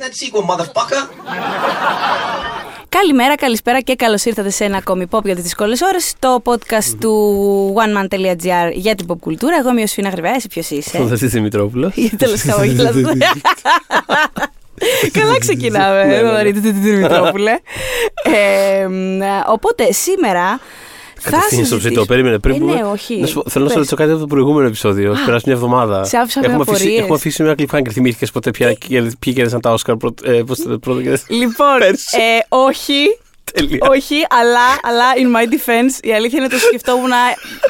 that sequel, motherfucker. Καλημέρα, καλησπέρα και καλώς ήρθατε σε ένα ακόμη pop για τις δύσκολες ώρες. Το podcast του oneman.gr για την pop κουλτούρα. Εγώ είμαι ο Σφίνα Γρυβαίας, εσύ ποιος είσαι; Ο Δευτή Δημητρόπουλο. Γιατί τέλος χαμόγελα. Καλά ξεκινάμε, Ναι, ναι, ναι. Δημητρόπουλε. Ε, Οπότε σήμερα θα Κατευθείαν στο ψητό, περίμενε πριν Ε, πούμε. ναι, όχι. Να σου πω, θέλω να σου Πες. ρωτήσω κάτι από το προηγούμενο επεισόδιο. Έχει περάσει μια εβδομάδα. σε άφησα με έχουμε, αφήσει, απορίες. έχουμε αφήσει μια cliffhanger. Θυμήθηκες ποτέ ποια, ποιοι κέρδισαν τα Όσκαρ πρώτο ε, πώς το- πρώτο κέρδισαν. Λοιπόν, Πέρσι. ε, όχι, Τελεία. όχι, αλλά, αλλά in my defense η αλήθεια είναι ότι το σκεφτόμουν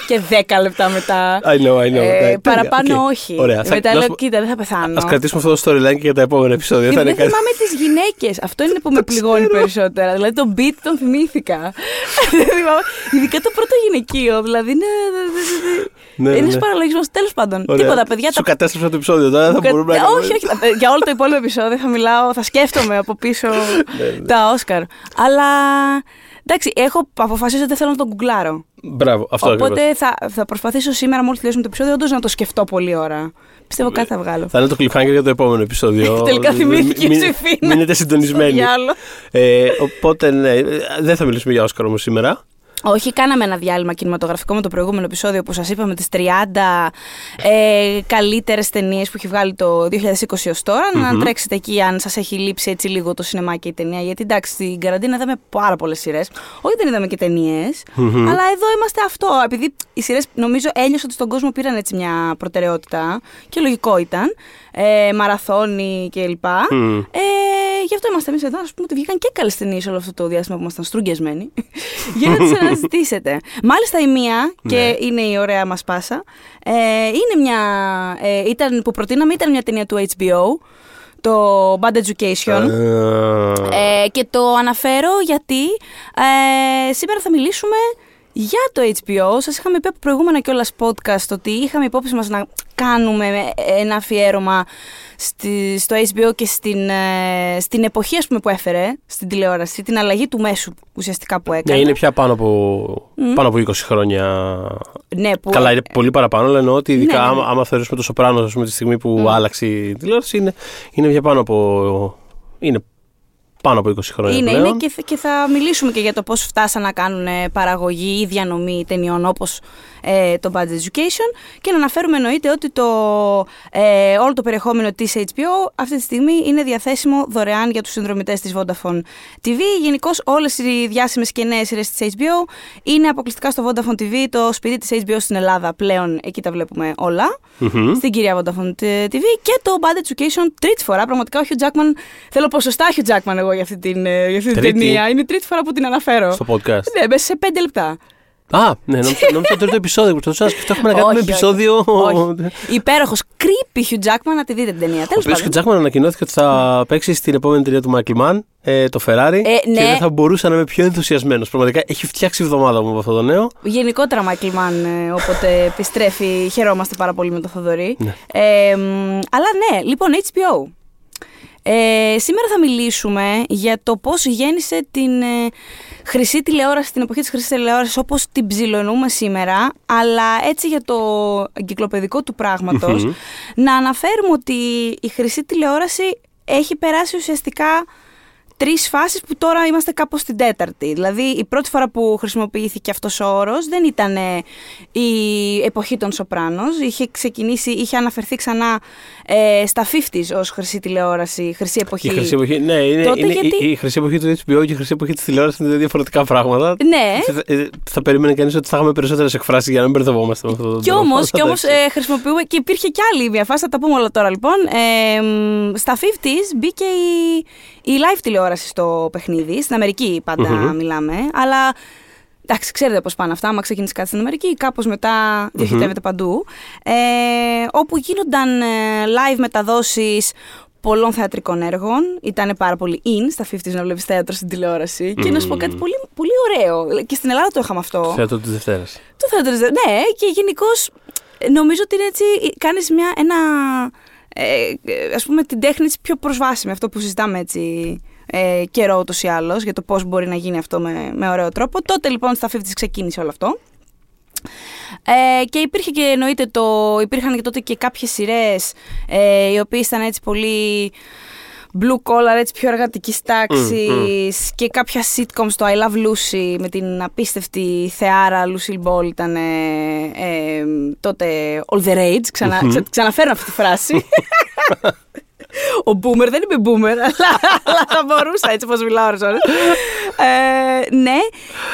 και 10 λεπτά μετά. I know, I know. Ε, Ναι, τέλεια, παραπάνω οκ. όχι. Ωραία. θα- Μετά να λέω, σου πω- κοίτα, δεν θα πεθάνω. Ας κρατήσουμε αυτό το storyline και για τα επόμενα επεισόδια. Θα Γιατί είναι δεν κάτι. θυμάμαι τις γυναίκες. Αυτό είναι που με πληγώνει περισσότερα. Δηλαδή τον beat τον θυμήθηκα. Δεν θυμάμαι. Ειδικά το πρώτο γυναικείο. Δηλαδή είναι. Ναι, είναι ναι. ένας παραλογισμός. Τέλος πάντων. Ωραία. Τίποτα, παιδιά. Σου τα- κατέστρεψα το επεισόδιο τώρα. Θα Κα- μπορούμε να Ε, κάνουμε- Όχι, όχι. Ε, Για όλο το υπόλοιπο επεισόδιο θα μιλάω, θα σκέφτομαι από πίσω Ναι, τα Όσκαρ. Αλλά εντάξει, έχω αποφασίσει ότι δεν θέλω να τον γκουγκλάρω. Μπράβο, αυτό ακριβώς. Οπότε θα, θα προσπαθήσω σήμερα, μόλις τελειώσουμε το επεισόδιο, όντως να το σκεφτώ πολλή ώρα. Πιστεύω κάτι θα βγάλω. Θα είναι το cliffhanger για το επόμενο επεισόδιο. Τελικά θυμήθηκε η Μην- Ψηφίνα. Μείνετε συντονισμένοι. Διάλο. Ε, οπότε, ναι, ε, δεν θα μιλήσουμε για Όσκαρ όμως σήμερα. Όχι, κάναμε ένα διάλειμμα κινηματογραφικό με το προηγούμενο επεισόδιο που σας είπαμε τις 30 ε, καλύτερες ταινίες που έχει βγάλει το 2020 ως τώρα. Να τρέξετε εκεί αν σας έχει λείψει έτσι λίγο το σινεμά και η ταινία. Γιατί εντάξει, στην καραντίνα είδαμε πάρα πολλές σειρές. Όχι δεν είδαμε και ταινίες, αλλά εδώ είμαστε αυτό. Επειδή οι σειρές νομίζω ένιωσα ότι στον κόσμο πήραν έτσι μια προτεραιότητα και λογικό ήταν. Ε, μαραθώνι κλπ. Μμμ. Ε, γι' αυτό είμαστε εμείς εδώ. Α πούμε ότι βγήκαν και καλές ταινίες όλο αυτό το διάστημα που ήμασταν στρογγιασμένοι. για να τις αναζητήσετε. Μάλιστα η μία, και Ναι. είναι η ωραία μας πάσα, ε, είναι μια. Ε, ήταν, που προτείναμε ήταν μια ταινία του HBO, το Bad Education. Ε, Ε, και το αναφέρω γιατί ε, σήμερα θα μιλήσουμε για το HBO. Σας είχαμε πει από προηγούμενα κιόλας podcast ότι είχαμε υπόψη μας να κάνουμε ένα αφιέρωμα στη, στο HBO και στην, ε, στην εποχή ας πούμε, που έφερε στην τηλεόραση, την αλλαγή του μέσου ουσιαστικά που έκανε. Ναι, είναι πια πάνω από, πάνω από 20 χρόνια. Ναι, που, Καλά, είναι πολύ παραπάνω, αλλά εννοώ ότι ειδικά Ναι, ναι, ναι. άμα, άμα θεωρήσουμε το Σοπράνο, ας πούμε, τη στιγμή που άλλαξε η τηλεόραση, είναι, είναι πια πάνω από. Είναι πάνω από 20 χρόνια. Είναι, πλέον. είναι και, θα- και θα μιλήσουμε και για το πώς φτάσαν να κάνουν ε, παραγωγή ή διανομή ταινιών όπως ε, το Bad Education και να αναφέρουμε εννοείται ότι το, ε, όλο το περιεχόμενο της HBO αυτή τη στιγμή είναι διαθέσιμο δωρεάν για τους συνδρομητές της Vodafone TV. Γενικώς όλες οι διάσημες και νέες σειρές της HBO είναι αποκλειστικά στο Vodafone TV, το σπίτι της HBO στην Ελλάδα πλέον, εκεί τα βλέπουμε όλα Μμμ. στην κυρία Vodafone TV και το Bad Education τρίτη φορά. Πραγματικά ο Hugh Jackman, θέλω ποσοστά Hugh Jackman εγώ για αυτή την, ε, για αυτή την Τρίτη. ταινία. Είναι η τρίτη φορά που την αναφέρω. Στο podcast. Ναι, μέσα σε πέντε λεπτά. Α, ναι, νόμιζα νόμιζα το τρίτο επεισόδιο που το σκεφτώ. Έχουμε να κάνουμε Όχι, όχι. επεισόδιο. Όχι. Υπέροχος, creepy Hugh Jackman, να τη δείτε την ταινία. Ο Τέλος οποίος και ο πάντων. Τζάκμαν ανακοινώθηκε ότι θα παίξει στην επόμενη ταινία του Μάικλ Μαν, ε, το Ferrari. Ε, ναι. Και δεν θα μπορούσα να είμαι πιο ενθουσιασμένος. Πραγματικά έχει φτιάξει η εβδομάδα μου από αυτό το νέο. Γενικότερα Michael Mann, ε, όποτε επιστρέφει, χαιρόμαστε πάρα πολύ με το Θοδωρή. Ναι. Ε, μ, αλλά ναι, λοιπόν, HBO. Ε, σήμερα θα μιλήσουμε για το πώς γέννησε την ε, χρυσή τηλεόραση, την εποχή της χρυσής τηλεόρασης όπως την ψιλονούμε σήμερα, αλλά έτσι για το εγκυκλοπαιδικό του πράγματος, Μμμ. να αναφέρουμε ότι η χρυσή τηλεόραση έχει περάσει ουσιαστικά τρεις φάσεις που τώρα είμαστε κάπως στην τέταρτη. Δηλαδή η πρώτη φορά που χρησιμοποιήθηκε αυτός ο όρος δεν ήταν ε, η εποχή των Σοπράνος. Είχε ξεκινήσει, είχε αναφερθεί ξανά ε, στα 50s ως χρυσή τηλεόραση, χρυσή εποχή. Η χρυσή εποχή, ναι, είναι, Τότε είναι γιατί- η, η χρυσή εποχή του HBO και η χρυσή εποχή της τηλεόρασης είναι δύο διαφορετικά πράγματα. Ναι. Θα, ε, θα περίμενε κανείς ότι θα είχαμε περισσότερες εκφράσεις για να μην μπερδευόμαστε με αυτό το Κι τρόπο. όμως, κι όμως, Εντάξει. ε, χρησιμοποιούμε και υπήρχε κι άλλη μια φάση, θα τα πούμε όλα τώρα λοιπόν. Ε, μ, στα 50s μπήκε η, η live τηλεόραση στο παιχνίδι, στην Αμερική πάντα Μμμ. μιλάμε, αλλά εντάξει, ξέρετε πώς πάνε αυτά, άμα ξεκινήσει κάτι στην Αμερική, κάπως μετά διοχετεύεται παντού, ε, όπου γίνονταν ε, live μεταδόσεις πολλών θεατρικών έργων. Ήταν πάρα πολύ in στα 50s να βλέπεις θέατρο στην τηλεόραση. Και να σου πω κάτι πολύ, πολύ ωραίο. Και στην Ελλάδα το είχαμε αυτό. Θέατρο της Δευτέρας. Το θέατρο της Δε- Ναι, και γενικώς νομίζω ότι είναι έτσι. Κάνεις ένα. Ε, ε, ας πούμε την τέχνη της πιο προσβάσιμη, αυτό που συζητάμε έτσι ε, καιρό ούτως ή άλλως, για το πώς μπορεί να γίνει αυτό με, με ωραίο τρόπο. Τότε λοιπόν στα 50 ξεκίνησε όλο αυτό. Ε, και υπήρχε και εννοείται το, υπήρχαν και τότε και κάποιες σειρές ε, οι οποίες ήταν έτσι πολύ blue collar, έτσι πιο εργατική τάξη και κάποια sitcoms στο I Love Lucy με την απίστευτη θεάρα Lucille Ball ήταν ε, ε, τότε all the rage. Ξανα, ξαναφέρω αυτή τη φράση. Ο Boomer δεν είπε Boomer, αλλά, αλλά θα μπορούσα έτσι όπως μιλάω ώρες ε, ναι,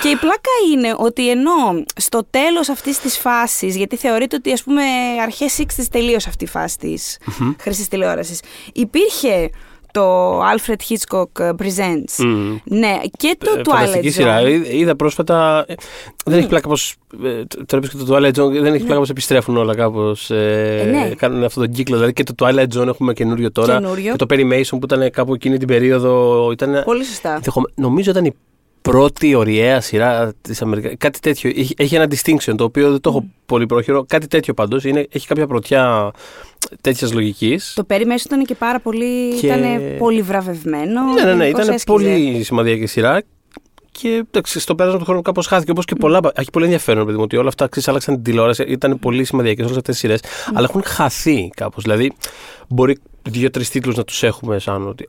και η πλάκα είναι ότι ενώ στο τέλος αυτής της φάσης, γιατί θεωρείται ότι ας πούμε αρχές 60 τελείωσε αυτή η φάση της mm-hmm. χρήσης τηλεόρασης, υπήρχε το Alfred Hitchcock Presents. Mm. Ναι, και το ε, Twilight Zone. σειρά. Είδα πρόσφατα. Ε, δεν έχει πλάκα πω. Ε, τώρα και το Twilight Zone, δεν έχει ναι. πλάκα πω επιστρέφουν όλα κάπως. Ε, ε, ναι. Κάνουν αυτόν τον κύκλο. Δηλαδή και το Twilight Zone έχουμε καινούριο τώρα. Καινούριο. Και το Perry Mason που ήταν κάπου εκείνη την περίοδο. Ήταν, Πολύ σωστά. Νομίζω ήταν η πρώτη ωριαία σειρά της Αμερική. Κάτι τέτοιο. Έχει, έχει ένα distinction το οποίο δεν το έχω πολύ πρόχειρο. Κάτι τέτοιο πάντως. Έχει κάποια πρωτιά τέτοιας λογικής. Το Perry ήταν και πάρα πολύ. Και... ήταν πολύ βραβευμένο. Ναι, ναι, ναι. Ήταν πολύ σημαντική σειρά. Και εντάξει, στο πέρασμα του χρόνου κάπως χάθηκε. Όπως και πολλά. Έχει πολύ ενδιαφέρον, παιδί μου, ότι όλα αυτά ξέρεις, άλλαξαν την τηλεόραση. Ήταν πολύ σημαντικές όλες αυτές τις σειρές. Αλλά έχουν χαθεί κάπως. Δηλαδή, μπορεί δύο-τρεις τίτλους να τους έχουμε σαν ότι,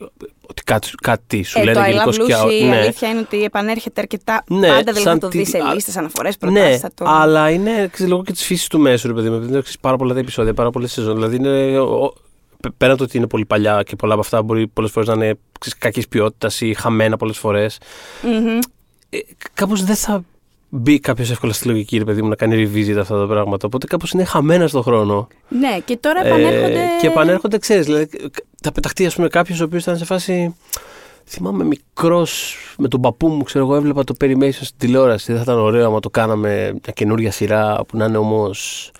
ότι κάτι, κάτι σου ε, λένε γενικώς και. Η ναι. αλήθεια είναι ότι επανέρχεται αρκετά. Ναι, πάντα δηλαδή θα το δεις σε λίστες, αναφορές, προτάσει. Ναι, το... αλλά είναι λόγω και της φύσης του μέσου, ρε παιδί μου. Επειδή πάρα πολλά τα επεισόδια, πάρα πολλές σεζόν. Δηλαδή είναι. Πέραν το ότι είναι πολύ παλιά και πολλά από αυτά μπορεί πολλές φορές να είναι κακής ποιότητας ή χαμένα πολλές φορές. Mm-hmm. Ε, Κάπως δεν θα μπει κάποιος εύκολα στη λογική, ρε παιδί μου, να κάνει revisit αυτά τα πράγματα. Οπότε κάπως είναι χαμένα στον χρόνο. Ναι, και τώρα επανέρχονται. Ε, και επανέρχονται, ξέρεις. Δηλαδή, θα πεταχτεί, ας πούμε, κάποιος ο οποίος ήταν σε φάση. Θυμάμαι μικρός με τον παππού μου, ξέρω εγώ, έβλεπα το Perry στην τηλεόραση. Δεν θα ήταν ωραίο άμα το κάναμε μια καινούρια σειρά που να είναι όμως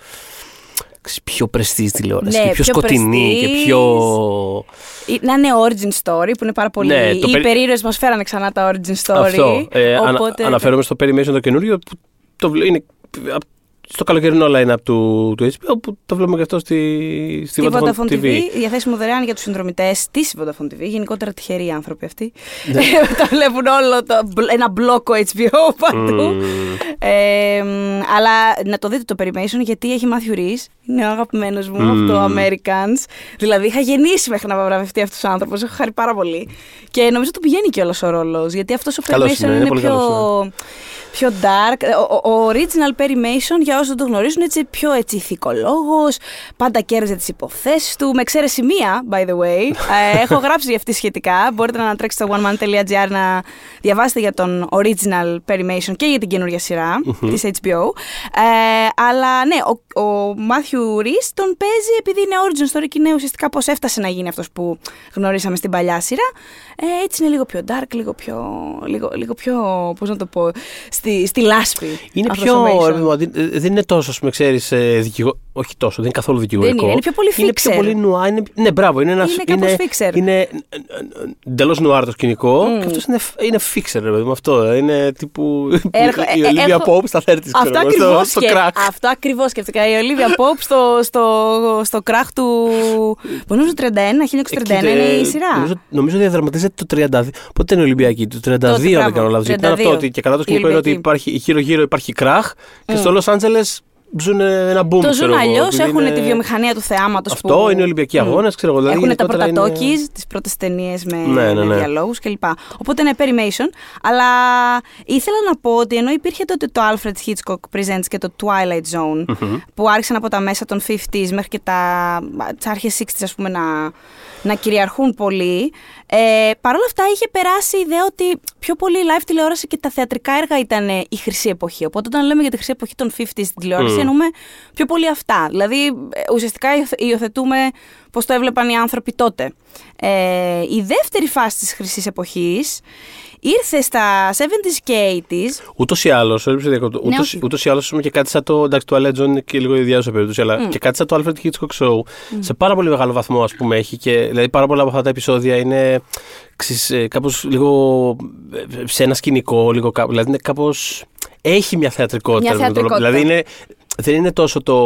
πιο πρεστής τηλεόραση. Ναι, και πιο, πιο σκοτεινή και πιο. Να είναι origin story που είναι πάρα πολύ. Ναι, Οι περί... περίεργες μας φέρανε ξανά τα origin story. Αυτό. Ε, οπότε... αναφέρομαι στο Perry το καινούριο που το είναι στο καλοκαιρινό line-up του, του HBO που το βλέπουμε και αυτό στη, στη, στη Vodafone, TV. TV. Διαθέσιμο δωρεάν για τους συνδρομητές της Vodafone TV. Γενικότερα τυχεροί άνθρωποι αυτοί. Ναι. το βλέπουν όλο το, ένα μπλόκο HBO παντού. Mm. Ε, αλλά να το δείτε το Perimation γιατί έχει Matthew Reese. Είναι ο αγαπημένος μου mm. από το Americans. Δηλαδή είχα γεννήσει μέχρι να βραβευτεί αυτός ο άνθρωπος. Έχω χάρη πάρα πολύ. Και νομίζω ότι πηγαίνει κιόλας ο ρόλος. Γιατί αυτός ο Perimation είναι, είναι, είναι πιο πιο dark. Ο, ο original Perry Mason, για όσους δεν το γνωρίζουν, έτσι πιο έτσι ηθικολόγος, πάντα κέρδιζε τις υποθέσεις του, με εξαίρεση μία, by the way. ε, έχω γράψει για αυτή σχετικά, μπορείτε να ανατρέξετε στο oneman.gr να διαβάσετε για τον original Perry Mason και για την καινούργια σειρά mm-hmm. της HBO. Ε, αλλά ναι, ο, ο Matthew Reese τον παίζει επειδή είναι origin story και είναι ουσιαστικά πώς έφτασε να γίνει αυτός που γνωρίσαμε στην παλιά σειρά. Ε, έτσι είναι λίγο πιο dark, λίγο πιο, λίγο, λίγο πιο, πώς να το πω, στη, στη λάσπη. Είναι πιο. δεν είναι τόσο, ας πούμε, ξέρεις, ε, δικηγόρο. Όχι τόσο, δεν είναι καθόλου δικηγορικό. Δεν είναι, είναι πιο πολύ φίξερ. Είναι πιο πολύ νουά. Είναι, ναι, μπράβο, είναι ένα. Είναι είναι, φίξερ. Είναι εντελώς νουάρ το σκηνικό. Mm. Και αυτός είναι, είναι φίξερ, ρε παιδί αυτό. Είναι τύπου. Έρχο, η ε, Ολίβια Πόπ στα θέρτη Αυτό ακριβώς στο, κράκ. Αυτό ακριβώς σκέφτηκα. Η Ολίβια Πόπ στο, στο, στο κράχ του. Νομίζω το 31, 1931 είναι η σειρά. Νομίζω, νομίζω διαδραματίζεται το 32. Πότε είναι η Ολυμπιακή, το 32 δεν κάνω λάθος. Γιατί αυτό ότι και καλά το σκηνικό είναι ότι υπάρχει, γύρω-γύρω υπάρχει κράχ και στο Λο Άντζελε ζουν ένα boom. Το ζουν αλλιώς, έχουν είναι... τη βιομηχανία του θεάματος. Αυτό που... είναι Ολυμπιακοί αγώνες, ξέρω εγώ. Δηλαδή έχουν τα πρώτα είναι... τις πρώτες ταινίες με, ναι, ναι, ναι. με διαλόγους κλπ. Οπότε είναι Perimation. Αλλά ήθελα να πω ότι ενώ υπήρχε τότε το Alfred Hitchcock Presents και το Twilight Zone, mm-hmm. που άρχισαν από τα μέσα των 50s μέχρι και τα αρχές 60s, ας πούμε, να, να κυριαρχούν πολύ. Ε, Παρ' όλα αυτά είχε περάσει η ιδέα ότι πιο πολύ η live τηλεόραση και τα θεατρικά έργα ήταν η χρυσή εποχή. Οπότε όταν λέμε για τη χρυσή εποχή των 50 στην τηλεόραση, mm. εννοούμε πιο πολύ αυτά. Δηλαδή ε, ουσιαστικά υιοθετούμε πώς το έβλεπαν οι άνθρωποι τότε. Ε, η δεύτερη φάση της χρυσής εποχής ήρθε στα 70s και 80s. Ούτως ή άλλως, ναι, ούτως ή άλλως και κάτι σαν το. Εντάξει, το Alleged είναι και λίγο ιδιαίτερο περίπτωση, αλλά mm. και κάτι σαν το Alfred Hitchcock Show mm. σε πάρα πολύ μεγάλο βαθμό, ας πούμε, έχει και. Δηλαδή, πάρα πολλά από αυτά τα επεισόδια είναι ε, κάπως λίγο ε, σε ένα σκηνικό, λίγο κάπου. Δηλαδή, είναι κάπως. Έχει μια θεατρικότητα. Μια θεατρικότητα. Δηλαδή, είναι, δεν είναι τόσο το.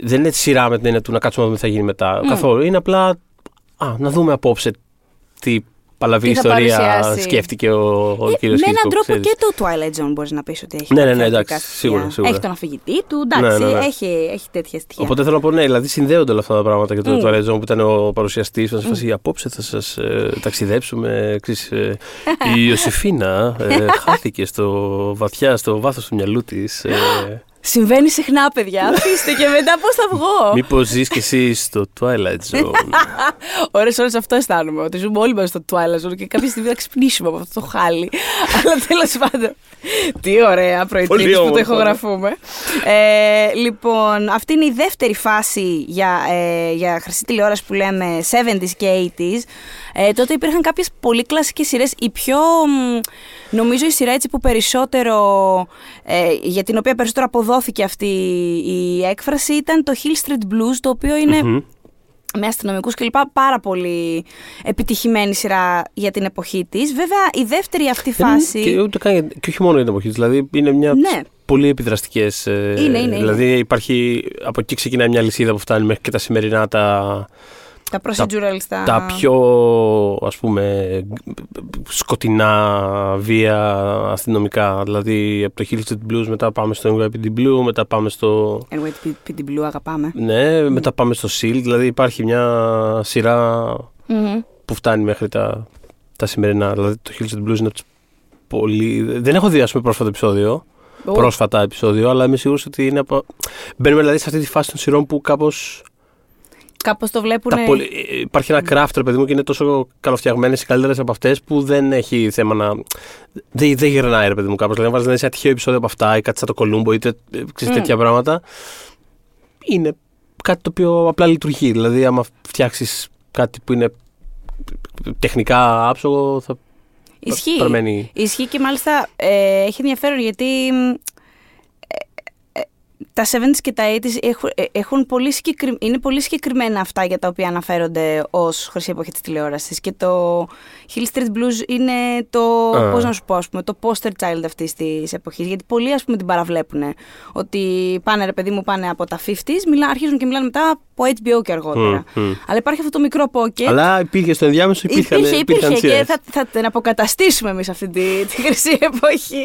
Δεν είναι σειρά με την έννοια του να κάτσουμε να δούμε τι θα γίνει μετά. Mm. Καθόλου. Είναι απλά. Α, να δούμε απόψε τι παλαβή Τι θα ιστορία παρουσιάσει. σκέφτηκε ο, ο Ε, κύριος με έναν Hitchcock, τρόπο ξέρεις. και το Twilight Zone μπορείς να πεις ότι έχει. Ναι, ναι, κάποια ναι, εντάξει, θεατρικά στοιχεία. σίγουρα, σίγουρα. Έχει τον αφηγητή του, εντάξει, Ναι, ναι, ναι. Έχει, έχει τέτοια στοιχεία. Οπότε θέλω να πω, ναι, δηλαδή συνδέονται όλα αυτά τα πράγματα και το Μμ. Twilight Zone που ήταν ο παρουσιαστής. Mm. φάση απόψε θα σας ε, ταξιδέψουμε. Ξέρεις, ε, η Ιωσήφίνα ε, χάθηκε στο βαθιά, στο βάθος του μυαλού της. Ε, Συμβαίνει συχνά, παιδιά. Αφήστε και μετά πώς θα βγω. Μήπως ζεις κι εσύ στο Twilight Zone; Ωρε ώρες αυτό αισθάνομαι. Ότι ζούμε όλοι μαζί στο Twilight Zone και κάποια στιγμή θα ξυπνήσουμε από αυτό το χάλι. Αλλά τέλος πάντων. Τι ωραία Πολύ προετοίμηση που το όμορφο, ηχογραφούμε. Ε, λοιπόν, αυτή είναι η δεύτερη φάση για, ε, για χρυσή τηλεόραση που λέμε 70s και 80s. Ε, τότε υπήρχαν κάποιες πολύ κλασικές σειρές. Η πιο. μ, Νομίζω η σειρά έτσι που περισσότερο. Ε, για την οποία περισσότερο αποδόθηκε αυτή η έκφραση ήταν το Hill Street Blues, το οποίο είναι Μμμ. με αστυνομικούς κλπ. Πάρα πολύ επιτυχημένη σειρά για την εποχή της. Βέβαια, η δεύτερη αυτή φάση. Και, ούτε καν, και όχι μόνο για την εποχή της, Δηλαδή είναι μια Ναι. πολύ επιδραστικές. Είναι, είναι, είναι. Δηλαδή υπάρχει. Από εκεί ξεκινάει μια λυσίδα που φτάνει μέχρι και τα σημερινά τα, τα procedurals, τα. τα πιο ας πούμε σκοτεινά βία αστυνομικά. Δηλαδή από το Hill Street Blues μετά πάμε στο NYPD Blue, μετά πάμε στο. NYPD Blue, αγαπάμε. Ναι, μετά πάμε στο SEAL. Δηλαδή υπάρχει μια σειρά Μμμ. που φτάνει μέχρι τα, τα σημερινά. Δηλαδή το Hill Street Blues είναι από τις πολύ. Δεν έχω δει, ας πούμε, πρόσφατο επεισόδιο. Ω, Πρόσφατα επεισόδιο, αλλά είμαι σίγουρος ότι είναι από. Μπαίνουμε δηλαδή σε αυτή τη φάση των σειρών που κάπως. Κάπως το βλέπουν. Τα πολυ... ε, Υπάρχει ένα craft, ρε παιδί μου, και είναι τόσο καλοφτιαγμένες ή καλύτερες από αυτές που δεν έχει θέμα να. Δεν, δεν γυρνάει, ρε παιδί μου, κάπως. Δηλαδή, αν βάζεις ένα τυχαίο επεισόδιο από αυτά ή κάτι σαν το Κολούμπο ή τε, ε, ξέρεις, Μμ. τέτοια πράγματα. Είναι κάτι το οποίο απλά λειτουργεί. Δηλαδή, άμα φτιάξεις κάτι που είναι τεχνικά άψογο, θα Ισχύει. παραμένει. Ισχύει και μάλιστα ε, έχει ενδιαφέρον γιατί μ, ε, ε, τα 70s και τα 80s έχουν, ε, έχουν πολύ συγκεκρι... είναι πολύ συγκεκριμένα αυτά για τα οποία αναφέρονται ως χρυσή εποχή της τηλεόρασης και το Hill Street Blues είναι το, Α. πώς να σου πω, ας πούμε, το poster child αυτής της εποχής γιατί πολλοί ας πούμε την παραβλέπουν ότι πάνε ρε παιδί μου πάνε από τα 50s μιλά, αρχίζουν και μιλάνε μετά από HBO και αργότερα Μμ, μμ. αλλά υπάρχει αυτό το μικρό pocket Αλλά υπήρχε στο ενδιάμεσο, υπήρχαν, Υπήρχε, υπήρχαν υπήρχε και σειρές. θα, θα την αποκαταστήσουμε εμείς αυτή τη, τη χρυσή εποχή.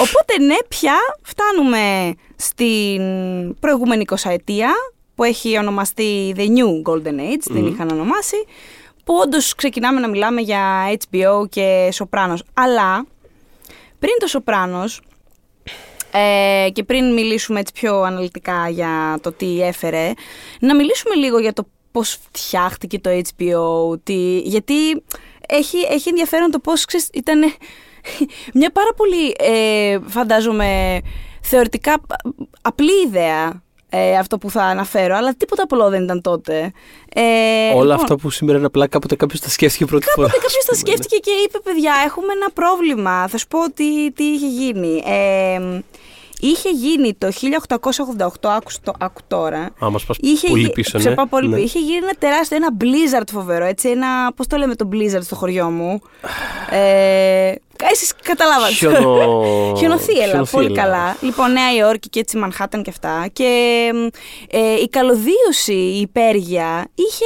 Οπότε ναι, πια φτάνουμε στην προηγούμενη 20 ετία που έχει ονομαστεί The New Golden Age, την είχαν ονομάσει, που όντως ξεκινάμε να μιλάμε για HBO και Σοπράνος. Αλλά πριν το Σοπράνος, ε, και πριν μιλήσουμε έτσι πιο αναλυτικά για το τι έφερε, να μιλήσουμε λίγο για το πώς φτιάχτηκε το HBO, τι, γιατί έχει, έχει ενδιαφέρον το πώς ξέρεις, ήταν μια πάρα πολύ, ε, φαντάζομαι, θεωρητικά απλή ιδέα ε, αυτό που θα αναφέρω, αλλά τίποτα απλό δεν ήταν τότε. Ε, Όλα λοιπόν, αυτά που σήμερα είναι απλά κάποτε κάποιος τα σκέφτηκε πρώτη φορά. Κάποτε κάποιος ας τα πούμε, ναι. σκέφτηκε και είπε: Παιδιά, έχουμε ένα πρόβλημα. Θα σου πω τι, τι είχε γίνει. Ε, είχε γίνει το 1888, άκου, το, άκου τώρα. Α, μας πας Είχε, πολύ γι- πίσω, σε ναι. πάω πολύ Ναι. πίσω. Είχε γίνει ένα τεράστιο, ένα blizzard φοβερό, έτσι, ένα, πώς το λέμε το blizzard στο χωριό μου. Ε, εσείς καταλάβατε. Χιονο... Χιονοθύελα, πολύ χιονοθύελα. καλά. Λοιπόν, Νέα Υόρκη και έτσι Μανχάταν και αυτά. Και ε, η καλωδίωση, η υπέργεια, είχε,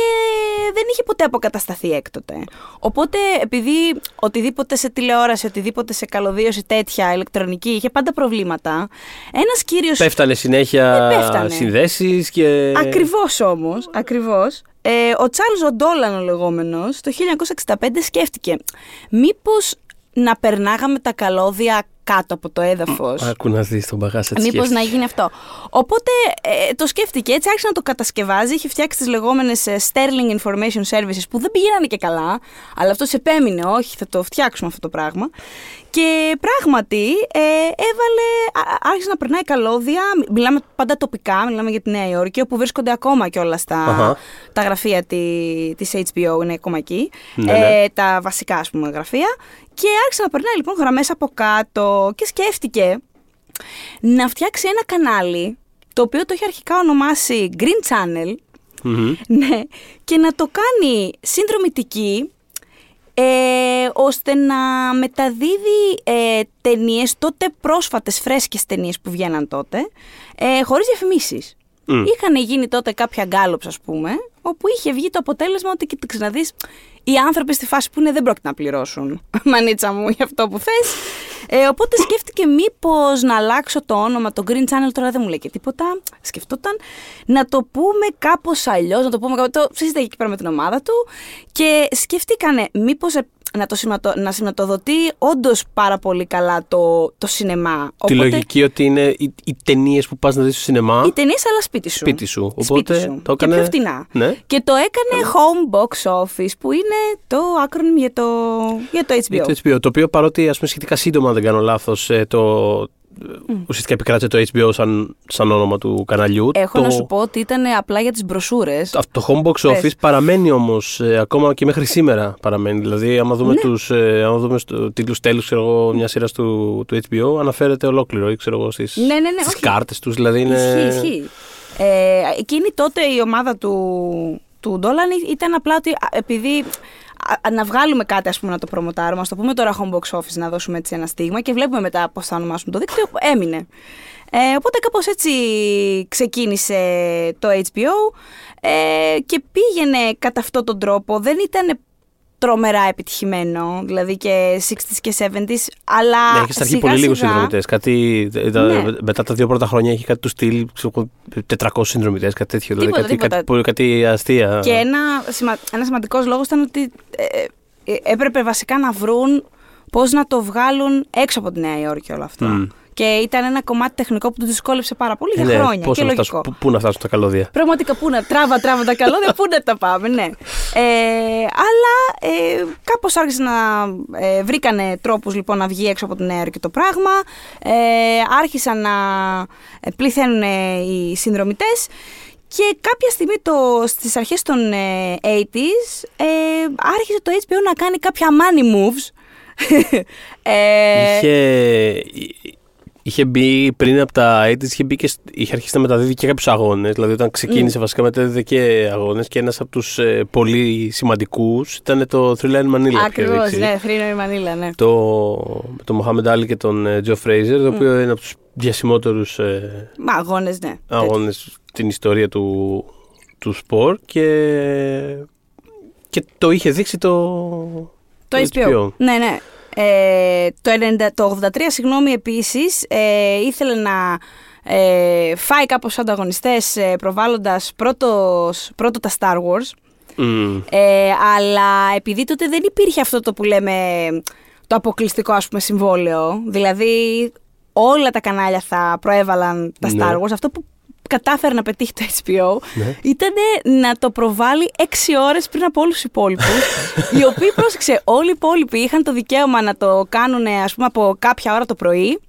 δεν είχε ποτέ αποκατασταθεί έκτοτε. Οπότε, επειδή οτιδήποτε σε τηλεόραση, οτιδήποτε σε καλωδίωση τέτοια ηλεκτρονική είχε πάντα προβλήματα, ένας κύριος... Πέφτανε συνέχεια Ε, πέφτανε. συνδέσεις και... Ακριβώς όμως, ακριβώς, ε, ο Τσάρλς Οντόλαν ο λεγόμενος το 1965 σκέφτηκε μήπως να περνάγαμε τα καλώδια κάτω από το έδαφος; Άκου να δεις τον μπαγάσα της Μήπως σκέψης. να γίνει αυτό; Οπότε ε, το σκέφτηκε έτσι, άρχισε να το κατασκευάζει. Είχε φτιάξει τις λεγόμενες Sterling Information Services που δεν πηγαίνανε και καλά, αλλά αυτό επέμεινε, όχι, θα το φτιάξουμε αυτό το πράγμα. Και πράγματι ε, έβαλε, α- άρχισε να περνάει καλώδια. Μιλάμε πάντα τοπικά, μιλάμε για τη Νέα Υόρκη, όπου βρίσκονται ακόμα κιόλας τα, Αχα. τα γραφεία τη, της HBO, είναι ακόμα εκεί. Ναι, ναι. Ε, τα βασικά, ας πούμε, γραφεία. Και άρχισε να περνάει λοιπόν γραμμές από κάτω και σκέφτηκε να φτιάξει ένα κανάλι το οποίο το έχει αρχικά ονομάσει Green Channel Μμμ. ναι, και να το κάνει συνδρομητική ε, ώστε να μεταδίδει ε, ταινίες τότε πρόσφατες φρέσκες ταινίες που βγαίναν τότε ε, χωρίς διαφημίσεις. Μμ. Είχαν γίνει τότε κάποια γκάλωψ, ας πούμε, όπου είχε βγει το αποτέλεσμα ότι κοίταξε να δεις, οι άνθρωποι στη φάση που είναι δεν πρόκειται να πληρώσουν. Μανίτσα μου για αυτό που θες. Ε, οπότε σκέφτηκε μήπως να αλλάξω το όνομα, το Green Channel τώρα δεν μου λέει και τίποτα. Σκεφτόταν να το πούμε κάπως αλλιώς, να το πούμε κάπως. Το συζήταγε εκεί πέρα με την ομάδα του και σκεφτήκανε μήπως να, το σηματο, να σηματοδοτεί όντως πάρα πολύ καλά το, το σινεμά. Τη λογική ότι είναι οι, οι ταινίες που πας να δεις στο σινεμά. Οι ταινίες, αλλά σπίτι σου. Σπίτι σου. Σπίτι Οπότε σου. το έκανε- Και πιο φτηνά. Ναι. Και το έκανε home box office, που είναι το acronym για το, για το HBO. Για το HBO. Το οποίο παρότι ας πούμε, σχετικά σύντομα, αν δεν κάνω λάθος, το. Ουσιαστικά επικράτησε το HBO σαν, σαν όνομα του καναλιού. Έχω το, να σου πω ότι ήταν απλά για τις μπροσούρες. Αυτό το home box office Πες. παραμένει όμως ακόμα και μέχρι σήμερα. Παραμένει. Δηλαδή, άμα δούμε, Ναι. τους, ε, άμα δούμε στο τίτλους τέλους μια σειρά του, του HBO, αναφέρεται ολόκληρο ή ξέρω εγώ στις Ναι, ναι, ναι, όχι. κάρτες τους. Δηλαδή είναι. Ισχύει, ισχύει. Ε, εκείνη τότε η ομάδα του, του Ντόλαν ήταν απλά ότι α, επειδή α, να βγάλουμε κάτι ας πούμε να το προμοτάρουμε, ας το πούμε τώρα home box office να δώσουμε έτσι ένα στίγμα και βλέπουμε μετά πώς θα ονομάσουμε το δίκτυο, έμεινε. Ε, οπότε κάπως έτσι ξεκίνησε το HBO ε, και πήγαινε κατά αυτόν τον τρόπο. Δεν ήταν τρομερά επιτυχημένο, δηλαδή και 60s και 70s, αλλά Ναι, έχεις στα αρχή σιγά πολύ λίγους σιγά- συνδρομητές. Κάτι, τα- Ναι. Μετά τα δύο πρώτα χρόνια έχει κάτι του στυλ ξέρω εγώ, 400 συνδρομητές, κάτι τέτοιο. δηλαδή Τίποτα, κάτι, τίποτα. κάτι, πολύ- κάτι αστεία. Και ένα, σημα... ένας σημαντικός λόγος ήταν ότι ε, ε, έπρεπε βασικά να βρουν πώς να το βγάλουν έξω από τη Νέα Υόρκη όλο αυτό. Μμ. Και ήταν ένα κομμάτι τεχνικό που του δυσκόλεψε πάρα πολύ για ναι, χρόνια. πώς και να λογικό. φτάσουν, πού, πού να φτάσουν τα καλώδια. Πραγματικά πού να τράβα, τράβα τα καλώδια, πού να τα πάμε, ναι. Ε, αλλά ε, κάπως άρχισε να ε, βρήκανε τρόπους λοιπόν να βγει έξω από την Νέα Υόρκη το πράγμα. Ε, άρχισαν να ε, πληθαίνουν ε, οι συνδρομητές και κάποια στιγμή το, στις αρχές των ε, 80s ε, άρχισε το HBO να κάνει κάποια money moves. ε, Είχε, είχε μπει πριν από τα 80's, είχε, μπει και, σ- είχε αρχίσει να μεταδίδει και κάποιους αγώνες. Δηλαδή, όταν ξεκίνησε, βασικά μεταδίδει και αγώνες και ένας από τους ε, πολύ σημαντικούς ήταν το Thriller in Manila. που είχε Ακριβώς, δείξει. ναι, Thriller in Manila, ναι. Το, με τον Μοχάμεντ Άλλη και τον ε, Τζο Φρέιζερ, το οποίο είναι από τους διασημότερους ε, Μα αγώνες, ναι. αγώνες στην ιστορία του, του σπορ και, και το είχε δείξει το, Το HBO. Ναι, ναι. Ε, το, 90, το 83, συγγνώμη, επίσης, ε, ήθελε να ε, φάει κάπως ανταγωνιστές ε, προβάλλοντας πρώτος, πρώτο τα Star Wars. Μμ. Ε, αλλά επειδή τότε δεν υπήρχε αυτό το που λέμε το αποκλειστικό ας πούμε συμβόλαιο, δηλαδή όλα τα κανάλια θα προέβαλαν τα Ναι. Star Wars, αυτό που κατάφερε να πετύχει το HBO Ναι. ήταν να το προβάλλει έξι ώρες πριν από όλους τους υπόλοιπους οι οποίοι πρόσεξε όλοι οι υπόλοιποι είχαν το δικαίωμα να το κάνουν ας πούμε από κάποια ώρα το πρωί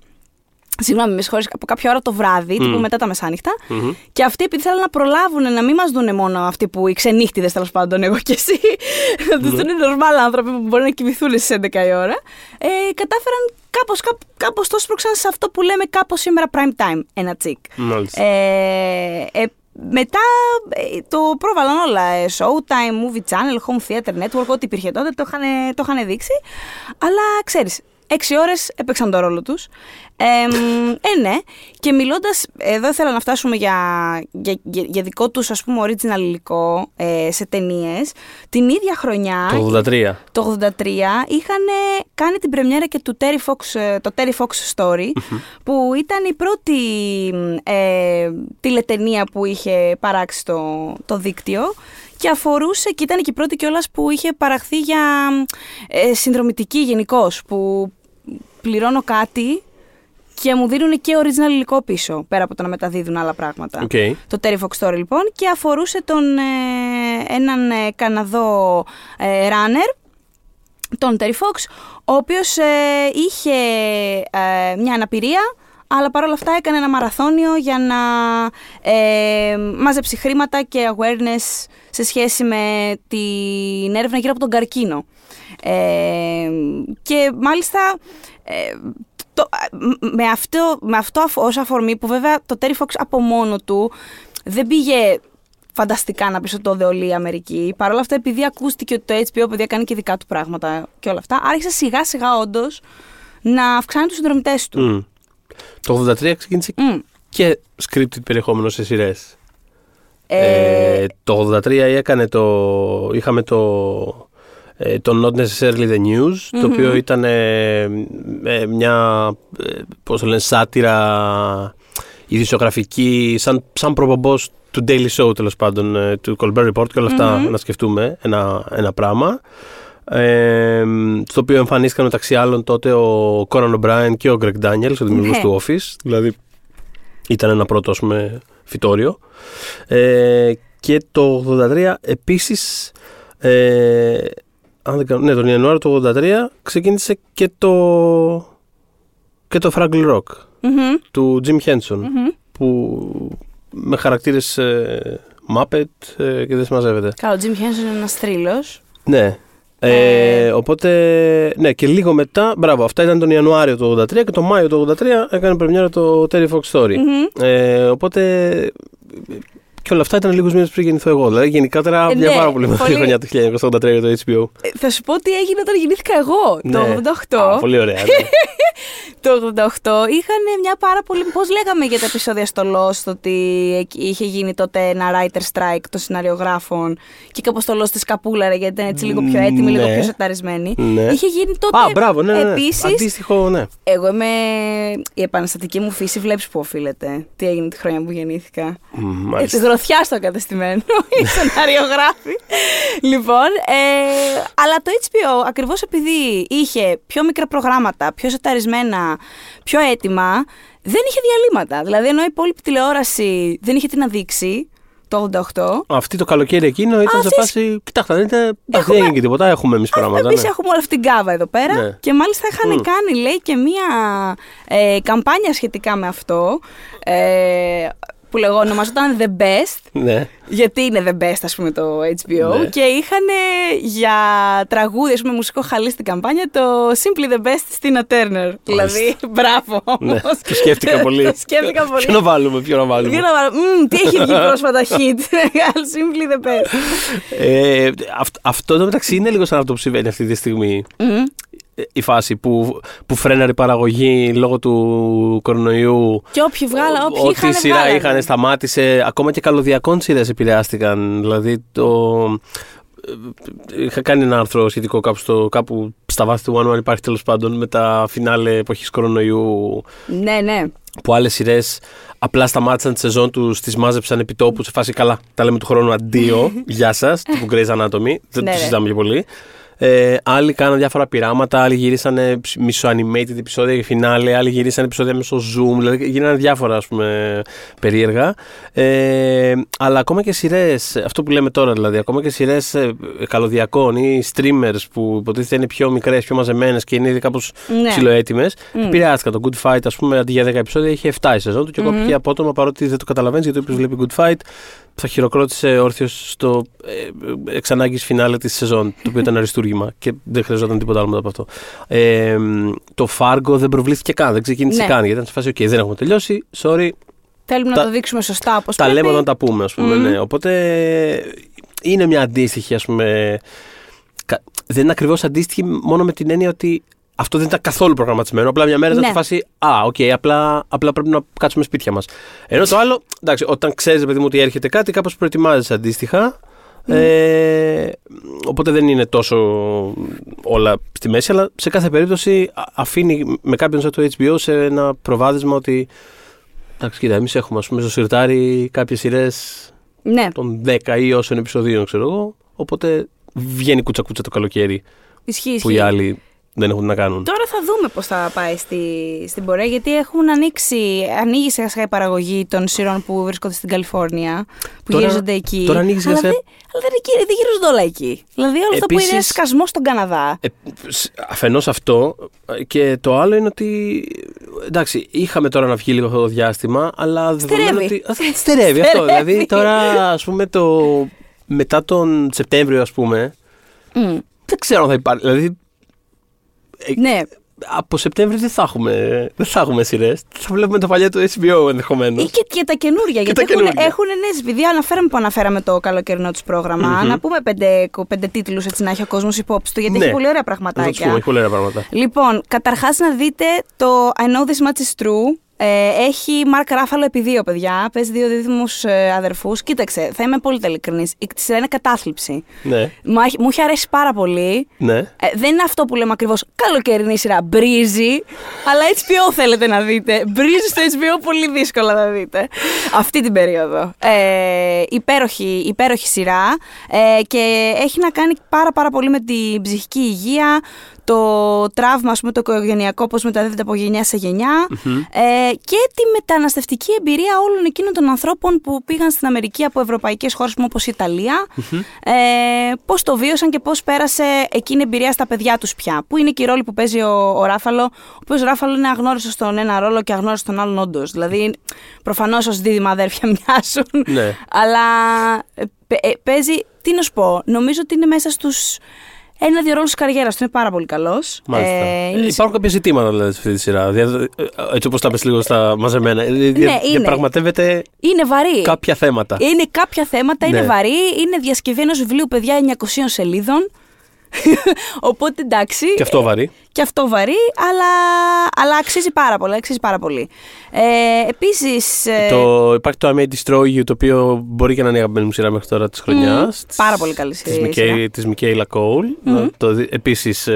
Συγγνώμη, με συγχωρείς, από κάποια ώρα το βράδυ, τύπου μετά τα μεσάνυχτα. Μμμ. Και αυτοί, επειδή θέλουν να προλάβουν να μην μας δούνε μόνο αυτοί που οι ξενύχτιδες, τέλος πάντων, εγώ και εσύ, να τους δουν νορμάλ άνθρωποι που μπορεί να κοιμηθούν στις 11 η ώρα, ε, κατάφεραν κάπως κάπως το σπρώξαν σε αυτό που λέμε κάπως σήμερα prime time, ένα τσικ. Μάλιστα. Ε, ε, μετά ε, το πρόβαλαν όλα. ε, Showtime, Movie Channel, Home Theater Network, ό,τι υπήρχε τότε το είχαν, το είχαν δείξει. Αλλά ξέρεις, έξι ώρες έπαιξαν το ρόλο τους. Ε, μ, ε, ναι. Και μιλώντας, εδώ ήθελα να φτάσουμε για, για, για, για δικό τους ας πούμε original υλικό ε, σε ταινίες. Την ίδια χρονιά, το 83. το 83 είχαν κάνει την πρεμιέρα και του Terry Fox, ε, το Terry Fox Story που ήταν η πρώτη ε, τηλεταινία που είχε παράξει το, το δίκτυο και αφορούσε και ήταν και η πρώτη κιόλας που είχε παραχθεί για ε, συνδρομητική γενικώς που πληρώνω κάτι και μου δίνουν και original υλικό πίσω πέρα από το να μεταδίδουν άλλα πράγματα. Οκ. Το Terry Fox Story λοιπόν και αφορούσε τον, ε, έναν ε, Καναδό ε, runner, τον Terry Fox, ο οποίος ε, είχε ε, μια αναπηρία, αλλά παρόλα αυτά έκανε ένα μαραθώνιο για να ε, μάζεψει χρήματα και awareness σε σχέση με την έρευνα γύρω από τον καρκίνο. Ε, και μάλιστα ε, το, με, αυτό, με αυτό αφ- ως αφορμή που βέβαια το Terry Fox από μόνο του δεν πήγε φανταστικά να πει ότι το δεολεί η Αμερική. Παρ' όλα αυτά, επειδή ακούστηκε ότι το HBO παιδιά κάνει και δικά του πράγματα και όλα αυτά, άρχισε σιγά σιγά όντως να αυξάνει τους συνδρομητές του. Μμ. Το 83 ξεκίνησε Μμ. και scripted περιεχόμενο σε σειρές. Ε, το 83 έκανε το, είχαμε το, ε, το Not Necessarily The News, το οποίο ήταν ε, ε, μια, ε, πώς το λένε, σάτυρα ειδησιογραφική, σαν, σαν προπομπός του Daily Show τέλος πάντων, ε, του Colbert Report και όλα αυτά να σκεφτούμε ένα, ένα πράγμα. Ε, στο οποίο εμφανίστηκαν μεταξύ άλλων τότε ο Conan O'Brien και ο Greg Daniels, ο δημιουργός Ναι. του Office. Δηλαδή ήταν ένα πρώτο ας πούμε, φυτόριο. Ε, και το 83 επίσης, ε, αν δεν κάνω, ναι, τον Ιανουάριο του 83 ξεκίνησε και το, και το Fraggle Rock Μμμ, του Jim Henson μμμ. που με χαρακτήρες ε, Muppet ε, και δεν συμμαζεύεται. Καλά, ο Jim Henson είναι ένας τρίλο. Ναι. Ε, οπότε, ναι, και λίγο μετά, μπράβο, αυτά ήταν τον Ιανουάριο του 83 και τον Μάιο του 83 έκανε πρεμιέρα το Terry Fox Story. Ε, οπότε, ε, και όλα αυτά ήταν λίγους μήνες πριν γεννηθώ εγώ. Δηλαδή, γενικότερα, Ε, μια ναι, πάρα πολύ μεγάλη πολύ. χρονιά το 1983 για το HBO. Ε, θα σου πω τι έγινε όταν γεννήθηκα εγώ, Ναι. το 88. Α, πολύ ωραία. ναι. Το 88 είχαν μια πάρα πολύ. Πώς λέγαμε για τα επεισόδια στο Lost, ότι εκεί είχε γίνει τότε ένα writer strike των σεναριογράφων και κάπως το Lost της καπούλαρε γιατί ήταν έτσι λίγο πιο έτοιμη, λίγο Ναι. πιο σεταρισμένη. Ναι. Είχε γίνει τότε. Α, μπράβο, ναι, ναι. ναι. Επίσης, Αντίστοιχο, ναι. εγώ είμαι. Η επαναστατική μου φύση βλέπεις που οφείλεται. Τι έγινε τη χρονιά που γεννήθηκα. Μ, Έτσι, Μάλιστα. Γροθιά στο κατεστημένο, οι σεναριογράφοι. λοιπόν, ε, αλλά το HBO ακριβώς επειδή είχε πιο μικρά προγράμματα, πιο σεταρισμένα, πιο έτοιμα, δεν είχε διαλύματα. Δηλαδή, ενώ η υπόλοιπη τηλεόραση δεν είχε τι να δείξει το 88, Αυτή το καλοκαίρι εκείνο ήταν σε Αυτής- φάση. Κοιτάξτε, δεν, ήταν- δεν έγινε και τίποτα. Έχουμε εμείς πράγματα. Εμείς ναι. έχουμε όλη αυτή την κάβα εδώ πέρα Ναι. και μάλιστα είχαν κάνει, λέει, και μία ε, καμπάνια σχετικά με αυτό ε, που λεγό, ονομαζόταν The Best Ναι. γιατί είναι the best, ας πούμε, το HBO. Ναι. Και είχαν για τραγούδι, ας πούμε, μουσικό χαλί στην καμπάνια το Simply the Best Tina Turner. Δηλαδή, μπράβο ναι. όμως. Το σκέφτηκα πολύ. Το σκέφτηκα πολύ. Ποιο να βάλουμε, ποιο να βάλουμε. Για να βάλω, «Μμμ, τι έχει βγει πρόσφατα hit. Simply the best. Ε, αυ- αυτό το μεταξύ είναι λίγο σαν αυτό που συμβαίνει αυτή τη στιγμή. Μμμ. Ε, Η φάση που, που φρέναρε η παραγωγή λόγω του κορονοϊού. Και όποιοι βγάλα, όποιοι Ό,τι είχαν σειρά βγάλανε. είχαν σταμάτησε. Ακόμα και καλωδιακών σειρές επηρεάστηκαν. Δηλαδή το. ε, Είχα κάνει ένα άρθρο σχετικό κάπου, στο, κάπου στα βάθη του One One υπάρχει τέλος πάντων με τα φινάλε εποχής κορονοϊού Ναι, ναι. που άλλες σειρές απλά σταμάτησαν τη σεζόν τους, τις μάζεψαν επί τόπου σε φάση καλά. Τα λέμε του χρόνου αντίο. Γεια σας. Τύπου Grey's Anatomy. Δεν Ναι, το ναι. συζητάμε και πολύ. Ε, άλλοι κάναν διάφορα πειράματα, άλλοι γυρίσανε μισο-animated επεισόδια για φινάλε, άλλοι γυρίσανε επεισόδια μέσω Zoom, δηλαδή γίνανε διάφορα ας πούμε περίεργα. Ε, αλλά ακόμα και σειρές, αυτό που λέμε τώρα δηλαδή, ακόμα και σειρές καλωδιακών ή streamers που υποτίθεται είναι πιο μικρές, πιο μαζεμένες και είναι ήδη κάπως Ναι. ψιλοέτοιμε, Μμ. επηρεάστηκαν. Το Good Fight, ας πούμε, αντί για 10 επεισόδια είχε 7 η σεζόν του και ακόμα και απότομα παρότι δεν το καταλαβαίνεις γιατί όποιος βλέπει Good Fight θα χειροκρότησε όρθιος στο ε, εξ ανάγκης φινάλε της σεζόν, το οποίο ήταν αριστούργημα και δεν χρειαζόταν τίποτα άλλο μετά από αυτό. Ε, το Fargo δεν προβλήθηκε καν, δεν ξεκίνησε Ναι. καν γιατί ήταν σε φάση, OK, δεν έχουμε τελειώσει, sorry, Θέλουμε Τα- να το δείξουμε σωστά όπως τα πρέπει. λέμε όταν τα πούμε, ας πούμε. Μμμ. Ναι. Οπότε είναι μια αντίστοιχη, ας πούμε. κα- Δεν είναι ακριβώς αντίστοιχη μόνο με την έννοια ότι αυτό δεν ήταν καθόλου προγραμματισμένο. Απλά μια μέρα ήταν Ναι. σε φάση Α, οκ, απλά, απλά πρέπει να κάτσουμε σπίτια μας. Ενώ το άλλο, εντάξει, όταν ξέρεις, παιδί μου, ότι έρχεται κάτι, κάπως προετοιμάζεσαι αντίστοιχα. Ε, οπότε δεν είναι τόσο όλα στη μέση, αλλά σε κάθε περίπτωση α- αφήνει με κάποιον σαν το HBO σε ένα προβάδισμα ότι Εντάξει, κοίτα, εμείς έχουμε ας πούμε, στο συρτάρι κάποιες σειρές Ναι, των 10 ή όσων επεισοδίων, ξέρω εγώ. Οπότε βγαίνει κούτσα-κούτσα το καλοκαίρι ισχύει, που ισχύει. οι άλλοι δεν έχουν τι να κάνουν. Τώρα θα δούμε πώς θα πάει στη, στην πορεία, γιατί έχουν ανοίξει, ανοίγει σιγά σιγά η παραγωγή των σειρών που βρίσκονται στην Καλιφόρνια, που Τώρα- γυρίζονται εκεί. τώρα ανοίγει σιγά αλλά, σιγά- δεν, αλλά δεν, εκεί- δεν γυρίζονται όλα εκεί. Δηλαδή όλο αυτό που είναι Επίσης- σκασμός στον Καναδά. Ε, αφενός αυτό και το άλλο είναι ότι εντάξει, είχαμε τώρα να βγει λίγο αυτό το διάστημα, αλλά δεδομένου Στερεύει. ότι. Α, Στερεύει αυτό. Στερεύει. δηλαδή τώρα, ας πούμε, το. μετά τον Σεπτέμβριο, ας πούμε, Μμ. δεν ξέρω αν θα υπάρχει. Δηλαδή, Ναι, από Σεπτέμβριο δεν θα έχουμε, δεν θα έχουμε σειρές. Θα βλέπουμε τα παλιά του HBO ενδεχομένως. ή και, και τα καινούργια. γιατί τα έχουν, καινούργια. έχουν νέες, επειδή αναφέραμε που αναφέραμε το καλοκαιρινό τους πρόγραμμα, να πούμε πέντε, πέντε τίτλους έτσι να έχει ο κόσμος υπόψη του, γιατί Ναι. έχει πολύ ωραία Θα του πούμε, πραγματάκια. έχει πολύ ωραία πράγματα. Λοιπόν, καταρχάς να δείτε το I know this much is true Ε, έχει Μαρκ Ράφαλο επί δύο παιδιά. Παίζει δύο δίδυμους ε, αδερφούς. Κοίταξε, θα είμαι πολύ ειλικρινής. Η σειρά είναι κατάθλιψη. Ναι. Μου, έχει- μου έχει αρέσει πάρα πολύ. Ναι. Ε, δεν είναι αυτό που λέμε ακριβώς καλοκαιρινή σειρά. Μπρίζει. Αλλά HBO θέλετε να δείτε. Μπρίζει στο HBO πολύ δύσκολα να δείτε. Αυτή την περίοδο. Ε, υπέροχη, υπέροχη σειρά. Ε, και έχει να κάνει πάρα πάρα πολύ με την ψυχική υγεία. Το τραύμα, ας πούμε, το οικογενειακό, πώς μεταδίδεται από γενιά σε γενια Ε, και τη μεταναστευτική εμπειρία όλων εκείνων των ανθρώπων που πήγαν στην Αμερική από ευρωπαϊκές χώρες όπως η ιταλια Ε, πώς το βίωσαν και πώς πέρασε εκείνη η εμπειρία στα παιδιά τους πια. Που είναι και η ρόλη που παίζει ο, ο Ράφαλο, ο οποίος Ράφαλο είναι αγνώριστος στον ένα ρόλο και αγνώριστος στον άλλον όντως. Δηλαδή, προφανώς ως δίδυμα αδέρφια μοιάζουν. Ναι. Αλλά ε, παι- ε, παίζει, τι να σου πω, νομίζω ότι είναι μέσα στους ένα-δύο ρόλους της καριέρας του. Είναι πάρα πολύ καλός. Μάλιστα. Ε, Ε, είναι υπάρχουν κάποια ζητήματα δηλαδή σε αυτή τη σειρά. Δια- ε, Έτσι όπως τα πες λίγο στα μαζεμένα. Ε, δια- Ναι, είναι. Διαπραγματεύεται Είναι βαρύ. κάποια θέματα. Είναι κάποια θέματα, είναι Ναι. βαρύ. Είναι διασκευή ενός βιβλίου, παιδιά, 900 σελίδων. Οπότε εντάξει. Και αυτό βαρύ. Και αυτό βαρύ, αλλά, αλλά αξίζει πάρα πολύ. Αξίζει πάρα πολύ. Ε, Επίσης. Το, υπάρχει το I May Destroy You, το οποίο μπορεί και να είναι η αγαπημένη μου σειρά μέχρι τώρα της χρονιάς. πάρα πολύ καλή σειρά. Της Μικέιλα Κόουλ. Επίσης.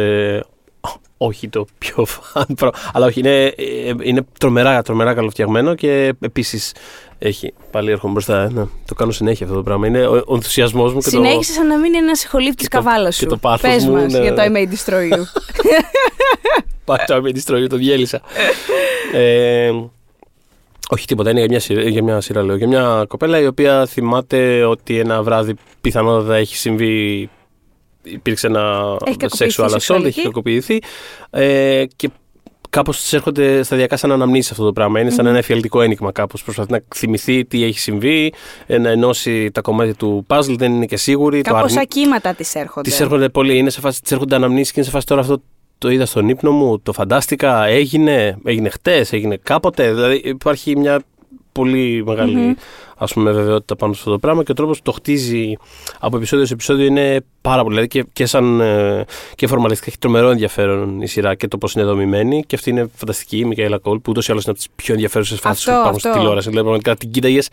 Ε, όχι το πιο φαν, προ- αλλά όχι, είναι, ε, είναι τρομερά, τρομερά καλοφτιαγμένο και επίσης έχει. Πάλι έρχομαι μπροστά. ε, να το κάνω συνέχεια αυτό το πράγμα. Είναι ο, ο ενθουσιασμός μου και το. Συνέχισε σαν να μην είναι ένας συγχολήπτη και το- καβάλας και σου. το πάθος Πες μου, μας ναι, για το I ναι. may destroy you. Πάει το I May Destroy You, το διέλυσα. ε, όχι τίποτα, είναι για μια, σειρά, για μια σειρά λέω. Για μια κοπέλα η οποία θυμάται ότι ένα βράδυ πιθανότατα έχει συμβεί. Υπήρξε ένα Έχει κακοποιηθεί sexual assault, σεξουαλική. έχει κακοποιηθεί. Ε, και κάπως της έρχονται σταδιακά σαν αναμνήσεις αυτό το πράγμα. Είναι σαν ένα εφιαλτικό ένιγμα κάπως. Προσπαθεί να θυμηθεί τι έχει συμβεί, ε, να ενώσει τα κομμάτια του puzzle, δεν είναι και σίγουρη. το Κάπως αρνεί- ακύματα της έρχονται. Της έρχονται πολύ, είναι σε φάση, της έρχονται αναμνήσεις και είναι σε φάση τώρα αυτό το είδα στον ύπνο μου, το φαντάστηκα, έγινε, έγινε χτες, έγινε κάποτε. Δηλαδή υπάρχει μια πολύ μεγάλη ας πούμε βεβαιότητα πάνω σε αυτό το πράγμα και ο τρόπος που το χτίζει από επεισόδιο σε επεισόδιο είναι πάρα πολύ. Δηλαδή και, και σαν ε, και φορμαλιστικά έχει τρομερό ενδιαφέρον η σειρά και το πώς είναι δομημένη και αυτή είναι φανταστική η Μικαέλα Κόλ που ούτως ή άλλως είναι από τις πιο ενδιαφέρουσες φάσεις που Αυτό, υπάρχουν στη αυτό. τηλεόραση. Δηλαδή πραγματικά την κοίταγες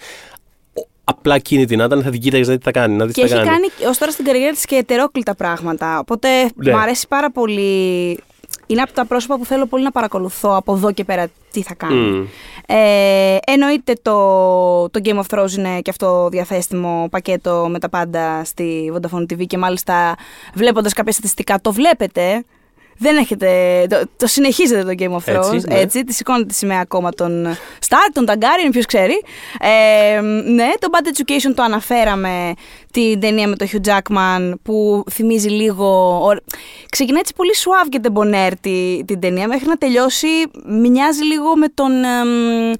απλά κίνητη να ήταν, θα την κοίταγες να δει τι θα κάνει. Να δεις Και τι θα έχει κάνει. κάνει ως τώρα στην καριέρα της και ετερόκλητα πράγματα. Οπότε Ναι. μου αρέσει πάρα πολύ. Είναι από τα πρόσωπα που θέλω πολύ να παρακολουθώ από εδώ και πέρα τι θα κάνει. Μμμ. Ε, εννοείται το, το Game of Thrones είναι και αυτό διαθέσιμο πακέτο με τα πάντα στη Vodafone TV και μάλιστα βλέποντας κάποια στατιστικά το βλέπετε. Δεν έχετε, το, το συνεχίζετε το Game of Thrones, Έτσι, έτσι, ναι. τη σηκώνετε τη σημαία ακόμα των Stark, των Targaryen, ποιος ξέρει. Ε, ναι, το Bad Education το αναφέραμε, την ταινία με τον Hugh Jackman που θυμίζει λίγο... ο- Ξεκινάει έτσι πολύ suave και τεμπονέρ τη, την ταινία μέχρι να τελειώσει μοιάζει λίγο με τον, εμ,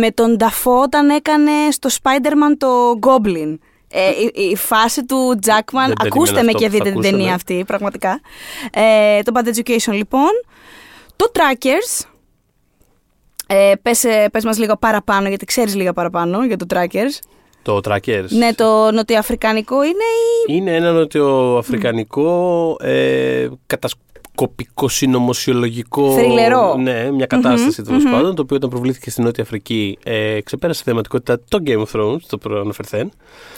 με τον Dafoe όταν έκανε στο Spider-Man το Goblin. Ε, η, η φάση του Jackman, Δεν ακούστε περίμενα με αυτό και που θα δείτε την ακούσω, ταινία ναι. αυτή, πραγματικά. Ε, το Bad Education λοιπόν. Το Trackers. Ε, πες, ε, πες μας λίγο παραπάνω, γιατί ξέρεις λίγα παραπάνω για το Trackers. Το Trackers. Ναι, το νοτιοαφρικανικό είναι η... Είναι ένα νοτιοαφρικανικό ε, κατασκοπικό συνωμοσιολογικό. Θρυλερό. Ναι, μια κατασταση τέλος πάντων, το οποίο όταν προβλήθηκε στη Νότια Αφρική ε, ξεπέρασε θεματικότητα το Game of Thrones, το προαναφερθέν.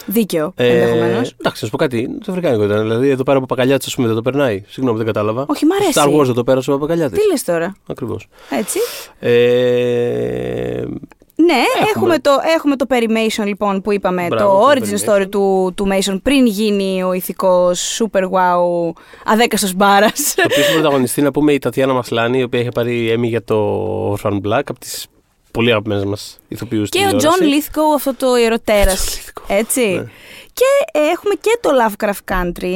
Δίκαιο, Ε, ενδεχομένως. εντάξει, να σου πω κάτι. Το αφρικάνικο ήταν. Δηλαδή, εδώ πέρα από Πακαλιάτη, ας πούμε, δεν το περνάει. Συγγνώμη, δεν κατάλαβα. Όχι, μ' αρέσει. Star Wars δεν το πέρασε ο Παπακαλιάτης. Τι λες τώρα, Ακριβώς. έτσι. Ε, Ναι, έχουμε, Έχουμε. το, έχουμε το Perimation λοιπόν που είπαμε, Μπράβο, το το origin Perimation. story του, του Mason πριν γίνει ο ηθικός super wow αδέκαστος μπάρας. το οποίο στην πρωταγωνιστή να πούμε η Τατιάνα Μασλάνη, η οποία είχε πάρει Emmy για το Orphan Black, από τις πολύ αγαπημένες μας ηθοποιούς και ο John Lithgow αυτό το ιεροτέρας, John Lithgow, έτσι. ναι. Και ε, έχουμε και το Lovecraft Country,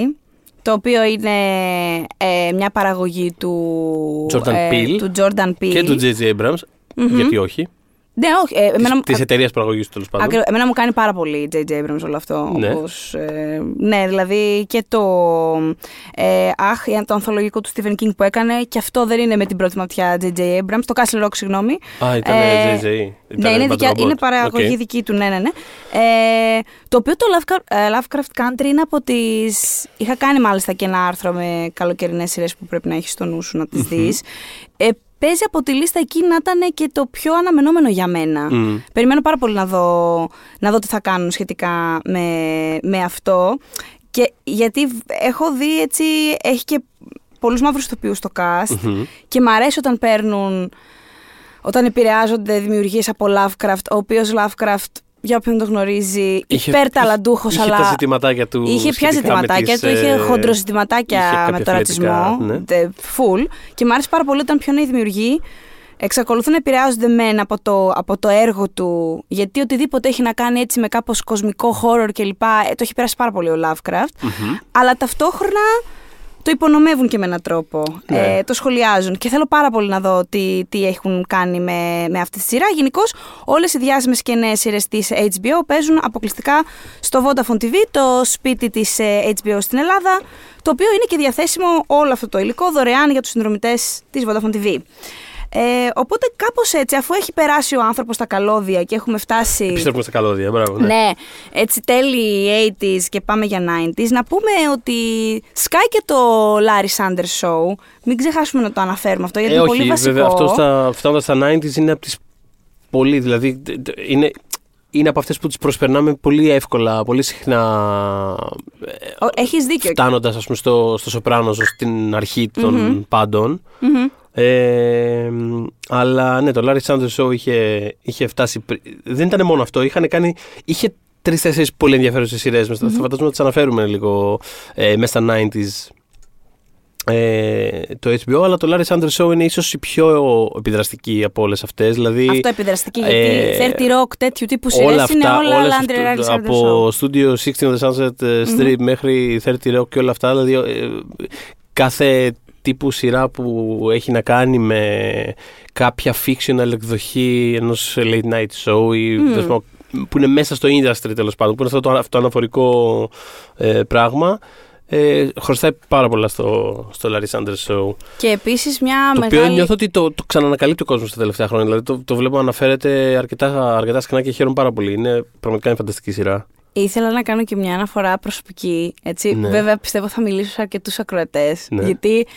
το οποίο είναι ε, μια παραγωγή του Jordan ε, Peele του Jordan Peele. Και του J.J. Abrams. Γιατί όχι. Ναι, όχι. Ε, εμένα, μου- Της εταιρείας παραγωγής τέλος πάντων. Ακριβώς. Εμένα μου κάνει πάρα πολύ J.J. Abrams όλο αυτό. Ναι. Όπως, ε, ναι, δηλαδή και το. Ε, αχ, το ανθολογικό του Stephen King που έκανε, και αυτό δεν είναι με την πρώτη ματιά J.J. Abrams. Το Castle Rock, συγγνώμη. Α, ήταν Ε, J.J. ναι, είναι, δικιά, είναι παραγωγή δική του, ναι, ναι, ναι. Ε, το οποίο το Lovecraft, ε, Lovecraft Country είναι από τις... Είχα κάνει μάλιστα και ένα άρθρο με καλοκαιρινές σειρές που πρέπει να έχεις στο νου σου να τις δεις. Ε, παίζει από τη λίστα εκεί να ήταν και το πιο αναμενόμενο για μένα. Μμ. Περιμένω πάρα πολύ να δω, να δω τι θα κάνουν σχετικά με, με αυτό. Και γιατί β- έχω δει έτσι, έχει και πολλούς μαύρους ηθοποιούς στο cast Μμμ. και μ' αρέσει όταν παίρνουν, όταν επηρεάζονται δημιουργίες από Lovecraft, ο οποίος Lovecraft, για όποιον το γνωρίζει, Είχε- υπερταλαντούχος, είχε αλλά τα ζητηματάκια του. είχε πια σχετικά με ζητηματάκια τις, του, είχε ε, χοντροζητηματάκια είχε κάποια με το φιλετικά, ρατσισμό, ναι. τε- full, και μου άρεσε πάρα πολύ όταν πιο νέοι δημιουργοί εξακολουθούν να επηρεάζονται μεν από το, από το έργο του, γιατί οτιδήποτε έχει να κάνει έτσι με κάπως κοσμικό horror κλπ. ε, το έχει περάσει πάρα πολύ ο Lovecraft, Μμμ. αλλά ταυτόχρονα το υπονομεύουν και με έναν τρόπο. Ναι. Ε, το σχολιάζουν. Και θέλω πάρα πολύ να δω τι, τι έχουν κάνει με, με αυτή τη σειρά. Γενικώ, όλες οι διάσημες και νέες σειρές της HBO παίζουν αποκλειστικά στο Vodafone TV, το σπίτι της HBO στην Ελλάδα, το οποίο είναι και διαθέσιμο όλο αυτό το υλικό δωρεάν για τους συνδρομητές της Vodafone TV. Ε, οπότε κάπως έτσι, αφού έχει περάσει ο άνθρωπος στα καλώδια και έχουμε φτάσει. Επιστρέφουμε στα καλώδια, μπράβο. Ναι. Ναι, έτσι τέλη 80s και πάμε για 90s. Να πούμε ότι σκάει και το Larry Sanders Show. Μην ξεχάσουμε να το αναφέρουμε αυτό γιατί Ε, είναι όχι, πολύ βασικό. βέβαια, αυτό στα, φτάνοντας στα 90s είναι από τις πολύ, δηλαδή τε- τε- είναι, είναι από αυτές που τις προσπερνάμε πολύ εύκολα, πολύ συχνά Ο- Έχεις δίκιο. φτάνοντας ας πούμε στο, στο Σοπράνος ως την αρχή των πάντων. Μμμ. Ε, αλλά ναι, το Larry Sanders Show είχε, είχε φτάσει. πρι- Δεν ήταν μόνο αυτό. Είχαν κάνει. Είχε τρει-τέσσερι πολύ ενδιαφέρουσες σειρές. Θα φαντάζομαι να τις αναφέρουμε λίγο ε, μέσα στα 90s. Ε, το HBO, αλλά το Larry Sanders Show είναι ίσως η πιο επιδραστική από όλες αυτές. Δηλαδή, Αυτό επιδραστική, ε, γιατί 30 Rock, τέτοιου τύπου σειρές όλα είναι αυτά, όλα όλες Landry Larry αυτού- Sanders από Show. Studio 16 on the Sunset ε, Strip μέχρι 30 Rock και όλα αυτά. Δηλαδή, ε, κάθε τύπου σειρά που έχει να κάνει με κάποια fictional εκδοχή ενός late night show ή τέλος πάντων, που είναι μέσα στο industry τέλος πάντων, που είναι αυτό το, αυτό το αναφορικό ε, πράγμα. Ε, χρωστάει πάρα πολλά στο, στο Larry Sanders Show. Και επίσης μια Το μεγάλη... οποίο νιώθω ότι το, το ξανανακαλύπτει ο κόσμος τα τελευταία χρόνια. Δηλαδή το, το βλέπω να αναφέρεται αρκετά, αρκετά συχνά και χαίρομαι πάρα πολύ. Είναι πραγματικά είναι φανταστική σειρά. Ήθελα να κάνω και μια αναφορά προσωπική. Έτσι. Ναι. Βέβαια, πιστεύω θα μιλήσω σε αρκετούς ακροατές. Ναι. Γιατί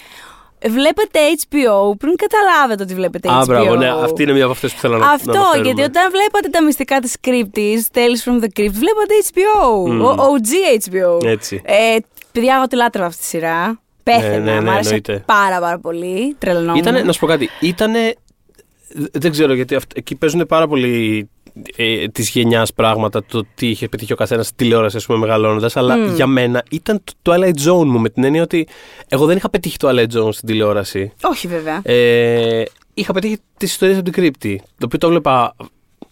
βλέπετε HBO πριν καταλάβετε ότι βλέπετε HBO. Α, μπράβο, ναι, αυτή είναι μία από αυτές που θέλω να να Αυτό, αναφέρουμε. γιατί όταν βλέπατε τα μυστικά της κρύπτης, Tales from the Crypt, βλέπατε HBO, Μμμ. ο OG HBO. Έτσι. Ε, παιδιά, εγώ τη λάτρευα αυτή τη σειρά. Πέθαινα, Ναι, ναι, ναι, μ' άρεσε εννοείται. πάρα πάρα πολύ, τρελνόμουν. Ήτανε, να σου πω κάτι, ήτανε, δεν ξέρω γιατί αυτ- εκεί παίζουν πάρα πολύ ε, τη γενιά πράγματα, το τι είχε πετύχει ο καθένα στη τηλεόραση, α πούμε, μεγαλώνοντα. Αλλά για μένα ήταν το Twilight Zone μου, με την έννοια ότι εγώ δεν είχα πετύχει το Twilight Zone στην τηλεόραση. Όχι βέβαια. Ε, είχα πετύχει τι ιστορίε από την κρύπτη. Το οποίο το έβλεπα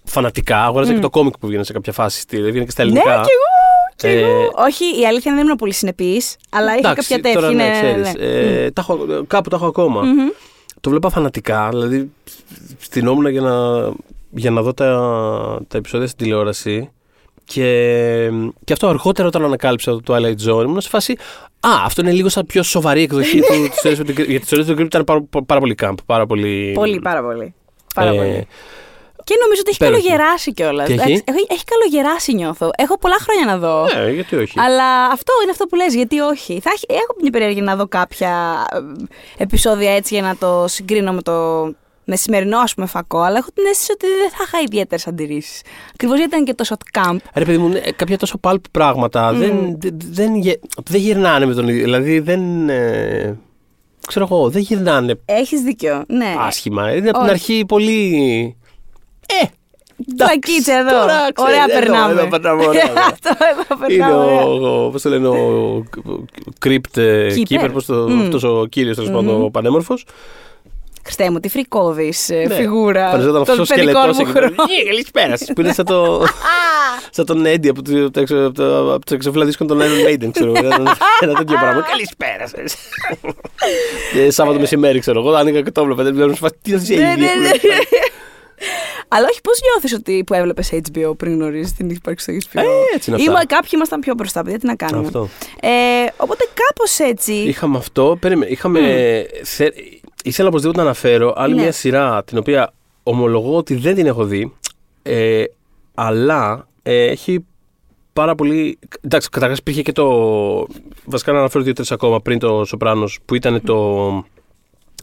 φανατικά. Αγόραζα και το κόμικ που βγαίνει σε κάποια φάση. στη- Βγαίνει και στα Ναι, ελληνικά. κι εγώ. Κι Ε, εγώ. Όχι, η αλήθεια είναι δεν ήμουν πολύ συνεπή, αλλά είχα Εντάξει, κάποια τέτοια. τώρα ναι, ναι, ναι, ξέρεις. ναι. Ε, τα έχω- κάπου το έχω ακόμα. Μμμ. Το βλέπα φανατικά, δηλαδή στυνόμουν για να, για να δω τα, τα επεισόδια στην τηλεόραση και, και αυτό αργότερα όταν ανακάλυψα το Twilight Zone ήμουν σε φάση Α, αυτό είναι λίγο σαν πιο σοβαρή εκδοχή του της ιστορίας με την Κρήτη». Γιατί τις ιστορίες του Κρήτη ήταν πάρα, πάρα πολύ camp, πάρα πολύ... Πολύ, πάρα πολύ. Πάρα ε, πολύ. Και νομίζω ότι έχει υπέροχη. καλογεράσει κιόλας. Τι έχει; Έχει, έχει καλογεράσει, νιώθω. Έχω πολλά χρόνια να δω. Ναι, γιατί όχι. Αλλά αυτό είναι αυτό που λες, γιατί όχι. Θα έχει, έχω μια περιέργεια να δω κάποια ε, επεισόδια έτσι για να το συγκρίνω με το με σημερινό ας πούμε φακό, αλλά έχω την αίσθηση ότι δεν θα είχα ιδιαίτερε αντιρρήσει. Ακριβώ γιατί ήταν και τόσο camp. Ρε παιδί μου, ναι, κάποια τόσο πάλπ πράγματα δεν, δεν, δεν, γε- δεν γυρνάνε με τον ίδιο. Δηλαδή δεν. Ε, ξέρω εγώ, δεν γυρνάνε Έχει δίκιο. Ναι. άσχημα. Είναι από την Όχι. αρχή πολύ. Ε! Πλακίτσα εδώ. τώρα, ξέρεις, ωραία εδώ, περνάμε. εδώ περνάμε ωραία. Αυτό εδώ Είναι περνάμε. ωραία. ο, ο, πώς το λένε, ο Crypt Keeper. Keeper, πώς το, Μμ. αυτός ο κύριος τέλος πάντων, ο πανέμορφος. Χριστέ μου, τι φρικόδη Ναι. φιγούρα. Φανταζόταν των αυτός ο παιδικών σκελετός μου εκεί πέρα. χρόνων. «Ε, Καλησπέρα σας», που είναι σαν το... Σαν τον Έντι από το, από το, εξω- από το, από το εξωφυλλά δίσκο των Iron Maiden, ξέρω εγώ. Ένα- Ένα τέτοιο πράγμα. Καλησπέρα σας. Και Σάββατο μεσημέρι, ξέρω εγώ, άνοιγα και το έβλεπα. Δεν βλέπω, τι θα Ναι, γίνει. ναι, ναι. Αλλά όχι, πώς νιώθεις ότι που έβλεπες HBO πριν γνωρίζεις την ύπαρξη του HBO. Ε, έτσι είναι αυτά. Είμα- κάποιοι ήμασταν πιο μπροστά, παιδιά, τι να κάνουμε. Αυτό. Ε, οπότε κάπως έτσι. Είχαμε αυτό. Περίμενε. Είχαμε. θε- Ήθελα οπωσδήποτε να αναφέρω άλλη Ναι. μια σειρά την οποία ομολογώ ότι δεν την έχω δει. Ε, αλλά ε, έχει πάρα πολύ. Εντάξει, καταρχάς υπήρχε και το. Βασικά να αναφέρω δύο-τρεις ακόμα πριν το Σοπράνο που ήταν το.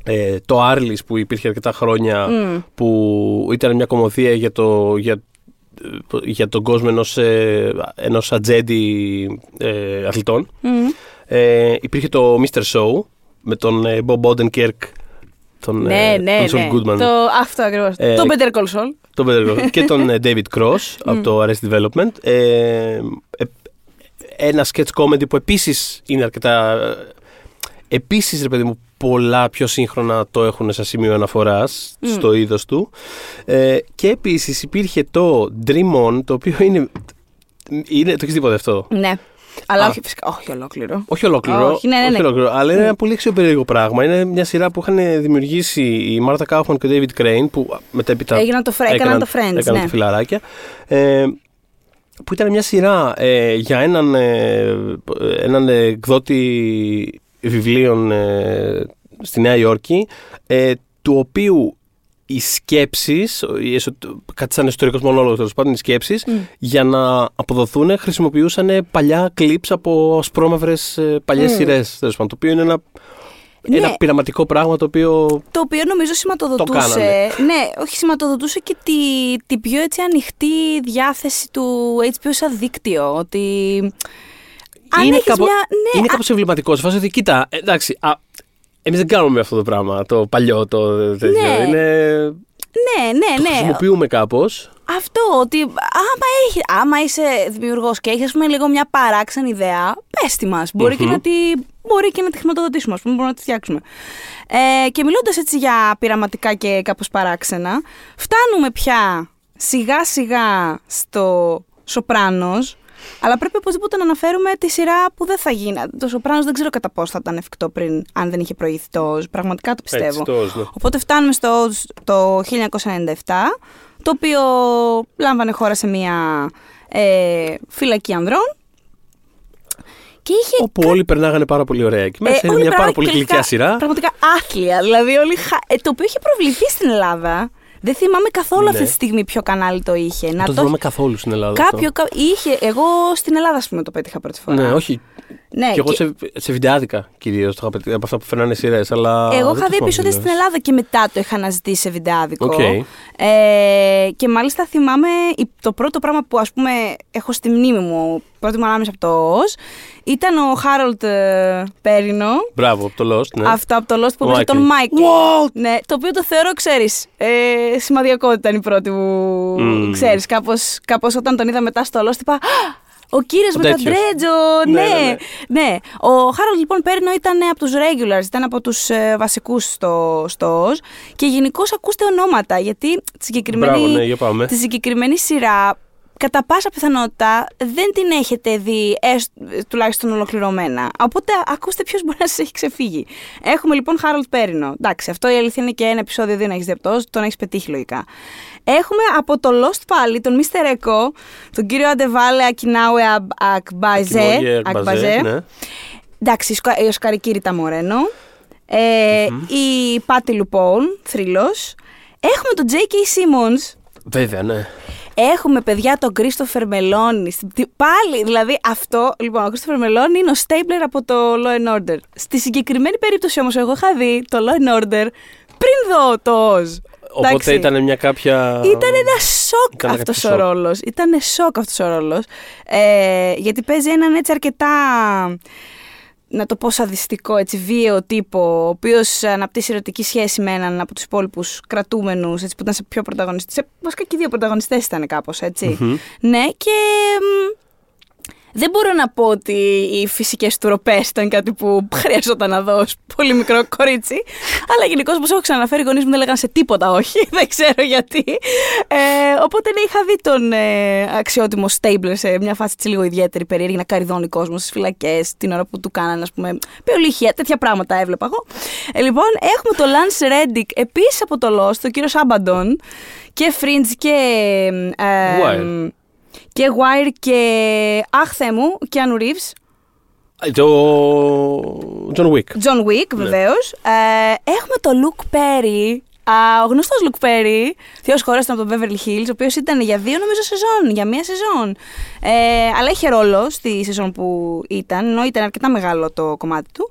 ε, το Άρλις που υπήρχε αρκετά χρόνια Μμ. που ήταν μια κομμωδία για, το, για, για τον κόσμο ενός, ε, ενός ατζέντη ε, αθλητών. Μμ. Ε, υπήρχε το Mr. Show με τον ε, Bob Odenkirk, τον, Ναι, ε, ναι, τον Saul ναι. Goodman, Το, αυτό ακριβώς. Ε, το Better Call Saul. τον Better Call Saul, και τον ε, David Cross από το Arrested Development. Ε, ε, ένα sketch comedy που επίσης είναι αρκετά... ε, Επίσης, ρε παιδί μου, πολλά πιο σύγχρονα το έχουν σαν σημείο αναφοράς Μμ. στο είδος του. Ε, και επίσης υπήρχε το Dream On, το οποίο είναι... είναι το έχεις δει ποτέ αυτό; Ναι. Αλλά Α. όχι φυσικά. Όχι ολόκληρο. Όχι ολόκληρο. Όχι, ναι, ναι, ναι. ολόκληρο αλλά είναι ένα πολύ αξιοπερίεργο πράγμα. Είναι μια σειρά που είχαν δημιουργήσει η Μάρτα Κάουφμαν και ο David Crane, που μετέπειτα Έγιναν το Fre- έκαναν το Friends, έκαναν ναι. τα φιλαράκια. Ε, που ήταν μια σειρά ε, για έναν, ε, έναν εκδότη βιβλίων ε, στη Νέα Υόρκη, ε, του οποίου οι σκέψεις, κάτι σαν ιστορικό μονόλογος τέλος πάντων, οι σκέψεις, Μμ. για να αποδοθούν χρησιμοποιούσαν παλιά clips από ασπρόμαυρες παλιές Μμ. σειρές. Το οποίο είναι ένα, Ναι. ένα πειραματικό πράγμα το οποίο. Το οποίο νομίζω σηματοδοτούσε. κάνανε. ναι, όχι, σηματοδοτούσε και τη, την πιο έτσι ανοιχτή διάθεση του HBO σαν δίκτυο. Ότι. Αν είναι έχεις κάπω- μια. Ναι, είναι α- κάπως εμβληματικό. Σε φάση ότι, κοίτα, ε, εντάξει, α, εμείς δεν κάνουμε αυτό το πράγμα, το παλιό, το τέτοιο. Ναι. Είναι, ναι, ναι, το ναι. χρησιμοποιούμε κάπως. Αυτό ότι άμα, έχει, άμα είσαι δημιουργός και έχεις ας πούμε, λίγο μια παράξενη ιδέα, πες τη μας. Μπορεί, και Μμμ. να τη, μπορεί και να τη χρηματοδοτήσουμε, ας πούμε, μπορούμε να τη φτιάξουμε. Ε, και μιλώντας έτσι για πειραματικά και κάπως παράξενα, φτάνουμε πια σιγά σιγά στο Σοπράνος, αλλά πρέπει οπωσδήποτε να αναφέρουμε τη σειρά που δεν θα γίνει. Το Σοπράνος δεν ξέρω κατά πόσο θα ήταν εφικτό πριν, αν δεν είχε προηγηθεί το Oz. Πραγματικά το πιστεύω. Έτσι, το Oz, ναι. Οπότε φτάνουμε στο Oz το 1997, το οποίο λάμβανε χώρα σε μια ε, φυλακή ανδρών. Και είχε Όπου όλοι περνάγανε πάρα πολύ ωραία εκεί μέσα. ε, είναι όλοι μια πάρα πράγμα- πολύ και γλυκιά τελικά σειρά. Πραγματικά άθλια. Δηλαδή, όλοι χα... ε, το οποίο είχε προβληθεί στην Ελλάδα. Δεν θυμάμαι καθόλου Ναι. αυτή τη στιγμή ποιο κανάλι το είχε. Δεν Να το το θυμάμαι καθόλου στην Ελλάδα. αυτό. Κάποιο. κα- Είχε, εγώ στην Ελλάδα, ας πούμε, το πέτυχα πρώτη φορά. Ναι, όχι. Ναι, και εγώ και- σε, σε βιντεάδικα κυρίως το είχα πετύχει από αυτά που φέρνανε σειρές. Αλλά Εγώ δεν είχα το δει θυμάμαι επεισόδια κιόλας. στην Ελλάδα και μετά το είχα αναζητήσει σε βιντεάδικο. Οκ. Ε, και μάλιστα θυμάμαι η- το πρώτο πράγμα που ας πούμε έχω στη μνήμη μου, πρώτη μου ανάμεσα από το Oz, ήταν ο Χάρολντ ε, Πέρινο. Μπράβο, από το Lost. Ναι. Αυτό από το Lost που Ο έπαιζε τον Michael. Μάικλ. What? Ναι, το οποίο το θεωρώ, ξέρεις, ε, σημαδιακότητα είναι η πρώτη μου, Μμμ. ξέρεις, κάπως, κάπως όταν τον είδα μετά στο Lost, είπα, «Α, ο κύριος Ο με τα τέτοιος. ντρέτζο, Ναι, ναι, ναι, ναι, ναι. Ο Χάρολτ λοιπόν Πέρινο ήταν από τους regulars, ήταν από τους ε, βασικούς στο, στο Oz και γενικώς ακούστε ονόματα, γιατί τη συγκεκριμένη, Μπράβο, ναι, για πάμε. τη συγκεκριμένη σειρά κατά πάσα πιθανότητα δεν την έχετε δει έστω, τουλάχιστον ολοκληρωμένα. Οπότε ακούστε ποιος μπορεί να σας έχει ξεφύγει. Έχουμε λοιπόν Χάρολτ Πέρινο. Εντάξει, αυτό η αλήθεια είναι και ένα επεισόδιο δεν έχεις δει από το Oz, τον έχεις πετύχει λογικά. Έχουμε από το Lost πάλι τον Μίστερ Εκό, τον κύριο Αντεβάλε Ακινάουε Ακμπαζέ. Κιμόγε, Ακμπαζέ, ναι. Εντάξει, η Σκο- η Οσκαρική Ρίτα Μορένο. Ε, Η Πάτη Λουπόν, θρύλος. Έχουμε τον J.K. Simmons. Βέβαια, ναι. Έχουμε παιδιά τον Κρίστοφερ Μελώνη. Στη- τι- Πάλι, δηλαδή αυτό. Λοιπόν, ο Κρίστοφερ Μελώνη είναι ο Στέιμπλερ από το Law and Order. Στη συγκεκριμένη περίπτωση όμως, εγώ είχα δει το Law and Order πριν δω το Oz. Οπότε Εντάξει. ήταν μια κάποια. Ήταν ένα σοκ Ήταν αυτός κάποιο ο σοκ. ρόλος. Ήταν σοκ αυτός ο ρόλος. Ε, γιατί παίζει έναν έτσι αρκετά. Να το πω σαδιστικό, έτσι, βίαιο τύπο, ο οποίος αναπτύσσει ερωτική σχέση με έναν από τους υπόλοιπους κρατούμενους, που ήταν σε πιο πρωταγωνιστές. Βασικά και οι δύο πρωταγωνιστές ήταν κάπως, έτσι. Ναι, και. μ, δεν μπορώ να πω ότι οι φυσικές του ροπέ ήταν κάτι που χρειαζόταν να δω ως πολύ μικρό κορίτσι. Αλλά γενικώς, όπως έχω ξαναφέρει, οι γονείς μου δεν έλεγαν σε τίποτα όχι. δεν ξέρω γιατί. Ε, οπότε ναι, είχα δει τον ε, αξιότιμο Στέιμπλερ σε μια φάση έτσι λίγο ιδιαίτερη περίεργη να καριδώνει κόσμο στις φυλακές την ώρα που του κάνανε, ας πούμε, πεολυχία. Τέτοια πράγματα έβλεπα εγώ. Ε, λοιπόν, έχουμε το Lance Reddick επίσης από το Lost, τον κύριος Σάμπαντον και Fringe και. ε, Wire. Και Wire και αχ Θεέ μου, Keanu Reeves, Ε, Το. John Wick. John Wick Ναι. βεβαίως. Ε, έχουμε το Luke Perry, α, ο γνωστός Luke Perry, θείος χώρας από τον Beverly Hills, ο οποίος ήταν για δύο νομίζω σεζόν, για μία σεζόν. Ε, αλλά είχε ρόλο στη σεζόν που ήταν, ενώ ήταν αρκετά μεγάλο το κομμάτι του.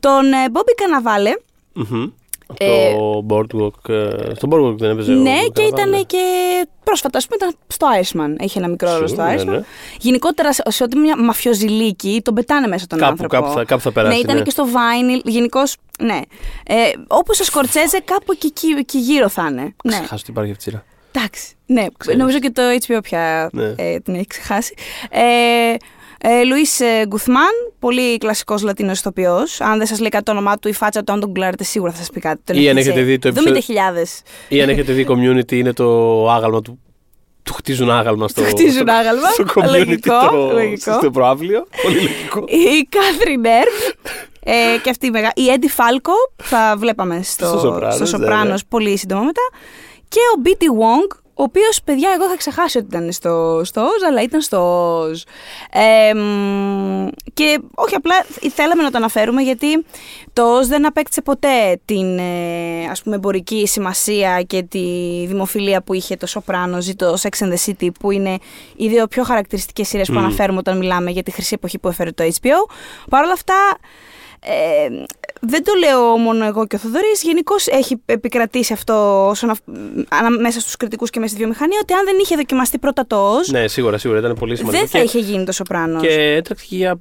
Τον ε, Bobby Cannavale, Μμμ. Ε, το Boardwalk. ε, Στο Boardwalk δεν έπαιζε. ο ναι, και Carnavale. ήταν και πρόσφατα, ας πούμε, ήταν στο Iceman. Είχε ένα μικρό ρόλο στο Σίγουρα, Iceman. ναι. Γενικότερα, σε- σε ό,τι μια μαφιοζηλίκη, τον πετάνε μέσα τον Κάπου, άνθρωπο. κάπου, θα, κάπου θα περάσει. ναι, ήταν ναι. και στο Vinyl. Γενικώς, ναι. Ε, Όπως ο Σκορτσέζε, κάπου εκεί, εκεί, εκεί γύρω θα είναι. Ναι. Ξεχάσω ότι υπάρχει αυτή η σειρά. Εντάξει. Ναι, Ξέρεις. νομίζω και το HBO πια Ναι. ε, την έχει ξεχάσει. Ε, ε, Λουίς ε, Γκουθμάν, πολύ κλασικός λατίνος ηθοποιός. Αν δεν σας λέει κάτι το όνομά του, η φάτσα του, αν τον κλάρετε, σίγουρα θα σας πει κάτι. Τον Ή αν έχει έχετε σε δει το 70.000. Ή αν έχετε δει community, είναι το άγαλμα του. Του χτίζουν άγαλμα στο. Του χτίζουν άγαλμα. Στο community Λογικό, το, λογικό. στο προάβλιο. Πολύ λογικό. Η Κάθριν Έρβ. Ε, και αυτή η μεγα... Η Έντι Φάλκο, θα βλέπαμε στο, Στο Σοπράνος, στο ναι, Σοπράνος ναι. πολύ σύντομα μετά. Και ο Μπίτι Wong, ο οποίος, παιδιά, εγώ είχα ξεχάσει ότι ήταν στο, στο Oz, αλλά ήταν στο Oz. Ε, μ, και όχι απλά θέλαμε να το αναφέρουμε γιατί το Oz δεν απέκτησε ποτέ την ε, ας πούμε εμπορική σημασία και τη δημοφιλία που είχε το Sopranos ή το Sex and the City που είναι οι δύο πιο χαρακτηριστικές σειρές που Μμμ. αναφέρουμε όταν μιλάμε για τη χρυσή εποχή που έφερε το HBO. Παρ' όλα αυτά ε, δεν το λέω μόνο εγώ και ο Θοδωρής, γενικώς έχει επικρατήσει αυτό όσον αφ... ανα- μέσα στους κριτικούς και μέσα στη βιομηχανία ότι αν δεν είχε δοκιμαστεί πρώτα το Oz, ναι, σίγουρα, σίγουρα ήταν πολύ σημαντικό. δεν θα Και- είχε γίνει το Σοπράνος. Και έτρεξε και για.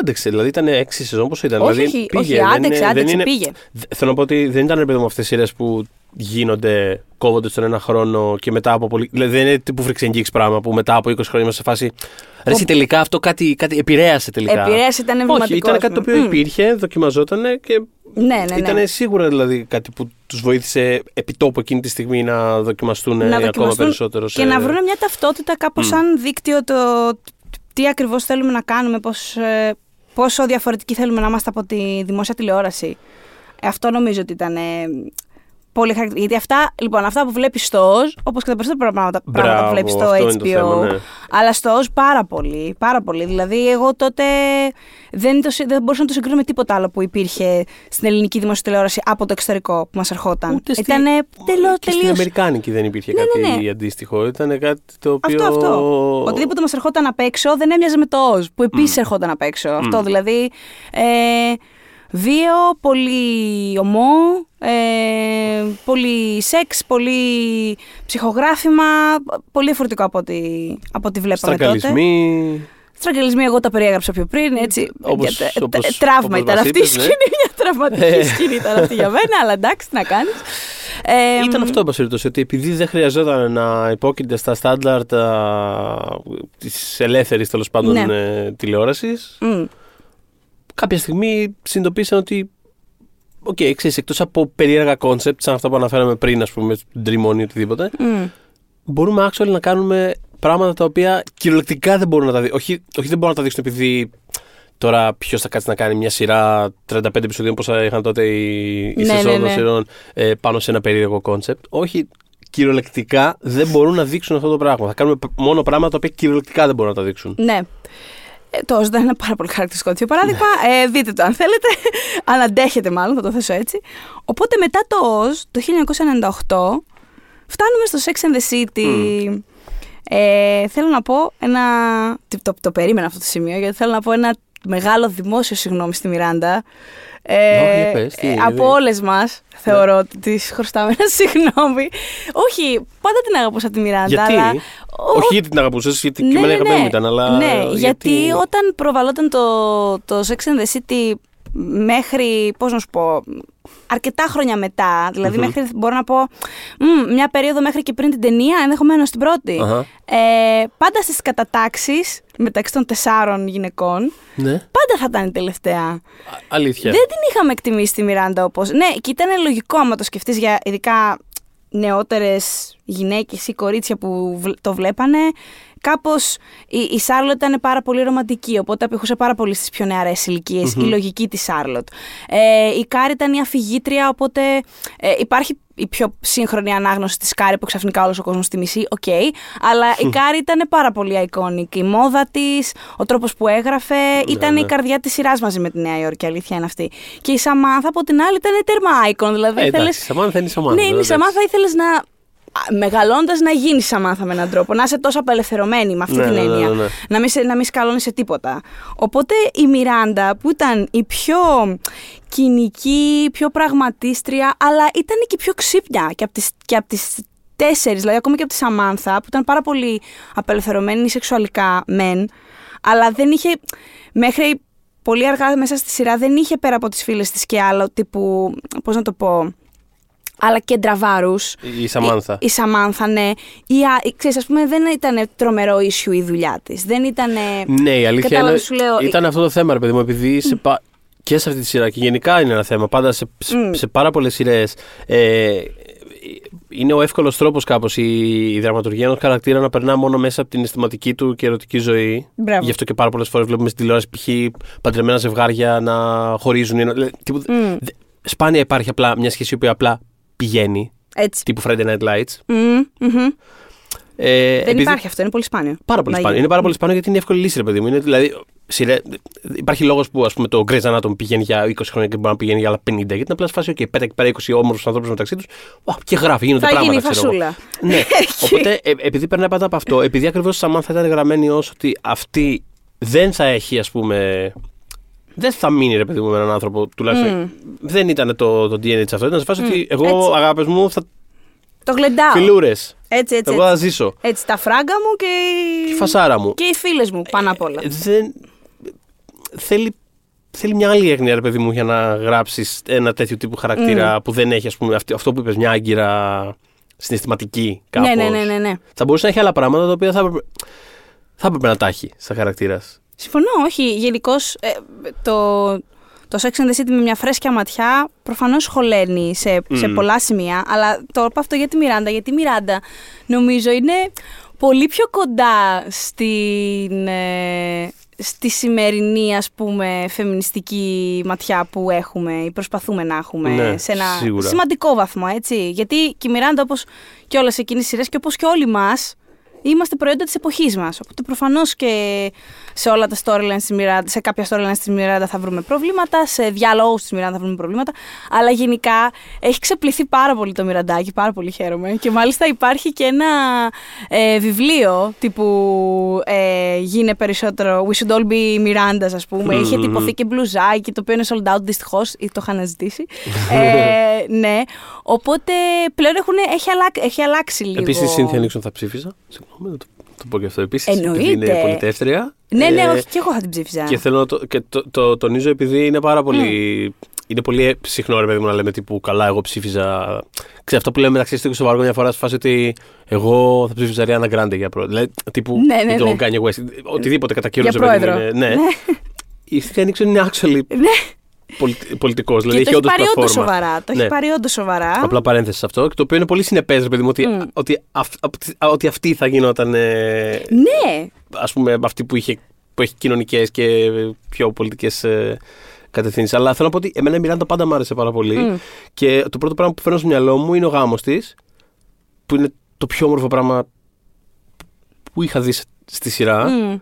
Άντεξε, δηλαδή ήταν έξι σεζόν, πόσο ήταν. Όχι, δηλαδή, όχι, πήγε, όχι, δεν άντεξε, είναι- δεν άντεξε, είναι- πήγε. Δε- Θέλω να πω ότι δεν ήταν ρε παιδί μου αυτές οι σειρές που γίνονται, κόβονται στον ένα χρόνο και μετά από πολύ. Δηλαδή δεν είναι τύπου φρυξενγκίξ πράγμα που μετά από 20 χρόνια είμαστε σε φάση. Ρε, εσύ τελικά αυτό κάτι, κάτι επηρέασε τελικά. Επηρέασε, ήταν Όχι, εμβληματικό. ήταν κάτι το οποίο Μμ. υπήρχε, δοκιμαζόταν και Ναι, ναι, ναι. ήταν σίγουρα δηλαδή κάτι που τους βοήθησε επιτόπου εκείνη τη στιγμή να δοκιμαστούν να ε, ακόμα δοκιμαστούν περισσότερο. και να βρουν μια ταυτότητα κάπως σαν δίκτυο το τι ακριβώς θέλουμε να κάνουμε, πώς, ε, πόσο διαφορετικοί θέλουμε να είμαστε από τη δημόσια τηλεόραση. Ε, Αυτό νομίζω ότι ήταν ε, πολύ χαρακτηριστικό. Γιατί αυτά, λοιπόν, αυτά που βλέπεις στο OZ, όπως και τα περισσότερα πράγματα, πράγματα που Μπράβο, βλέπεις στο αυτό HBO, είναι το θέμα, ναι. αλλά στο OZ πάρα πολύ, πάρα πολύ. Δηλαδή, εγώ τότε δεν, το, συ- δεν μπορούσα να το συγκρίνω με τίποτα άλλο που υπήρχε στην ελληνική δημόσια τηλεόραση από το εξωτερικό που μας ερχόταν. Ούτε στη- Ήταν τελώ, και στην τελείως Αμερικάνικη δεν υπήρχε Ναι, ναι, κάτι ναι. αντίστοιχο. Ήταν κάτι το οποίο. Αυτό, αυτό. Οτιδήποτε μας ερχόταν απ' έξω δεν έμοιαζε με το Oz, που επίσης ερχόταν απ' έξω. Αυτό δηλαδή. Ε, βίο, πολύ ομό, ε, πολύ σεξ, πολύ ψυχογράφημα. Πολύ διαφορετικό από ό,τι, από ό,τι βλέπαμε τότε. Στραγγαλισμοί. Στραγγελισμοί, εγώ τα περιέγραψα πιο πριν, έτσι. Όπως- Για τε- όπως- τε- τραύμα όπως ήταν μας αυτή η είπες, ναι. σκηνή. Μια τραυματική σκηνή ήταν αυτή για μένα, αλλά εντάξει, τι να κάνεις. Ε, Ήταν αυτό, εν πάση περιπτώσει, ότι επειδή δεν χρειαζόταν να υπόκειται στα στάνταρτ της ελεύθερης τέλος πάντων Ναι. ε, τηλεόρασης, μ, κάποια στιγμή συνειδητοποίησαν ότι. OK, okay, ξέρεις, εκτός από περίεργα concept, σαν αυτά που αναφέραμε πριν, ας πούμε, Dream On ή οτιδήποτε, μ. μπορούμε actually να κάνουμε πράγματα τα οποία κυριολεκτικά δεν μπορούν να τα δείξουν. Όχι, όχι, δεν μπορούν να τα δείξουν επειδή τώρα ποιος θα κάτσει να κάνει μια σειρά 35 επεισοδίων όπω είχαν τότε οι, οι Ναι, σεζόν ναι, των ναι. σειρών ε, πάνω σε ένα περίεργο concept. Όχι, κυριολεκτικά δεν μπορούν να δείξουν αυτό το πράγμα. Θα κάνουμε π- μόνο πράγματα τα οποία κυριολεκτικά δεν μπορούν να τα δείξουν. Ναι. Ε, το Oz δεν είναι πάρα πολύ χαρακτηριστικό τέτοιο παράδειγμα. Ε, δείτε το αν θέλετε. αν αντέχετε, μάλλον, θα το θέσω έτσι. Οπότε μετά το Oz, το 1998, φτάνουμε στο Sex and the City. Ε, θέλω να πω ένα. Το, το, το περίμενα αυτό το σημείο, γιατί θέλω να πω ένα μεγάλο δημόσιο συγγνώμη στη Μιράντα. Ε, Όχι, για πες, τι, ε, γιατί- από όλες μας θεωρώ ότι τη χρωστάμε ένα συγγνώμη. Όχι, πάντα την αγαπούσα τη Μιράντα. Γιατί; Αλλά, Όχι γιατί την αγαπούσες, γιατί και εμένα αγαπημένη μου ήταν, αλλά. ναι, γιατί όταν προβαλόταν το, το Sex and the City μέχρι, πώς να σου πω, αρκετά χρόνια μετά, δηλαδή μέχρι, μπορώ να πω, μ, μια περίοδο μέχρι και πριν την ταινία, ενδεχομένως την πρώτη, Αχα. ε, πάντα στις κατατάξεις μεταξύ των τεσσάρων γυναικών, Ναι, πάντα θα ήταν η τελευταία. Α- αλήθεια. Δεν την είχαμε εκτιμήσει τη Μιράντα όπως. Ναι, και ήταν λογικό άμα το σκεφτείς για ειδικά νεότερες γυναίκες ή κορίτσια που βλ- το βλέπανε. Κάπως η, η Σάρλοτ ήταν πάρα πολύ ρομαντική, οπότε απηχούσε πάρα πολύ στις πιο νεαρές ηλικίες, η λογική της Σάρλοτ. Ε, η Κάρι ήταν η αφηγήτρια, οπότε ε, υπάρχει η πιο σύγχρονη ανάγνωση της Κάρι που ξαφνικά όλος ο κόσμος τη μισεί, οκ. αλλά η Κάρι ήταν πάρα πολύ iconic. Η μόδα της, ο τρόπος που έγραφε, ήταν ναι. η καρδιά της σειράς μαζί με τη Νέα Υόρκη, η αλήθεια είναι αυτή. Και η Σαμάνθα από την άλλη ήταν τέρμα icon, δηλαδή Ε, ήθελες... εντάξει, η Σαμάνθα είναι η Σαμάνθα, Ναι, είναι η εντάξει. Σαμάνθα, ήθελες να μεγαλώντας να γίνεις Σαμάνθα με έναν τρόπο. Να είσαι τόσο απελευθερωμένη με αυτή Ναι, την ναι, ναι, έννοια. ναι, ναι. Να μην, σε, να μην σκαλώνεις σε τίποτα. Οπότε η Μιράντα που ήταν η πιο κοινική, πιο πραγματίστρια, αλλά ήταν και η πιο ξύπνια και από τις, και από τις τέσσερις, δηλαδή ακόμα και από τη Σαμάνθα, που ήταν πάρα πολύ απελευθερωμένη σεξουαλικά μεν, αλλά δεν είχε, μέχρι πολύ αργά μέσα στη σειρά δεν είχε πέρα από τις φίλες της και άλλο τύπου, πώς να το πω, άλλα κέντρα βάρους. Η Σαμάνθα. Η, η Σαμάνθα, ναι. Η, α- η- ξέρεις, ας πούμε, δεν ήταν τρομερό issue η δουλειά της. Δεν ήταν. Ναι, η αλήθεια Κατάλαβες, είναι, σου λέω, ήταν αυτό το θέμα, ρε παιδί μου, επειδή σε πα- και σε αυτή τη σειρά και γενικά είναι ένα θέμα. Πάντα σε, σε, Μμ. σε πάρα πολλές σειρές. Ε, είναι ο εύκολος τρόπος κάπως η, η δραματουργία ενός χαρακτήρα να περνά μόνο μέσα από την αισθηματική του και ερωτική ζωή. Μπράβο. Γι' αυτό και πάρα πολλές φορές βλέπουμε στην τηλεόραση π.χ. παντρεμένα ζευγάρια να χωρίζουν. ή να- δηλαδή, τίποτα- Μμ. δε- Σπάνια υπάρχει απλά μια σχέση η οποία απλά πηγαίνει. Έτσι. Τύπου Friday Night Lights. Μμμ, μμμ. Ε, Δεν επειδή- υπάρχει αυτό, είναι πολύ σπάνιο. Πάρα πολύ Να σπάνιο. γίνει. Είναι πάρα πολύ σπάνιο γιατί είναι εύκολη λύση, ρε παιδί μου. Είναι, δηλαδή, σειρέ, υπάρχει λόγος που ας πούμε, το Grey's Anatomy πηγαίνει για 20 χρόνια και μπορεί να πηγαίνει για άλλα 50. Γιατί είναι απλά σε φάση, OK, πέρα εκεί πέρα 20 όμορφους ανθρώπους μεταξύ τους και γράφει, γίνονται Θα πράγματα. γίνει η ξέρω εγώ. φασούλα. ναι. Οπότε, ε, επειδή περνάει πάντα από αυτό, επειδή ακριβώς η Σαμάνθα ήταν γραμμένη ως ότι αυτή δεν θα έχει, ας πούμε. Δεν θα μείνει ρε παιδί μου με έναν άνθρωπο, τουλάχιστον. Δεν ήταν το, το DNA τη αυτό. Ήταν σε φάση ότι εγώ, Έτσι. αγάπες μου, θα. Το γλεντάω. Φιλούρες. Έτσι, έτσι. Εγώ θα έτσι. ζήσω. Έτσι, τα φράγκα μου και. Η φασάρα μου. Και οι φίλες μου πάνω απ' όλα. Ε, δεν... θέλει, θέλει μια άλλη έγνοια, ρε παιδί μου, για να γράψεις ένα τέτοιο τύπου χαρακτήρα που δεν έχει, ας πούμε, αυτή- αυτό που είπες, μια άγκυρα συναισθηματική κάπως. Ναι, ναι, ναι, ναι, ναι. Θα μπορούσε να έχει άλλα πράγματα τα οποία θα έπρεπε, θα έπρεπε να τα έχει σαν χαρακτήρας. Συμφωνώ, όχι. Γενικώς το, το Sex and the City με μια φρέσκια ματιά προφανώς χωλαίνει σε, σε Μμ. πολλά σημεία. Αλλά το είπα αυτό για τη Μιράντα, γιατί η Μιράντα νομίζω είναι πολύ πιο κοντά στην, ε, στη σημερινή ας πούμε φεμινιστική ματιά που έχουμε ή προσπαθούμε να έχουμε Ναι, σε ένα σίγουρα. σημαντικό βαθμό, έτσι. Γιατί και η Μιράντα όπως και όλες εκείνες οι σειρές και όπως και όλοι μας είμαστε προϊόντα της εποχής μας. Οπότε προφανώς και σε όλα τα storylines της Miranda, σε κάποια storylines της Miranda θα βρούμε προβλήματα, σε διαλόγους της Miranda θα βρούμε προβλήματα, αλλά γενικά έχει ξεπληθεί πάρα πολύ το Μιραντάκι, πάρα πολύ χαίρομαι. Και μάλιστα υπάρχει και ένα ε, βιβλίο τύπου ε, γίνε περισσότερο We should all be Mirandas ας πούμε. Μμμ. Είχε τυπωθεί και μπλουζάκι, το οποίο είναι sold out δυστυχώς ή το είχαν ζητήσει. ε, ναι, οπότε πλέον έχουν, έχει, αλλάξει, έχει αλλάξει λίγο. Επίσης, η Cynthia Nixon θα ψήφιζα. Συγγνώμη, να το, το πω και αυτό επίσης. Εννοείται. Είναι πολιτεύτρια. Ναι, ναι, Ε, όχι, και εγώ θα την ψήφιζα. Και θέλω να το, και το, το, τονίζω επειδή είναι πάρα πολύ. Είναι πολύ συχνό ρε παιδί μου να λέμε τύπου καλά, εγώ ψήφιζα. Ξέρετε, αυτό που λέμε μεταξύ στο και στο βαργό μια φορά σε φάση ότι εγώ θα ψήφιζα Ριάννα Γκράντε για πρόεδρο. Δηλαδή, τύπου Ναι, ναι, ή τον ναι. Kanye West. Οτιδήποτε κατά κύριο Για ρε παιδί μου. πρόεδρο. Είναι, ναι. Η Cynthia Nixon είναι actually Ναι, πολιτικός. Δηλαδή και έχει το έχει όντως πάρει όντως πλατφόρμα. σοβαρά. Το Ναι. έχει πάρει όντως σοβαρά. Απλά παρένθεση σε αυτό. Και το οποίο είναι πολύ συνεπές, ρε παιδί μου, ότι, Μμ. ότι, αυ- ότι, ότι αυτή θα γινόταν. Ε, Ναι, ας πούμε αυτή που, είχε, που έχει κοινωνικές και πιο πολιτικές ε, κατευθύνσεις. Αλλά θέλω να πω ότι εμένα η Μιράντα πάντα μου άρεσε πάρα πολύ. Μμ. Και το πρώτο πράγμα που φέρνω στο μυαλό μου είναι ο γάμος της, που είναι το πιο όμορφο πράγμα που είχα δει στη σειρά. Μμ.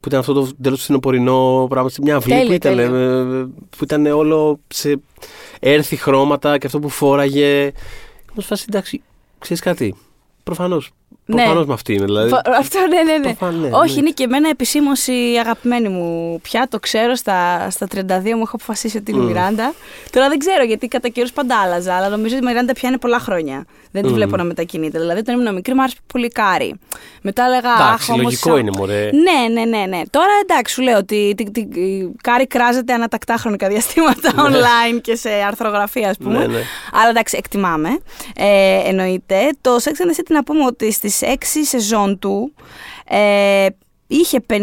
Που ήταν αυτό το τέλος του φθινοπορεινό πράγμα σε μια αυλή Τέλειο, που, ήταν, τέλειο. ε, που ήταν όλο σε έρθει χρώματα και αυτό που φόραγε. Μου φάση εντάξει, ξέρεις κάτι. Προφανώς. Ναι. Προφανώς με αυτή είναι. Δηλαδή, Φο- Αυτό ναι, ναι, ναι. Προφανώς, ναι, Όχι, ναι. είναι και εμένα επισήμω η αγαπημένη μου πια. Το ξέρω στα, στα 32 μου έχω αποφασίσει ότι είναι η Μμ. Μιράντα. Τώρα δεν ξέρω γιατί κατά καιρούς πάντα άλλαζα, αλλά νομίζω ότι η Μιράντα πια είναι πολλά χρόνια. Δεν τη Μμ. βλέπω να μετακινείται. Δηλαδή, όταν ήμουν μικρή, μου άρεσε πολύ Κάρι. Μετά έλεγα. εντάξει, «Αχ, όμως, λογικό σαν- είναι, μωρέ. Ναι, ναι, ναι, ναι. Τώρα εντάξει, σου λέω ότι τη, τη, η Κάρι κράζεται ανά τακτά χρονικά διαστήματα online και σε αρθρογραφία, ας πούμε. Ναι, ναι. Αλλά εντάξει, εκτιμάμε. Ε, εννοείται. Το Sex and the City να πούμε ότι στις 6 σεζόν του ε, είχε 54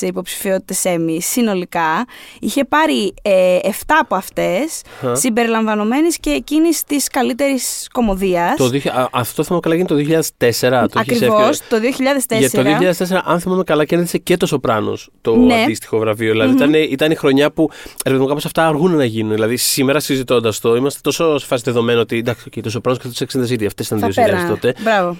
υποψηφιότητες Emmy συνολικά. Είχε πάρει ε, 7 από αυτές, Χα. συμπεριλαμβανομένης και εκείνης της καλύτερης κομμωδίας. Το, δίχε- α, αυτό θυμάμαι καλά γίνει το 2004. Το είχες Ακριβώς, έφυγε. το 2004. Για το 2004, αν θυμάμαι καλά, κέρδισε και το Σοπράνο το Ναι. αντίστοιχο βραβείο. Δηλαδή ήταν, ήταν η χρονιά που ρε παιδί μου, κάπως αυτά αργούν να γίνουν. Δηλαδή σήμερα συζητώντας το, είμαστε τόσο σε φάση δεδομένο ότι εντάξει, okay, το Σοπράνο και το Sex and the City, αυτές ήταν θα δύο σειρές πέρανε. τότε. Μπράβο.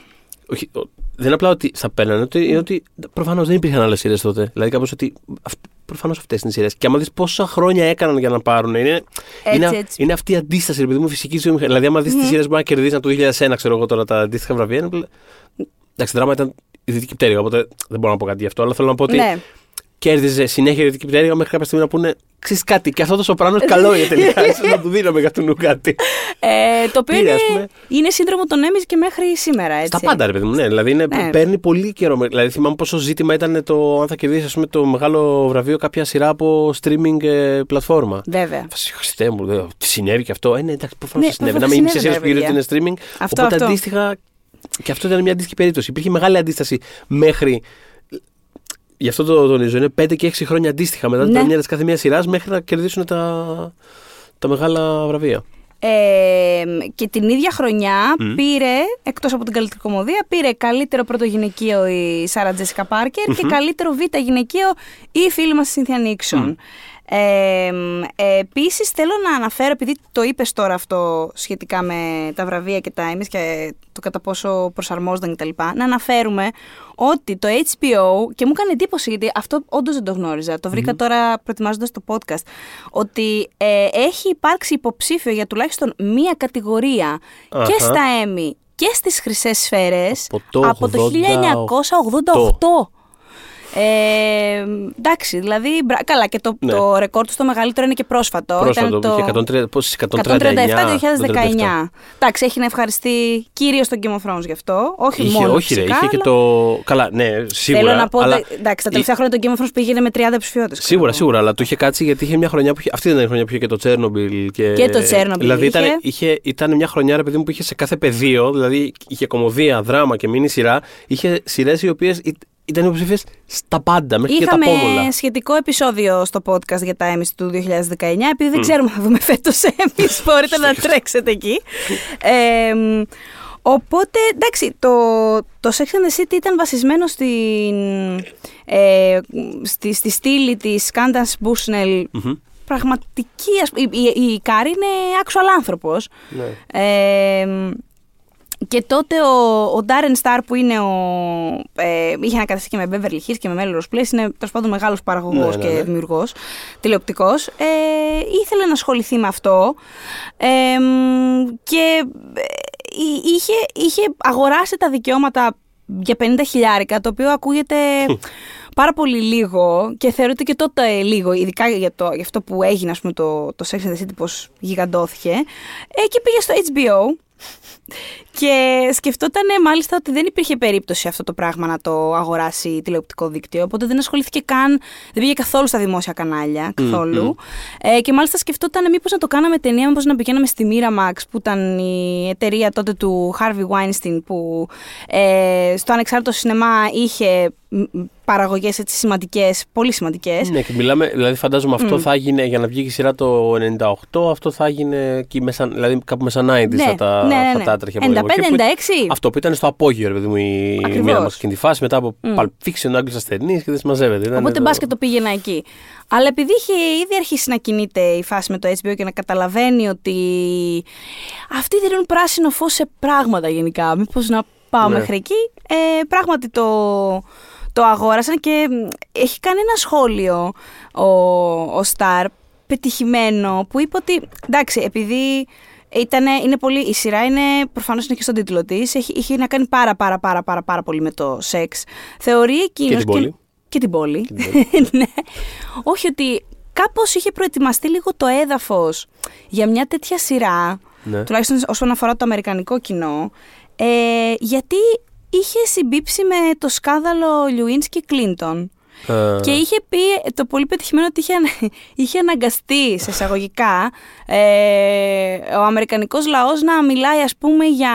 Όχι, ο- δεν είναι απλά ότι θα παίρνανε, ότι, είναι ότι προφανώς δεν υπήρχαν άλλες σειρές τότε. Δηλαδή κάπως ότι. αυ- προφανώς αυτές είναι οι σειρές. Και άμα δεις πόσα χρόνια έκαναν για να πάρουν. Είναι, Έτσι, είναι, έτσι. είναι αυτή η αντίσταση, επειδή μου φυσική ζωή. Δηλαδή, άμα δεις τις σειρές που μπορεί να κερδίσαν το 2001, ξέρω εγώ τώρα τα αντίστοιχα βραβεία. είναι πλε- Εντάξει, δράμα ήταν η δυτική πτέρυγα, οπότε δεν μπορώ να πω κάτι γι' αυτό. Αλλά θέλω να πω ότι Ναι. Κέρδιζε συνέχεια η δυτική πτέρυγα μέχρι κάποια στιγμή να πούνε Ξέρεις κάτι, και αυτό το σοπράνο καλό είναι τελικά. ίσως να του δίναμε για του κάτι. Ε, το οποίο Πήρε, είναι, ας πούμε. είναι σύνδρομο των Emmys και μέχρι σήμερα. Έτσι. Στα πάντα, ρε παιδί μου, ναι. Δηλαδή είναι, Ναι. παίρνει πολύ καιρό. Δηλαδή θυμάμαι πόσο ζήτημα ήταν το αν θα κερδίσεις ας πούμε, το μεγάλο βραβείο κάποια σειρά από streaming ε, πλατφόρμα. Βέβαια. Φασί, Χριστέ μου, λέω, τι συνέβη και αυτό. Ε, ναι, εντάξει, προφανώς Ναι, συνέβη. Να προφανώς μην είναι σε συνέβη, σειρέ που ρε γυρίζονται είναι streaming. Αυτό, οπότε αυτό. αντίστοιχα. Και αυτό ήταν μια αντίστοιχη περίπτωση. Υπήρχε μεγάλη αντίσταση μέχρι. Γι' αυτό το τονίζω. Είναι 5 και 6 χρόνια αντίστοιχα μετά την Ναι. πρεμιέρα της κάθε μία σειράς μέχρι να κερδίσουν τα, τα μεγάλα βραβεία. Ε, και την ίδια χρονιά Μμ. πήρε, εκτός από την καλύτερη κομμωδία, πήρε καλύτερο πρώτο γυναικείο η Σάρα Τζέσικα Πάρκερ και καλύτερο β' γυναικείο η φίλη μας η Σίνθια Νίξον. Ε, ε, Επίσης, θέλω να αναφέρω, επειδή το είπες τώρα αυτό σχετικά με τα βραβεία και τα Emmys και το κατά πόσο προσαρμόζονταν κτλ. Να αναφέρουμε ότι το HBO, και μου έκανε εντύπωση γιατί αυτό όντως δεν το γνώριζα, το βρήκα τώρα προετοιμάζοντας το podcast, ότι ε, έχει υπάρξει υποψήφιο για τουλάχιστον μία κατηγορία και Αχα. στα Emmy και στις χρυσές σφαίρες Από το το 1988. 88. Ε, εντάξει, δηλαδή. μπρα- Καλά, και το, Ναι. το ρεκόρ του στο μεγαλύτερο είναι και πρόσφατο. Πρόσφατο, Ήταν είχε το 130, πόσες, 137-2019. Εντάξει, έχει να ευχαριστεί κύριος τον Game of Thrones γι' αυτό. Όχι Είχε, μόνο. όχι, ρε, φυσικά, είχε και αλλά το. Καλά, ναι, σίγουρα. Θέλω να πω αλλά... ότι εντάξει, τα τελευταία χρόνια το Game of Thrones πήγαινε με 30 ψηφιότητε. Σίγουρα, σίγουρα, αλλά του είχε κάτσει γιατί είχε μια χρονιά που είχε. Αυτή ήταν η χρονιά που είχε και το Τσέρνομπιλ. Και, Και το Τσέρνομπιλ Δηλαδή είχε. Ήταν, είχε, ήταν μια χρονιά, ρε παιδί μου, που είχε σε κάθε πεδίο. Δηλαδή είχε κομμωδία, δράμα και μίνι σειρά. Είχε σειρές οι οποίες ήταν υποψήφιες στα πάντα, μέχρι Είχαμε και τα πόμολα. σχετικό επεισόδιο στο podcast για τα Emmys του 2019. Επειδή δεν ξέρουμε αν θα δούμε φέτος Emmys, μπορείτε να τρέξετε εκεί. Ε, οπότε, εντάξει, το, το Sex and the City ήταν βασισμένο στην, ε, στη, στη στήλη της Candace Bushnell. Μμμ. Πραγματική, ας, η, η, η Κάρη είναι actual άνθρωπος. Ναι. Ε, και τότε ο, ο Darren Star που είναι ο, ε, είχε ανακαταστεί και με Beverly Hills και με Melrose Place, είναι τέλος πάντων μεγάλος παραγωγός Ναι, ναι, και ναι. δημιουργός, τηλεοπτικός, ε, ήθελε να ασχοληθεί με αυτό ε, και ε, εί- είχε, είχε αγοράσει τα δικαιώματα για 50 χιλιάρικα, το οποίο ακούγεται πάρα πολύ λίγο και θεωρείται και τότε λίγο, ειδικά για, το, για αυτό που έγινε ας πούμε, το, το Sex and the City, πώς γιγαντώθηκε. Ε, και πήγε στο HBO και σκεφτόταν μάλιστα ότι δεν υπήρχε περίπτωση αυτό το πράγμα να το αγοράσει τηλεοπτικό δίκτυο. Οπότε δεν ασχολήθηκε καν, δεν πήγε καθόλου στα δημόσια κανάλια. Καθόλου. Ε, και μάλιστα σκεφτόταν μήπως να το κάναμε ταινία, μήπως να πηγαίναμε στη Miramax, που ήταν η εταιρεία τότε του Harvey Weinstein, που ε, στο ανεξάρτητο σινεμά είχε παραγωγές σημαντικές, πολύ σημαντικές. Ναι, και μιλάμε, δηλαδή φαντάζομαι αυτό θα έγινε για να βγει η σειρά το 98, αυτό θα έγινε εκεί μέσα, δηλαδή κάπου μέσα 90 Ναι, θα τα, ναι, ναι, θα ναι. τα έτρεχε από εδώ. 95, Και που- 96. Αυτό που ήταν στο απόγειο, ρε παιδί μου, η Ακριβώς. μία μας εκείνη τη φάση, μετά από mm. Pulp Fiction, Άγγλες ταινίε και δεν συμμαζεύεται. Ήταν Οπότε το- μπα και το πήγαινα εκεί. Αλλά επειδή είχε ήδη αρχίσει να κινείται η φάση με το HBO και να καταλαβαίνει ότι αυτοί δίνουν πράσινο φως σε πράγματα γενικά. Μήπως να πάω Ναι. μέχρι εκεί. Ε, πράγματι το, το αγόρασαν και μ, έχει κάνει ένα σχόλιο ο, ο Σταρ πετυχημένο που είπε ότι εντάξει επειδή Ήτανε, είναι πολύ, η σειρά είναι προφανώς είναι και στον τίτλο της. Έχει, είχε να κάνει πάρα, πάρα, πάρα, πάρα, πάρα πολύ με το σεξ. Θεωρεί εκείνος. Και την πόλη. Και την πόλη. την πόλη. ναι. Όχι ότι κάπως είχε προετοιμαστεί λίγο το έδαφος για μια τέτοια σειρά, Ναι. τουλάχιστον όσον αφορά το αμερικανικό κοινό, ε, γιατί είχε συμπίψει με το σκάδαλο Λιουίνσκι Κλίντον. Α, Και είχε πει το πολύ πετυχημένο ότι είχε, ανα- είχε αναγκαστεί σε εισαγωγικά ε, ο Αμερικανικός λαός να μιλάει ας πούμε για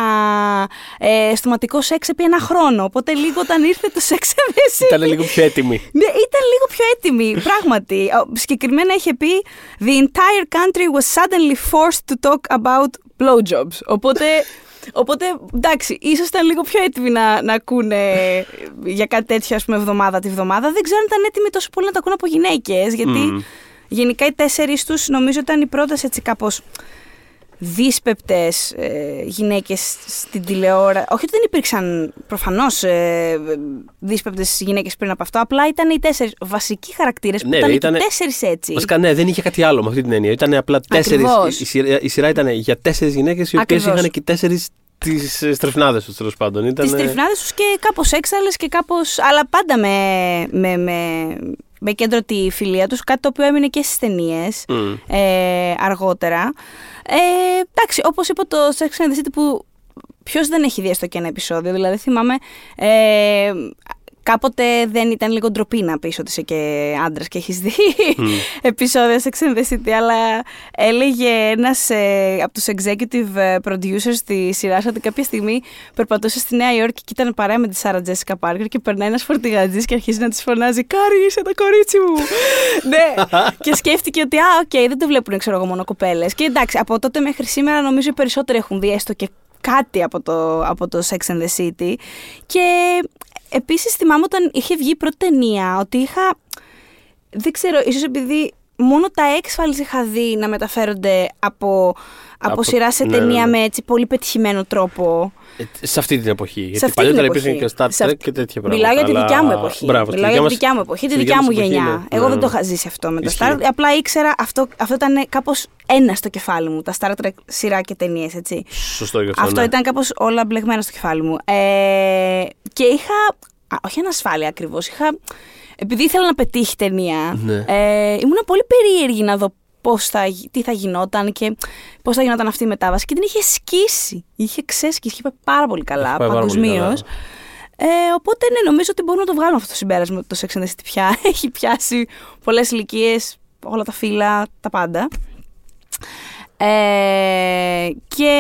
ε, στοματικό σεξ επί ένα χρόνο. Οπότε λίγο όταν ήρθε το σεξ and the Ήταν City- λίγο πιο έτοιμη. ναι, ήταν λίγο πιο έτοιμη, πράγματι. Ο- Συγκεκριμένα είχε πει The entire country was suddenly forced to talk about blowjobs. Οπότε, οπότε εντάξει, ίσως ήταν λίγο πιο έτοιμοι να, να ακούνε για κάτι τέτοιο, ας πούμε, εβδομάδα τη βδομάδα. Δεν ξέρω αν ήταν έτοιμοι τόσο πολύ να τα ακούνε από γυναίκες, γιατί Μμμ. γενικά οι τέσσερις τους νομίζω ήταν η πρόταση έτσι κάπως δύσπεπτες ε, γυναίκες στην τηλεόραση. Όχι ότι δεν υπήρξαν προφανώς ε, δύσπεπτες γυναίκες πριν από αυτό, απλά ήταν οι τέσσερις βασικοί χαρακτήρες που Ναι, ήταν ρε, και ήτανε- τέσσερις έτσι. Βασικά, ναι, δεν είχε κάτι άλλο με αυτή την έννοια. Ήταν απλά τέσσερι. Ακριβώς. Η, σειρά- η σειρά ήταν για τέσσερις γυναίκες οι οποίες Ακριβώς. είχαν και τέσσερις τις στρεφνάδες τους τέλος πάντων. Ήταν, Τις τριφνάδες τους και κάπως έξαλλες και κάπως... Αλλά πάντα με, με, με, με κέντρο τη φιλία τους, κάτι το οποίο έμεινε και στις ταινίες Μμ. ε, αργότερα. Ε, εντάξει, όπως είπα το Sex and the City που ποιος δεν έχει δει έστω και ένα επεισόδιο, δηλαδή θυμάμαι... Ε, Κάποτε δεν ήταν λίγο ντροπή να πεις ότι είσαι και άντρας και έχεις δει επεισόδια Sex and the City, αλλά έλεγε ένας ε, από τους executive ε, producers τη σειρά ότι κάποια στιγμή περπατούσε στη Νέα Υόρκη και ήταν παρέα με τη Σάρα Τζέσικα Πάρκερ και περνάει ένας φορτηγατζής και αρχίζει να της φωνάζει «Κάρι, είσαι το κορίτσι μου!» Ναι, και σκέφτηκε ότι «Α, οκ, δεν το βλέπουν, ξέρω εγώ, μόνο κοπέλες». Και εντάξει, από τότε μέχρι σήμερα νομίζω οι περισσότεροι έχουν δει έστω και κάτι από το, από το Sex and the City. Και επίσης θυμάμαι όταν είχε βγει η πρώτη ταινία ότι είχα δεν ξέρω, ίσως επειδή μόνο τα X-Files είχα δει να μεταφέρονται από, από, Από- σειρά σε ναι, ταινία ναι, ναι. με έτσι πολύ πετυχημένο τρόπο. Ε, Σε αυτή την εποχή. Γιατί αυτή την παλιότερα εποχή. υπήρχαν και Star Σε Trek αυ- και τέτοια πράγματα. Μιλάω για τη αλλά- δικιά μου εποχή. Μπράβο, στη Μιλάω για τη μας- δικιά μου εποχή, τη στη δικιά μας μου εποχή, γενιά. ναι. Εγώ Ναι, δεν το ναι. είχα ζήσει αυτό με τα Ισχύει. Star Απλά ήξερα αυτό, αυτό ήταν κάπως ένα στο κεφάλι μου. Τα Star Trek σειρά και ταινίες, έτσι. Σωστό και αυτό. Αυτό ναι. ήταν κάπως όλα μπλεγμένα στο κεφάλι μου. Ε, και είχα. Α, όχι ανασφάλεια ακριβώς. Είχα. Επειδή ήθελα να πετύχει ταινία, Ναι. ε, ήμουν πολύ περίεργη να δω πώς θα, γι- τι θα γινόταν και πώς θα γινόταν αυτή η μετάβαση. Και την είχε σκίσει. Είχε ξέσκίσει. Είχε πάει πάρα πολύ καλά Έχει πάει πάρα πολύ παγκοσμίως. καλά. Ε, οπότε ναι, νομίζω ότι μπορούμε να το βγάλουμε αυτό το συμπέρασμα ότι το Sex and the City πια έχει πιάσει πολλές ηλικίες, όλα τα φύλλα, τα πάντα. Ε, και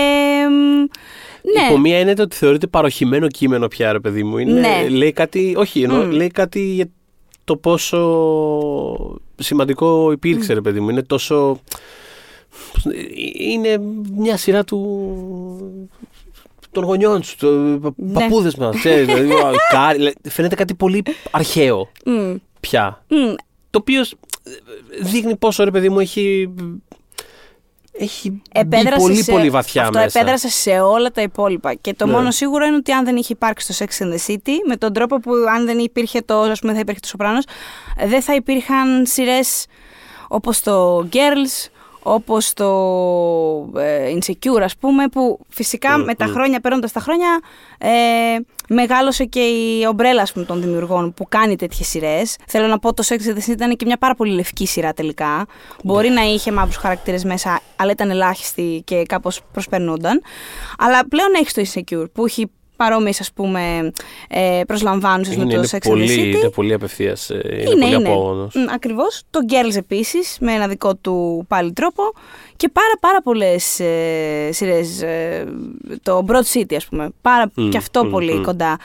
μ, ναι, Υπό μία έννοια ότι θεωρείται παρωχημένο κείμενο πια, ρε παιδί μου. Είναι, Ναι. Λέει κάτι, όχι, εννοώ, Μμ. λέει κάτι για το πόσο σημαντικό υπήρξε, ρε παιδί μου. Είναι τόσο. Είναι μια σειρά του. των γονιών σου, των πα- Ναι. παππούδες μας, ξέρεις, δηλαδή, ο Κάρι, δηλαδή, φαίνεται κάτι πολύ αρχαίο μ, πια. μ, Το οποίος δείχνει πόσο, ρε παιδί μου, έχει... Έχει μπει επέδρασε πολύ σε, πολύ βαθιά αυτό μέσα. επέδρασε σε όλα τα υπόλοιπα. Και το Ναι. μόνο σίγουρο είναι ότι αν δεν είχε υπάρξει το Sex and the City, με τον τρόπο που αν δεν υπήρχε το, ας πούμε, θα υπήρχε το Σοπράνος, δεν θα υπήρχαν σειρές όπως το Girls, όπως το ε, Insecure ας πούμε, που φυσικά Μμ, με τα μμ. χρόνια, παίρνοντας τα χρόνια, ε, μεγάλωσε και η ομπρέλα ας πούμε, των δημιουργών που κάνει τέτοιες σειρές. Θέλω να πω το Sex and the City ήταν και μια πάρα πολύ λευκή σειρά τελικά. Μπορεί να είχε μαύρους χαρακτήρες μέσα, αλλά ήταν ελάχιστοι και κάπως προσπερνούνταν. Αλλά πλέον έχεις το Insecure που έχει παρόμοιες ας πούμε ε, προσλαμβάνουσες με είναι, το είναι, Sex and the πολύ, City. είναι πολύ απευθείας, ε, είναι, πολύ απόγονος. Μ, Ακριβώς. Το Girls επίσης, με ένα δικό του πάλι τρόπο. Και πάρα πάρα πολλές ε, σειρές. ε, το Broad City ας πούμε. Πάρα, Μμ, και αυτό μμ, πολύ μμ. κοντά.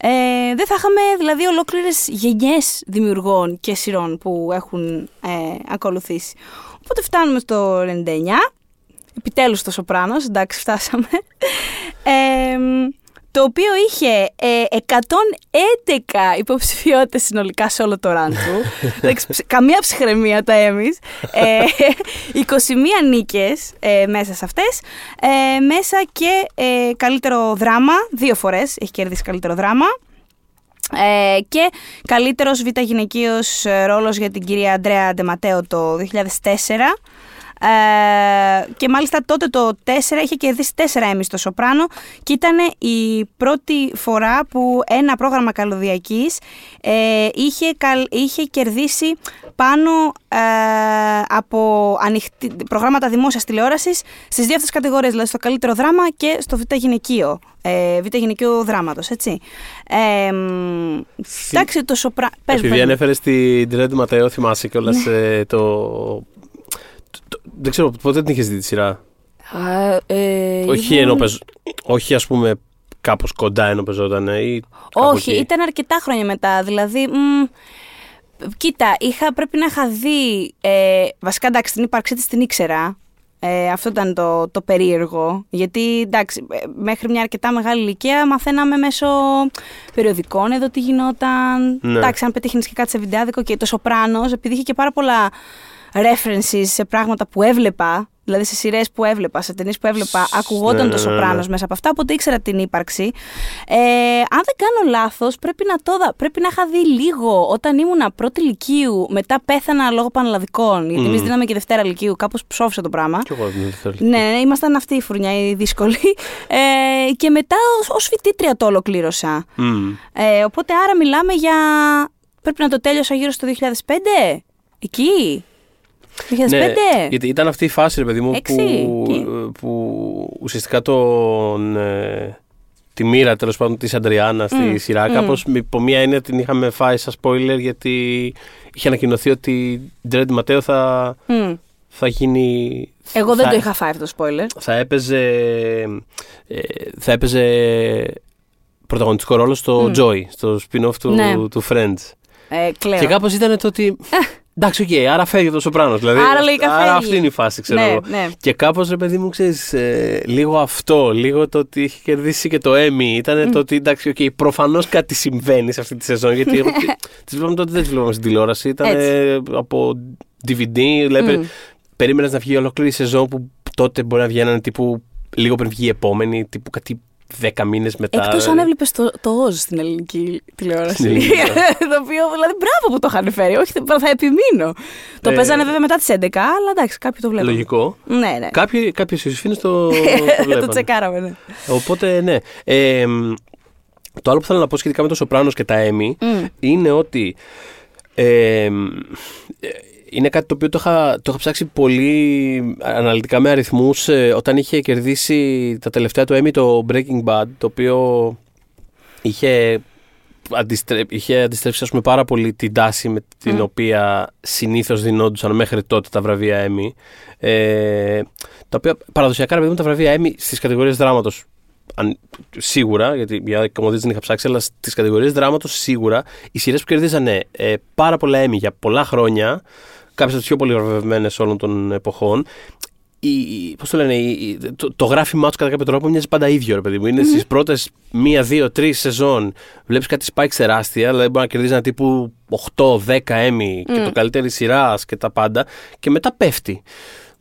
Ε, δεν θα είχαμε δηλαδή ολόκληρες γενιές δημιουργών και σειρών που έχουν ε, ακολουθήσει. Οπότε φτάνουμε στο 99. Επιτέλους το Σοπράνος, εντάξει φτάσαμε. Ε, το οποίο είχε ε, 111 υποψηφιότητες συνολικά σε όλο το ραν του. Εντάξει, ψ- καμία ψυχραιμία τα έμεις. Ε, 21 νίκες ε, μέσα σε αυτές. Ε, μέσα και ε, καλύτερο δράμα, δύο φορές έχει κερδίσει καλύτερο δράμα. Ε, και καλύτερος β' γυναικείος ε, ρόλος για την κυρία Αντρέα Ντεματέο το 2004. Ε, και μάλιστα τότε το 4 είχε κερδίσει 4 Emmy στο Σοπράνο και ήταν η πρώτη φορά που ένα πρόγραμμα καλωδιακής ε, είχε, καλ- είχε κερδίσει πάνω ε, από ανοιχτή, προγράμματα δημόσιας τηλεόρασης στις δύο αυτές κατηγορίες, δηλαδή στο καλύτερο δράμα και στο β' γυναικείο, ε, β' γυναικείο δράματος, έτσι. Ε, μ, εντάξει, το Σοπράνο... Επειδή ανέφερες την Τρέντ Ματέο, θυμάσαι κιόλας Ναι. το, το- Δεν ξέρω πότε την είχες δει τη σειρά; ε, όχι, ενώ παιζ- όχι ας πούμε κάπως κοντά ενώ πεζόταν. Ή κάπου Όχι, εκεί; ήταν αρκετά χρόνια μετά. Δηλαδή, μ, κοίτα, είχα, πρέπει να είχα δει. Ε, βασικά, εντάξει, την ύπαρξή της την ήξερα. Ε, αυτό ήταν το, το περίεργο. Γιατί, εντάξει, ε, μέχρι μια αρκετά μεγάλη ηλικία μαθαίναμε μέσω περιοδικών εδώ τι γινόταν. Ναι. Εντάξει, αν πετύχει και κάτι σε βιντεάδικο και το Σοπράνο, επειδή είχε και πάρα πολλά references σε πράγματα που έβλεπα. δηλαδή σε σειρές που έβλεπα, σε ταινίες που έβλεπα, ακουγόταν Ναι, το ναι, ναι, Σοπράνο ναι. μέσα από αυτά, οπότε ήξερα την ύπαρξη. Ε, αν δεν κάνω λάθος, πρέπει να το δα- πρέπει να είχα δει λίγο όταν ήμουνα πρώτη Λυκείου, μετά πέθανα λόγω πανελλαδικών. Γιατί εμείς Μμ. δίναμε και Δευτέρα Λυκείου, κάπως ψόφισε το πράγμα. Κι εγώ δεν θέλω. Ναι, ναι, ήμασταν αυτή η φουρνιά, η δύσκολη. Ε, και μετά ως φοιτήτρια το ολοκλήρωσα. Μμ. Ε, οπότε άρα μιλάμε για. Πρέπει να το τέλειωσα γύρω στο 2005. Εκεί; 2005. Ναι, γιατί ήταν αυτή η φάση, ρε παιδί μου, Έξι, που, εκεί. που ουσιαστικά τον, ε, τη μοίρα τέλος πάντων της Αντριάννα στη Μμ, σειρά, μμ. κάπως υπό μία έννοια την είχαμε φάει σαν spoiler γιατί είχε ανακοινωθεί ότι η Τζρέντ Ματέο θα, Μμ. θα γίνει. Εγώ δεν θα, το είχα φάει αυτό το spoiler. Θα έπαιζε. ε, θα έπαιζε πρωταγωνιστικό ρόλο στο Μμ. Joy, στο spin-off του, Ναι. του Friends. Ε, κλαίω. Και κάπως ήταν το ότι. Εντάξει, οκ, άρα φεύγει το Σοπράνο. Δηλαδή, Άρα λογικά άρα φεύγει. αυτή είναι η φάση, ξέρω ναι, εγώ. ναι. Και κάπως ρε παιδί μου, ξέρεις, λίγο αυτό, λίγο το ότι έχει κερδίσει και το Emmy. Ήταν το ότι εντάξει, okay, προφανώς κάτι συμβαίνει σε αυτή τη σεζόν. Γιατί εγώ τις βλέπαμε τότε δεν τις βλέπαμε στην τηλεόραση. Ήταν Έτσι. από DVD. Δηλαδή, Μμ. Περίμενες να βγει ολόκληρη σεζόν που τότε μπορεί να βγαίνανε τύπου λίγο πριν βγει η επόμενη, τύπου κάτι 10 μήνες μετά. Εκτός αν έβλεπες το, το Oz στην ελληνική τηλεόραση. Στην ελληνική, ναι. το οποίο δηλαδή μπράβο που το είχαν φέρει. Όχι, θα θα επιμείνω. το Ε, παίζανε βέβαια μετά τις 11, αλλά εντάξει, κάποιοι το βλέπουν. Λογικό. Ναι, ναι. Κάποιοι, κάποιοι στους φίλους το, το το βλέπανε. τσεκάραμε, ναι. Οπότε, ναι. Ε, μ, το άλλο που θέλω να πω σχετικά με το Σοπράνος και τα Emmy Μμ. είναι ότι ε, μ, ε, είναι κάτι το οποίο το είχα, το είχα ψάξει πολύ αναλυτικά με αριθμούς ε, όταν είχε κερδίσει τα τελευταία του Emmy το Breaking Bad το οποίο είχε, αντιστρέ, είχε αντιστρέψει ας πούμε, πάρα πολύ την τάση με την Μμ. οποία συνήθως δινόντουσαν μέχρι τότε τα βραβεία Emmy ε, τα οποία παραδοσιακά ρε παιδί μου τα βραβεία Emmy στις κατηγορίες δράματος αν, σίγουρα, γιατί για κομμωδίες δεν είχα ψάξει, αλλά στις κατηγορίες δράματος σίγουρα οι σειρές που κερδίζανε ε, πάρα πολλά Emmy για πολλά χρόνια, κάποιες από τις πιο πολύ βραβευμένες όλων των εποχών, η, η- πώς το λένε, η- η- το, το γράφημά τους κατά κάποιο τρόπο μοιάζει πάντα ίδιο, ρε παιδί μου. Είναι στις πρώτες μία, δύο, τρεις σεζόν. Βλέπεις κάτι spikes τεράστια, δηλαδή μπορεί να κερδίζει ένα τύπου 8-10 Emmy και το καλύτερη σειράς και τα πάντα, και μετά πέφτει.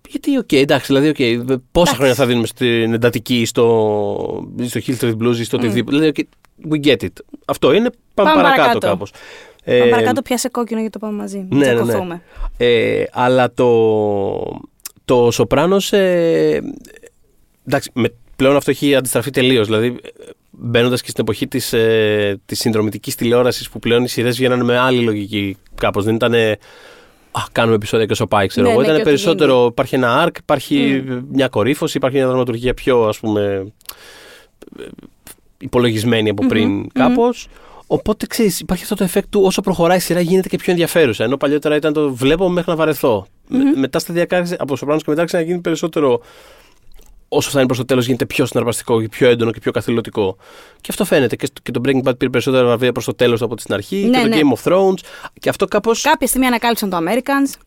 Γιατί, οκ, εντάξει, δηλαδή, οκ, πόσα χρόνια θα δίνουμε στην εντατική, στο, στο Hill Street Blues ή στο οτιδήποτε. Δηλαδή, οκ, we get it. Αυτό είναι. Πάμε, Πάμε παρακάτω, παρακάτω. κάπως. Πάμε Ε, παρακάτω πιάσε κόκκινο γιατί το πάμε μαζί. ναι, ναι, ναι. Τσακωθούμε. ε, αλλά το, το Σοπράνος, ε, εντάξει, με, πλέον αυτό έχει αντιστραφεί τελείως. Δηλαδή, μπαίνοντας και στην εποχή της ε, της συνδρομητικής τηλεόρασης που πλέον οι σειρές βγαίνανε με άλλη λογική κάπως. Δεν ήταν. Α, κάνουμε επεισόδια και όσο πάει, ξέρω Ναι, εγώ. ναι, ήταν και ό,τι περισσότερο. Υπάρχει ένα arc, υπάρχει μια κορύφωση, υπάρχει μια δραματουργία πιο ας πούμε. ε, υπολογισμένη από πριν Μμμ, κάπως. Οπότε ξέρεις, υπάρχει αυτό το effect του όσο προχωράει η σειρά γίνεται και πιο ενδιαφέρουσα. Ενώ παλιότερα ήταν το βλέπω μέχρι να βαρεθώ. Με- μετά σταδιακά άρχισε- από Σοπράνο και μετά άρχισε να γίνει περισσότερο. Όσο φτάνει προς το τέλος, γίνεται πιο συναρπαστικό και πιο έντονο και πιο καθηλωτικό. Και αυτό φαίνεται. Και, στο- και το Breaking Bad πήρε περισσότερα βραβεία προς το τέλος από την αρχή. Ναι, και το ναι. Game of Thrones. Και αυτό κάπως. Κάποια στιγμή ανακάλυψαν το Americans.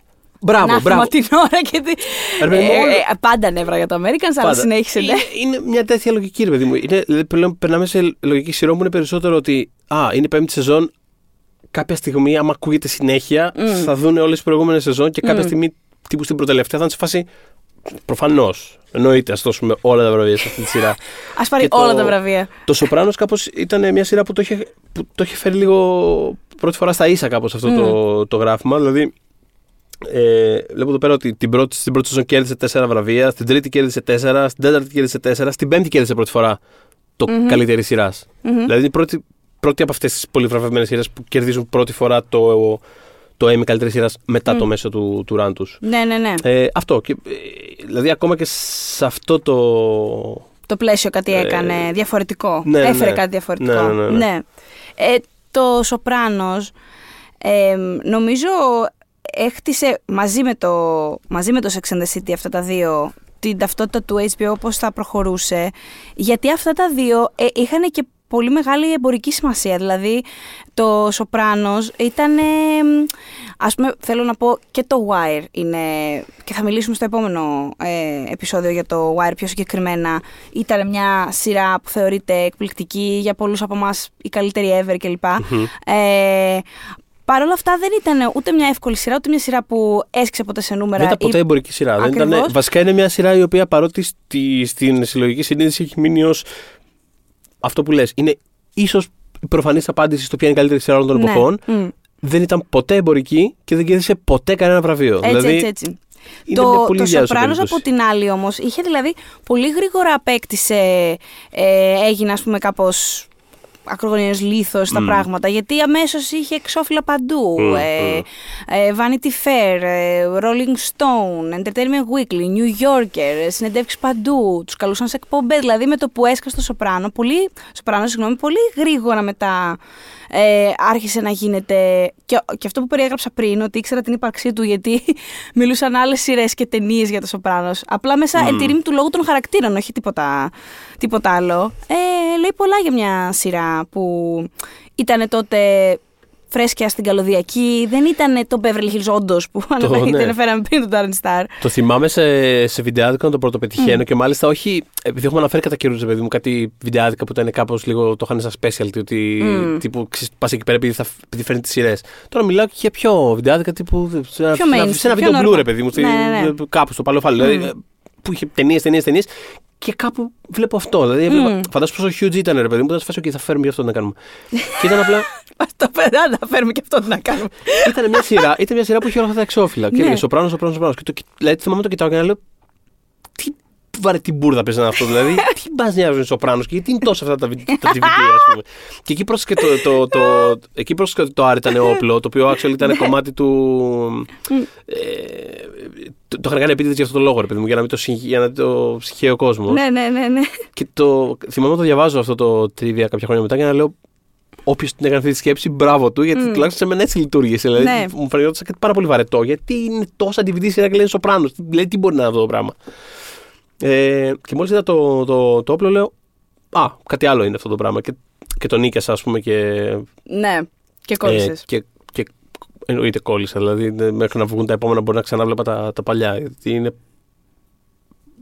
Μπράβο, να μπράβο. την ώρα και. τι- Ρε παιδί μου, Ε, όλο- ε, πάντα νεύρα για το Americans, αλλά Πάντα. συνέχισε, ναι. Είναι, είναι μια τέτοια λογική, ρε παιδί μου. Είναι, δηλαδή, πλέον περνάμε σε λογική σειρών που είναι περισσότερο ότι. Α, είναι η πέμπτη σεζόν. Κάποια στιγμή, άμα ακούγεται συνέχεια, θα δουν όλες τις προηγούμενες σεζόν και κάποια στιγμή, τύπου στην προτελευταία, θα είναι σε φάση. Προφανώς. Εννοείται, ας δώσουμε όλα τα βραβεία σε αυτή τη σειρά. Α πάρει Και το- όλα τα βραβεία. Το Σοπράνος κάπως ήταν μια σειρά που το είχε, που το είχε φέρει λίγο πρώτη φορά στα ίσα κάπως αυτό το, το γράφημα. Δηλαδή, ε, βλέπω εδώ πέρα ότι την πρώτη, στην πρώτη σεζόν κέρδισε τέσσερα βραβεία, στην τρίτη κέρδισε τέσσερα, στην τέταρτη κέρδισε τέσσερα, στην πέμπτη κέρδισε πρώτη φορά το καλύτερη σειράς. Δηλαδή, είναι η πρώτη, πρώτη από αυτές τις πολύ βραβευμένες σειρές που κερδίζουν πρώτη φορά το, το Emmy καλύτερη σειράς μετά το μέσο του, του run τους. Ναι, ναι, ναι. Ε, αυτό. Και, ε, δηλαδή, ακόμα και σε αυτό το, Το πλαίσιο κάτι έκανε διαφορετικό. ναι, ναι, Έφερε ναι. κάτι διαφορετικό. Ναι, ναι, ναι, ναι. Ε, το Σοπράνος ε, νομίζω έχτισε μαζί με το, μαζί με το Sex and the City αυτά τα δύο την ταυτότητα του HBO πώς θα προχωρούσε. Γιατί αυτά τα δύο ε, είχαν και πολύ μεγάλη εμπορική σημασία. Δηλαδή το Σοπράνος ήταν ε, ας πούμε θέλω να πω και το Wire είναι και θα μιλήσουμε στο επόμενο ε, επεισόδιο για το Wire πιο συγκεκριμένα. Ήταν μια σειρά που θεωρείται εκπληκτική για πολλούς από εμάς η καλύτερη ever κλπ. Ε, Παρ' όλα αυτά δεν ήταν ούτε μια εύκολη σειρά, ούτε μια σειρά που έσκησε ποτέ σε νούμερα. Δεν ήταν ποτέ ή- εμπορική σειρά. Δεν Ακριβώς. ήταν, βασικά είναι μια σειρά η οποία παρότι στη, στην συλλογική συνείδηση έχει μείνει ως αυτό που λες. Είναι ίσως η προφανής απάντηση στο ποια είναι η καλύτερη σειρά όλων των Ναι. εποχών. Μμ. Δεν ήταν ποτέ εμπορική και δεν κέρδισε ποτέ κανένα βραβείο. Έτσι, δηλαδή, έτσι, έτσι. είναι μια Το, πολύ το ιδιάζουσα Σοπράνος περίπτωση. από την άλλη όμως είχε δηλαδή πολύ γρήγορα απέκτησε, ε, έγινε ας πούμε κάπως ακρογωνίως λίθος στα Μμ. πράγματα γιατί αμέσως είχε εξώφυλλα παντού Μμ, ε, μμ. ε, Vanity Fair, ε, Rolling Stone, Entertainment Weekly, New Yorker, ε, συνεντεύξεις παντού, τους καλούσαν σε εκπομπές δηλαδή με το που έσκασε το Σοπράνο πολύ, Σοπράνο, συγγνώμη, πολύ γρήγορα μετά ε, άρχισε να γίνεται. Και, και αυτό που περιέγραψα πριν, ότι ήξερα την ύπαρξή του γιατί μιλούσαν άλλες σειρές και ταινίες για το Σοπράνο. Απλά μέσα Μμμ. εν τη ρήμη του λόγου των χαρακτήρων, όχι τίποτα, τίποτα άλλο. Ε, λέει πολλά για μια σειρά που ήταν τότε φρέσκια στην καλωδιακή. Δεν ήταν το Beverly Hills όντως που αναφέ- ναι. αναφέραμε πριν τον Darren Star. Το θυμάμαι σε, σε βιντεάδικα να το πρώτο πετυχαίνω και μάλιστα όχι. Επειδή έχουμε αναφέρει κατά καιρούς, παιδί μου, κάτι βιντεάδικα που ήταν κάπως λίγο. το είχαν σαν specialty. Ότι Μμ. τύπου πας εκεί πέρα επειδή, θα, επειδή φέρνει τις σειρές. Τώρα μιλάω και για πιο βιντεάδικα τύπου. Σε ένα, Πιο σε ένα- mainstream, σε ένα πιο βίντεο normal. Blu, ρε παιδί μου. στη- Ναι, ναι, ναι. Κάπου στο παλαιοφάλο. Μμ. Δηλαδή, ε, που είχε ταινίες, ταινίες, ταινίες. Και κάπου βλέπω αυτό. Δηλαδή, έβλεπα, Μμ. φαντάζομαι πόσο huge ήταν, ρε παιδί μου, που ήταν σε φάση, «Οκ, θα φέρουμε για αυτό να κάνουμε. και ήταν απλά. Το παιδά να φέρουμε και αυτό τι να κάνουμε. ήταν, μια σειρά, ήταν μια σειρά που είχε όλα αυτά τα εξώφυλλα. Και Ναι. έλεγε Σοπράνο, Σοπράνο, Σοπράνο. Και το, κι- δηλαδή, θυμάμαι το κοιτάω και να λέω. Τι βαρετή μπουρδα παίζει αυτό. Δηλαδή, τι μα νοιάζουν οι Σοπράνο και γιατί είναι τόσο αυτά τα, βι- τα DVD, ας πούμε. Και εκεί πρόσεχε το, το, το, εκεί πρόσεχε το Άρη ήταν όπλο, το οποίο actually ήταν κομμάτι του. Ε, το, το είχαν κάνει επίτηδες για αυτό το λόγο, ρε παιδί μου, για να μην το, συγχ- για να μην το συγχαίει ο κόσμος. ναι, ναι, ναι, ναι. Και το, θυμάμαι να το διαβάζω αυτό το τρίβια κάποια χρόνια μετά και να λέω. Όποιος την έκανε αυτή τη σκέψη, μπράβο του, γιατί Μμ. τουλάχιστον σε μένα έτσι λειτουργήσε. Δηλαδή, Ναι. μου φαίνεται κάτι πάρα πολύ βαρετό. Γιατί είναι τόσα DVD σειρά και λένε Σοπράνο. Δηλαδή, τι μπορεί να είναι αυτό το πράγμα. Ε, και μόλις είδα το, το, το όπλο, λέω. Α, κάτι άλλο είναι αυτό το πράγμα. Και, και τον νίκησα, ας πούμε, και. Ναι, και ε, κόλλησες. και, και εννοείται κόλλησα. Δηλαδή, δεν- μέχρι να βγουν τα επόμενα μπορεί να ξανάβλεπα τα, τα παλιά. Γιατί είναι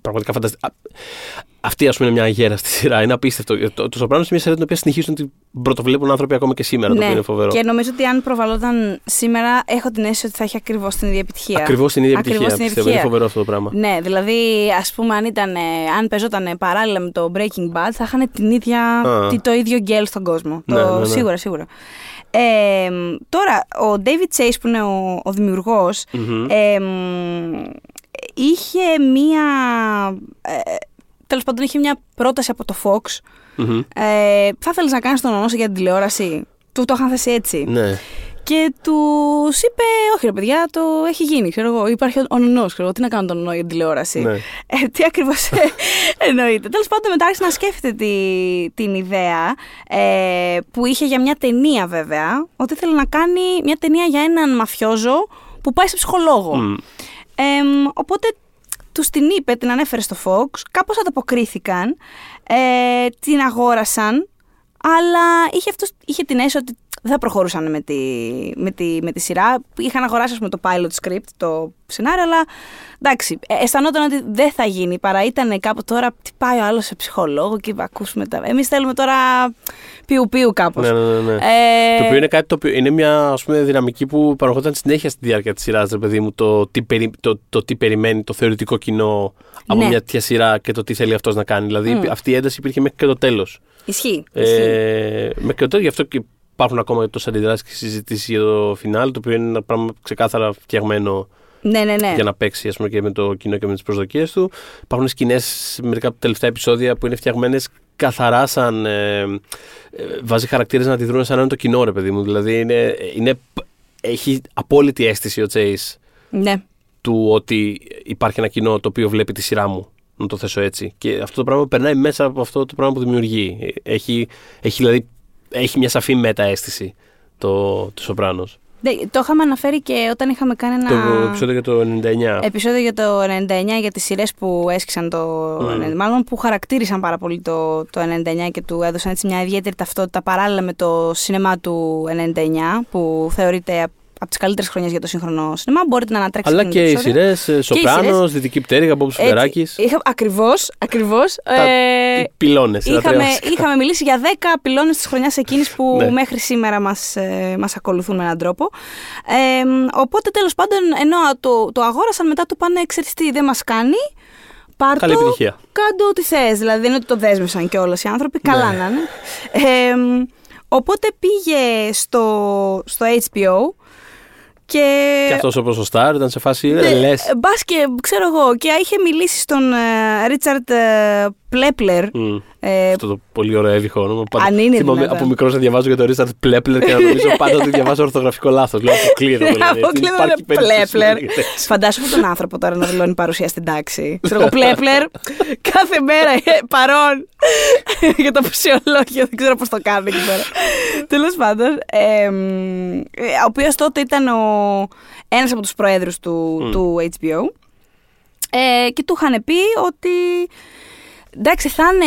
πραγματικά φανταστικό. Αυτή, ας πούμε, είναι μια αγέραστη σειρά. Είναι απίστευτο. Το, το Σοπράνο είναι μια σειρά την οποία συνεχίζουν να την πρωτοβλέπουν άνθρωποι ακόμα και σήμερα. Το οποίο είναι φοβερό. Ναι. Και νομίζω ότι αν προβαλόταν σήμερα, έχω την αίσθηση ότι θα έχει ακριβώς την ίδια επιτυχία. Ακριβώς την ίδια Ακριβώς επιτυχία. την Πιστεύω. Είναι επιτυχία. φοβερό αυτό το πράγμα. Ναι, δηλαδή, ας πούμε, αν, ήταν, αν παίζονταν παράλληλα με το Breaking Bad, θα είχαν την ίδια, Α. τι- το ίδιο γκέλ στον κόσμο. Ναι, το, ναι, ναι. Σίγουρα, σίγουρα. Ε, τώρα, ο David Chase, που είναι ο, ο δημιουργός, Μμμ. ε, μ, είχε μία... Ε, τέλος πάντων, είχε μια πρόταση από το Fox. Μμμ. Ε, θα ήθελες να κάνεις τον ονόσο για την τηλεόραση; Του το είχαν θέσει έτσι. Ναι. Και τους είπε, Όχι, ρε παιδιά, το έχει γίνει. Ξέρω εγώ. Υπάρχει ο ονό. Ξέρω εγώ. Τι να κάνω τον ονό για την τηλεόραση. ναι. Ε, τι ακριβώς εννοείται. Τέλος πάντων, μετά άρχισε να σκέφτεται τη, την ιδέα ε, που είχε για μια ταινία, βέβαια. Ότι ήθελε να κάνει μια ταινία για έναν μαφιόζο που πάει σε ψυχολόγο. Μμ. Εμ, οπότε τους την είπε, την ανέφερε στο Fox, κάπως ανταποκρίθηκαν, ε, την αγόρασαν, αλλά είχε, αυτός, είχε την αίσθηση ότι δεν θα προχωρούσαν με τη, με τη, με τη σειρά. Είχαν αγοράσει ας πούμε, το pilot script, το σενάριο, αλλά εντάξει, ε, αισθανόταν ότι δεν θα γίνει. Παρά ήταν κάπου τώρα, τι πάει ο άλλος σε ψυχολόγο και ακούσουμε τα. Εμείς θέλουμε τώρα πιου-πιου κάπως. Ναι, ναι, ναι, ναι. Ε, Το οποίο είναι κάτι το οποίο είναι μια ας πούμε, δυναμική που παραχωρούνταν συνέχεια στη διάρκεια της σειράς, ρε παιδί μου. Το τι, περι, το, το τι περιμένει το θεωρητικό κοινό από Ναι. μια τέτοια σειρά και το τι θέλει αυτός να κάνει. Δηλαδή Μμ. αυτή η ένταση υπήρχε μέχρι και το τέλος. Ισχύει. ισχύει. Ε, μέχρι και το τέλος, γι' αυτό και υπάρχουν ακόμα τόσε αντιδράσεις και συζητήσεις για το φινάλ, το οποίο είναι ένα πράγμα ξεκάθαρα φτιαγμένο ναι, ναι, ναι. για να παίξει ας πούμε, και με το κοινό και με τις προσδοκίες του. Υπάρχουν σκηνές μερικά από τα τελευταία επεισόδια που είναι φτιαγμένες καθαρά σαν. Ε, ε, βάζει χαρακτήρες να αντιδρούν σαν να είναι το κοινό, ρε παιδί μου. Δηλαδή είναι, είναι, έχει απόλυτη αίσθηση ο Chase ναι. του ότι υπάρχει ένα κοινό το οποίο βλέπει τη σειρά μου. Να το θέσω έτσι. Και αυτό το πράγμα περνάει μέσα από αυτό το πράγμα που δημιουργεί. Έχει, έχει, δηλαδή, έχει μια σαφή μετααίσθηση το, το Σοπράνος. Ναι, Το είχαμε αναφέρει και όταν είχαμε κάνει ένα Το επεισόδιο για το 99. επεισόδιο για το 99 για τις σειρές που έσκησαν το Mm. 99, μάλλον που χαρακτήρισαν πάρα πολύ το, το 99 και του έδωσαν έτσι μια ιδιαίτερη ταυτότητα παράλληλα με το σινεμά του 99 που θεωρείται από τις καλύτερες χρονιές για το σύγχρονο σινεμά. Μπορείτε να ανατρέξετε. Αλλά και οι σειρές Σοπράνος, Δυτική Πτέρυγα, Μπόμπου Φουδεράκη. Ακριβώς, ακριβώς. Ε, οι πυλώνες. Είχαμε, είχαμε μιλήσει για 10 πυλώνες της χρονιάς εκείνης που ναι. μέχρι σήμερα μας ε, μας ακολουθούν με έναν τρόπο. Ε, οπότε τέλος πάντων, ενώ το, το αγόρασαν, μετά το πάνε, ξέρεις τι, δεν μας κάνει. Πάρτο, Καλή επιτυχία. Κάντο ό,τι θες. Δηλαδή δεν είναι ότι το δέσμευσαν κιόλας οι άνθρωποι. Καλά ναι. να είναι. Ε, οπότε πήγε στο, στο HBO και, και αυτός ο ποσοστάρ ήταν σε φάση. Ναι, λες. Μπας και ξέρω εγώ. Και είχε μιλήσει στον Ρίτσαρτ Πλέπλερ. Ε, αυτό το πολύ ωραίο έβυχο όνομα. Αν είναι Θυμάμαι από μικρός να διαβάζω για τον Ρίτσαρτ Πλέπλερ και να νομίζω πάντα ότι διαβάζω ορθογραφικό λάθος. Λέω αποκλείεται. Δηλαδή. Αποκλείεται Πλέπλερ. Φαντάσου τον άνθρωπο τώρα να δηλώνει παρουσία στην τάξη. Ξέρω εγώ Πλέπλερ κάθε μέρα παρόν για το φυσιολόγιο. Δεν ξέρω πώς το κάνει εκεί πέρα. Τέλος πάντων. Ο οποίος τότε ήταν ένας από τους προέδρους του HBO. Ε, και του είχαν πει ότι Εντάξει, θα είναι.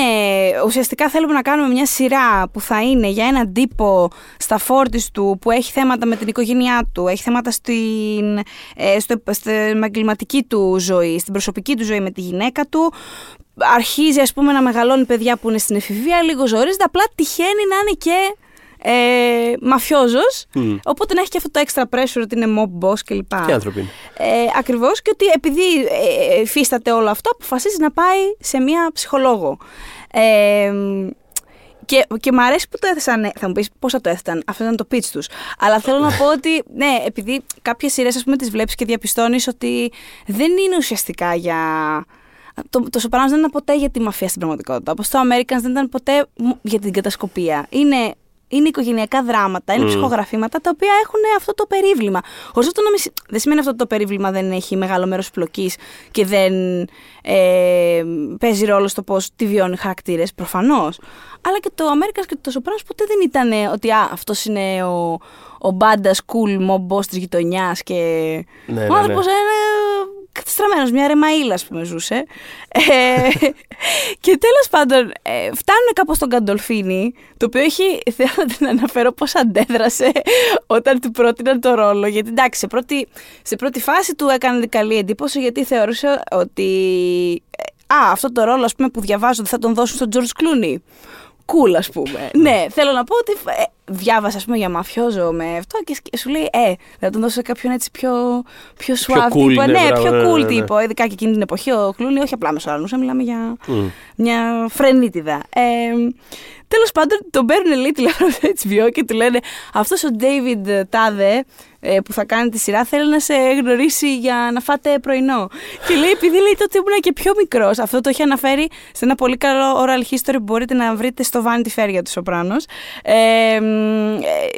Ουσιαστικά θέλουμε να κάνουμε μια σειρά που θα είναι για έναν τύπο στα φόρτη του που έχει θέματα με την οικογένειά του, έχει θέματα στην, ε, στο, στην επαγγελματική του ζωή, στην προσωπική του ζωή με τη γυναίκα του. Αρχίζει, ας πούμε, να μεγαλώνει παιδιά που είναι στην εφηβεία, λίγο ζορίζεται. Απλά τυχαίνει να είναι και ε, μαφιόζος. Οπότε να έχει και αυτό το extra pressure ότι είναι mob boss κλπ. Και άνθρωποι. Ε, Ακριβώς και ότι επειδή ε, υφίσταται όλο αυτό, αποφασίζει να πάει σε μία ψυχολόγο. Ε, και, και μου αρέσει που το έθεσαν. Θα μου πεις πώς θα το έθεσαν. Αυτό ήταν το pitch τους. Αλλά θέλω να πω ότι, ναι, επειδή κάποιες σειρές, ας πούμε, τις βλέπεις και διαπιστώνεις ότι δεν είναι ουσιαστικά για. Το, το Σοπράνο δεν ήταν ποτέ για τη μαφία στην πραγματικότητα. Όπως το Americans δεν ήταν ποτέ για την κατασκοπία. Είναι είναι οικογενειακά δράματα, είναι mm. ψυχογραφήματα τα οποία έχουν αυτό το περίβλημα. Χωρί αυτό να μην. Δεν σημαίνει αυτό το περίβλημα δεν έχει μεγάλο μέρος πλοκής και δεν ε, παίζει ρόλο στο πώς τη βιώνει χαρακτήρες. Προφανώς. Αλλά και το Αμέρικας και το Σοπράνος ποτέ δεν ήταν ότι αυτός είναι ο, ο μπάντα cool mob boss της γειτονιάς και. Ναι, ο άνθρωπος ναι, ναι. είναι κατεστραμμένο, μια ρεμαίλα, ας πούμε, ζούσε. Ε, και τέλος πάντων, ε, φτάνουν κάπως στον Καντολφίνη, το οποίο έχει. Θέλω να αναφέρω πώς αντέδρασε όταν του πρότειναν το ρόλο. Γιατί εντάξει, σε πρώτη, σε πρώτη φάση του έκανε καλή εντύπωση, γιατί θεωρούσε ότι. Ε, α, αυτό το ρόλο, ας πούμε, που διαβάζω ότι θα τον δώσουν στον Τζορτ Κλούνι cool, ας πούμε. ναι, θέλω να πω ότι ε, διάβασα, ας πούμε, για μαφιόζο με αυτό και σου λέει, Ε, θα τον δώσω σε κάποιον έτσι πιο, πιο suave πιο cool, τύπο. Ναι, ναι, μπράβο, πιο ναι, cool ναι, ναι. τύπο. Ειδικά και εκείνη την εποχή ο Κλούνι, όχι απλά μεσοαρνούσα, μιλάμε για μια φρενίτιδα. Ε, Τέλος πάντων, τον παίρνουν λέει τηλέφωνο στο HBO και του λένε Αυτός ο David Τάδε ε, που θα κάνει τη σειρά θέλει να σε γνωρίσει για να φάτε πρωινό. και λέει, επειδή λέει τότε ήμουν και πιο μικρός, αυτό το έχει αναφέρει σε ένα πολύ καλό oral history που μπορείτε να βρείτε στο Vanity Fair για τους Σοπράνο. Ε, ε,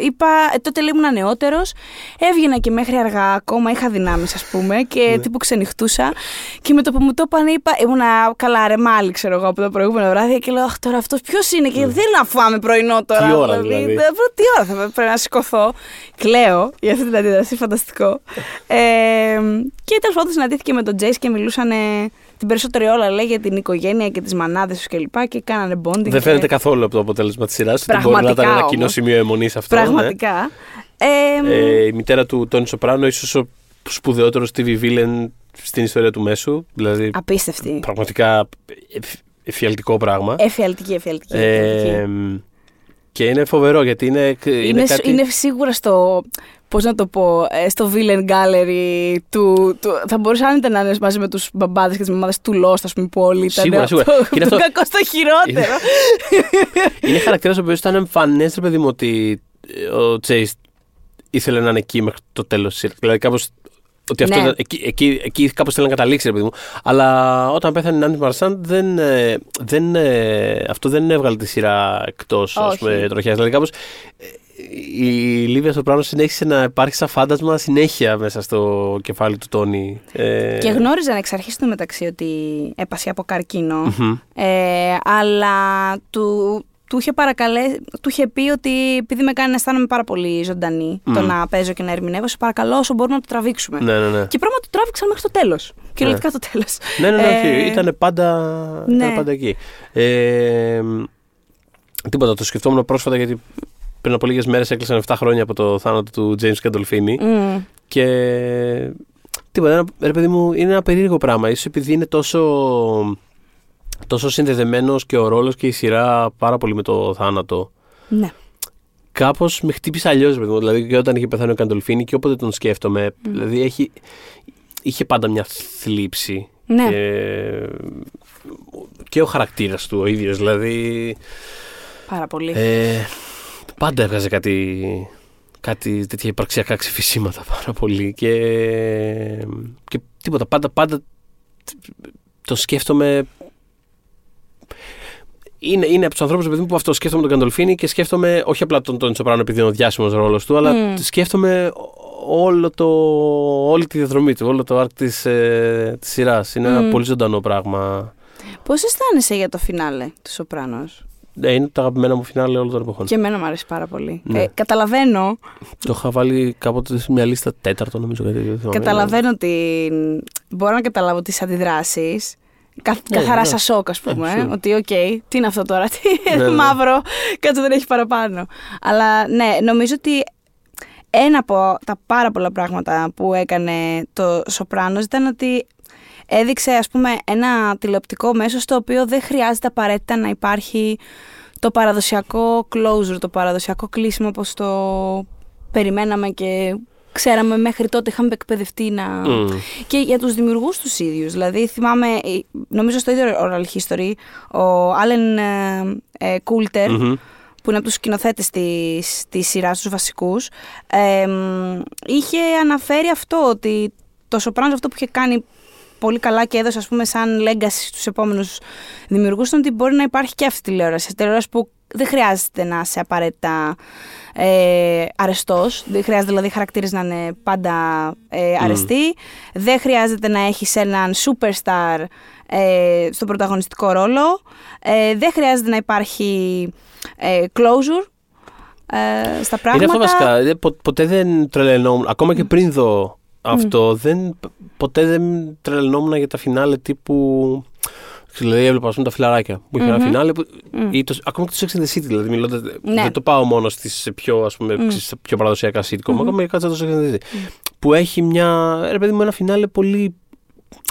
είπα, ε, τότε λέει ήμουν νεότερος, έβγαινα και μέχρι αργά ακόμα, είχα δυνάμεις, ας πούμε, και ναι. τύπου ξενυχτούσα. Και με το που μου το είπαν, είπα, ήμουνα καλά, ρε, μάλι, ξέρω εγώ από το προηγούμενο βράδυ και λέω, Αχ, τώρα αυτός ποιος είναι και δεν θέλω να φάμε πρωινό τώρα. Τι ώρα δηλαδή. δηλαδή; Τι ώρα θα πρέπει να σηκωθώ. Κλαίω για αυτή την αντίδραση, φανταστικό. ε, και τέλος πάντων συναντήθηκε με τον Τζέις και μιλούσαν την περισσότερη ώρα λέει για την οικογένεια και τις μανάδες τους κλπ. Και, κάνανε bonding. Δεν φαίνεται καθόλου από το αποτέλεσμα της σειράς ότι μπορεί να ήταν ένα κοινό σημείο αιμονής αυτό. Ναι. Πραγματικά. Ναι. Ε, ε, η μητέρα του Τόνι Σοπράνο, ίσως ο σπουδαιότερος TV villain στην ιστορία του μέσου. Δηλαδή, Απίστευτη. Πραγματικά εφιαλτικό πράγμα. Εφιαλτική, εφιαλτική. Ε, και είναι φοβερό γιατί είναι. Είναι, είναι, κάτι... είναι σίγουρα στο. Πώς να το πω, στο villain gallery του. του θα μπορούσε άνετα να είναι μαζί με τους μπαμπάδες και τις μαμάδες του Lost, ας πούμε, που όλοι ήταν. Σίγουρα, σίγουρα. Το, είναι αυτό... κακό στο χειρότερο. είναι χαρακτήρας ο οποίος ήταν εμφανές, ρε παιδί μου, ότι ο Chase ήθελε να είναι εκεί μέχρι το τέλος της σειράς. Δηλαδή, κάπως ότι αυτό ναι. ήταν, εκεί, εκεί, εκεί κάπως θέλει να καταλήξει, ρε παιδί μου. Αλλά όταν πέθανε η Νάντι Μαρσάν, δεν, ε, δεν, ε, αυτό δεν έβγαλε τη σειρά εκτός τροχιάς. Δηλαδή, κάπως η Λίβια στο πράγμα συνέχισε να υπάρχει σαν φάντασμα συνέχεια μέσα στο κεφάλι του Τόνι. Ε... Και γνώριζαν εξ αρχής του μεταξύ ότι έπασε από Ε, αλλά του, του είχε, παρακαλέ... του είχε πει ότι επειδή με κάνει να αισθάνομαι πάρα πολύ ζωντανή το να παίζω και να ερμηνεύω, σε παρακαλώ όσο μπορούμε να το τραβήξουμε. Ναι, ναι, ναι. Και πράγμα το τράβηξαν μέχρι το τέλος. Κυριολεκτικά το τέλος. Ναι, ναι, ναι. Ε... Ήταν, πάντα, ναι. ήταν πάντα εκεί. Ε, τίποτα, το σκεφτόμουν πρόσφατα γιατί πριν από λίγες μέρες έκλεισαν 7 χρόνια από το θάνατο του James Καντολφίνη. Μμ. Και. Τίποτα, ένα, ρε παιδί μου, είναι ένα περίεργο πράγμα. Ίσως επειδή είναι τόσο, τόσο συνδεδεμένος και ο ρόλος και η σειρά πάρα πολύ με το θάνατο. Ναι. Κάπως με χτύπησε αλλιώς, παιδί μου. Δηλαδή και όταν είχε πεθάνει ο Καντολφίνη και όποτε τον σκέφτομαι. Δηλαδή έχει, είχε πάντα μια θλίψη. Ναι. Και, και ο χαρακτήρας του ο ίδιος. Δηλαδή. Πάρα πολύ. Ε, πάντα έβγαζε κάτι, κάτι τέτοια υπαρξιακά ξεφυσίματα πάρα πολύ και, και τίποτα. Πάντα, πάντα το σκέφτομαι. Είναι, είναι από τους ανθρώπους παιδί μου, που αυτό σκέφτομαι τον Καντολφίνη και σκέφτομαι όχι απλά τον Τόνι Σοπράνο επειδή είναι ο διάσημος ρόλος του, αλλά Μμ. σκέφτομαι όλο το, όλη τη διαδρομή του, όλο το arc της ε, της σειράς. Είναι ένα Μμ. πολύ ζωντανό πράγμα. Πώς αισθάνεσαι για το φινάλε του Σοπράνος; Ναι, είναι το αγαπημένο μου φινάλε όλων των εποχών. Και εμένα μου αρέσει πάρα πολύ. Ναι. Ε, καταλαβαίνω, Το είχα βάλει κάποτε σε μια λίστα τέταρτο, νομίζω. Κάτι, δεν θυμάμαι. καταλαβαίνω ότι μπορώ να καταλάβω τις αντιδράσεις. Καθ, Ναι, καθαρά ναι. σαν σοκ, ας πούμε. σίγουρα. ότι, οκ, τι είναι αυτό τώρα, τι Ναι, ναι. μαύρο, κάτσε δεν έχει παραπάνω. Αλλά ναι, νομίζω ότι ένα από τα πάρα πολλά πράγματα που έκανε το Σοπράνος ήταν ότι έδειξε ας πούμε ένα τηλεοπτικό μέσο στο οποίο δεν χρειάζεται απαραίτητα να υπάρχει το παραδοσιακό closure, το παραδοσιακό κλείσιμο όπως το περιμέναμε και ξέραμε μέχρι τότε είχαμε εκπαιδευτεί να... Μμ. Και για τους δημιουργούς τους ίδιους. Δηλαδή θυμάμαι, ε, νομίζω στο ίδιο oral history, ο Άλεν ε, Κούλτερ, Μμμ. που είναι από τους σκηνοθέτες της, της σειράς τους βασικούς, ε, μ, είχε αναφέρει αυτό, ότι το Σοπράνος αυτό που είχε κάνει πολύ καλά και έδωσε ας πούμε σαν legacy στους επόμενους δημιουργούς ήταν ότι μπορεί να υπάρχει και αυτή η τηλεόραση. Τηλεόραση που δεν χρειάζεται να είσαι απαραίτητα ε, αρεστός, δεν χρειάζεται δηλαδή οι χαρακτήρες να είναι πάντα ε, αρεστοί, δεν χρειάζεται να έχεις έναν superstar ε, στον πρωταγωνιστικό ρόλο, ε, δεν χρειάζεται να υπάρχει ε, closure ε, στα πράγματα. Είναι αυτό βασικά. Ε, πο- ποτέ δεν τρελαινόμουν. Ακόμα και πριν δω αυτό, δεν, ποτέ δεν τρελαινόμουν για τα φινάλε τύπου. Δηλαδή, έβλεπα ας πούμε, τα φιλαράκια που είχε ένα Μμμ. φινάλε. Που, Μμ. ή το, ακόμα και το Sex and the City, δηλαδή. Μιλώντας, Ναι. Δεν το πάω μόνο στις πιο, ας πούμε, στις πιο παραδοσιακά sitcom, ακόμα και κάτσα το Sex and the City. Που έχει μια. Ρε παιδί μου, ένα φινάλε πολύ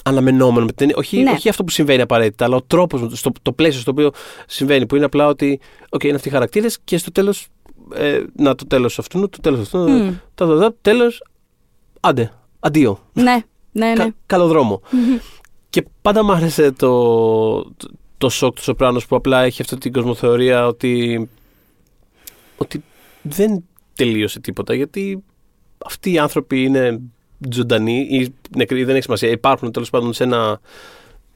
αναμενόμενο με την ταινία. Όχι, Ναι. όχι αυτό που συμβαίνει απαραίτητα, αλλά ο τρόπος, το πλαίσιο στο οποίο συμβαίνει. Που είναι απλά ότι. Οκ, είναι αυτοί οι χαρακτήρες και στο τέλος. Ε, να, το τέλος αυτού, το τέλος αυτού. Μμ. Τα, τα, τα, τέλος. Άντε. Αντίο. Ναι, ναι, ναι. Κα, καλό δρόμο. Και πάντα μου άρεσε το, το, το σοκ του Σοπράνος που απλά έχει αυτή την κοσμοθεωρία ότι, ότι δεν τελείωσε τίποτα γιατί αυτοί οι άνθρωποι είναι ζωντανοί ή νεκροί, δεν έχει σημασία. Υπάρχουν τέλος πάντων σε ένα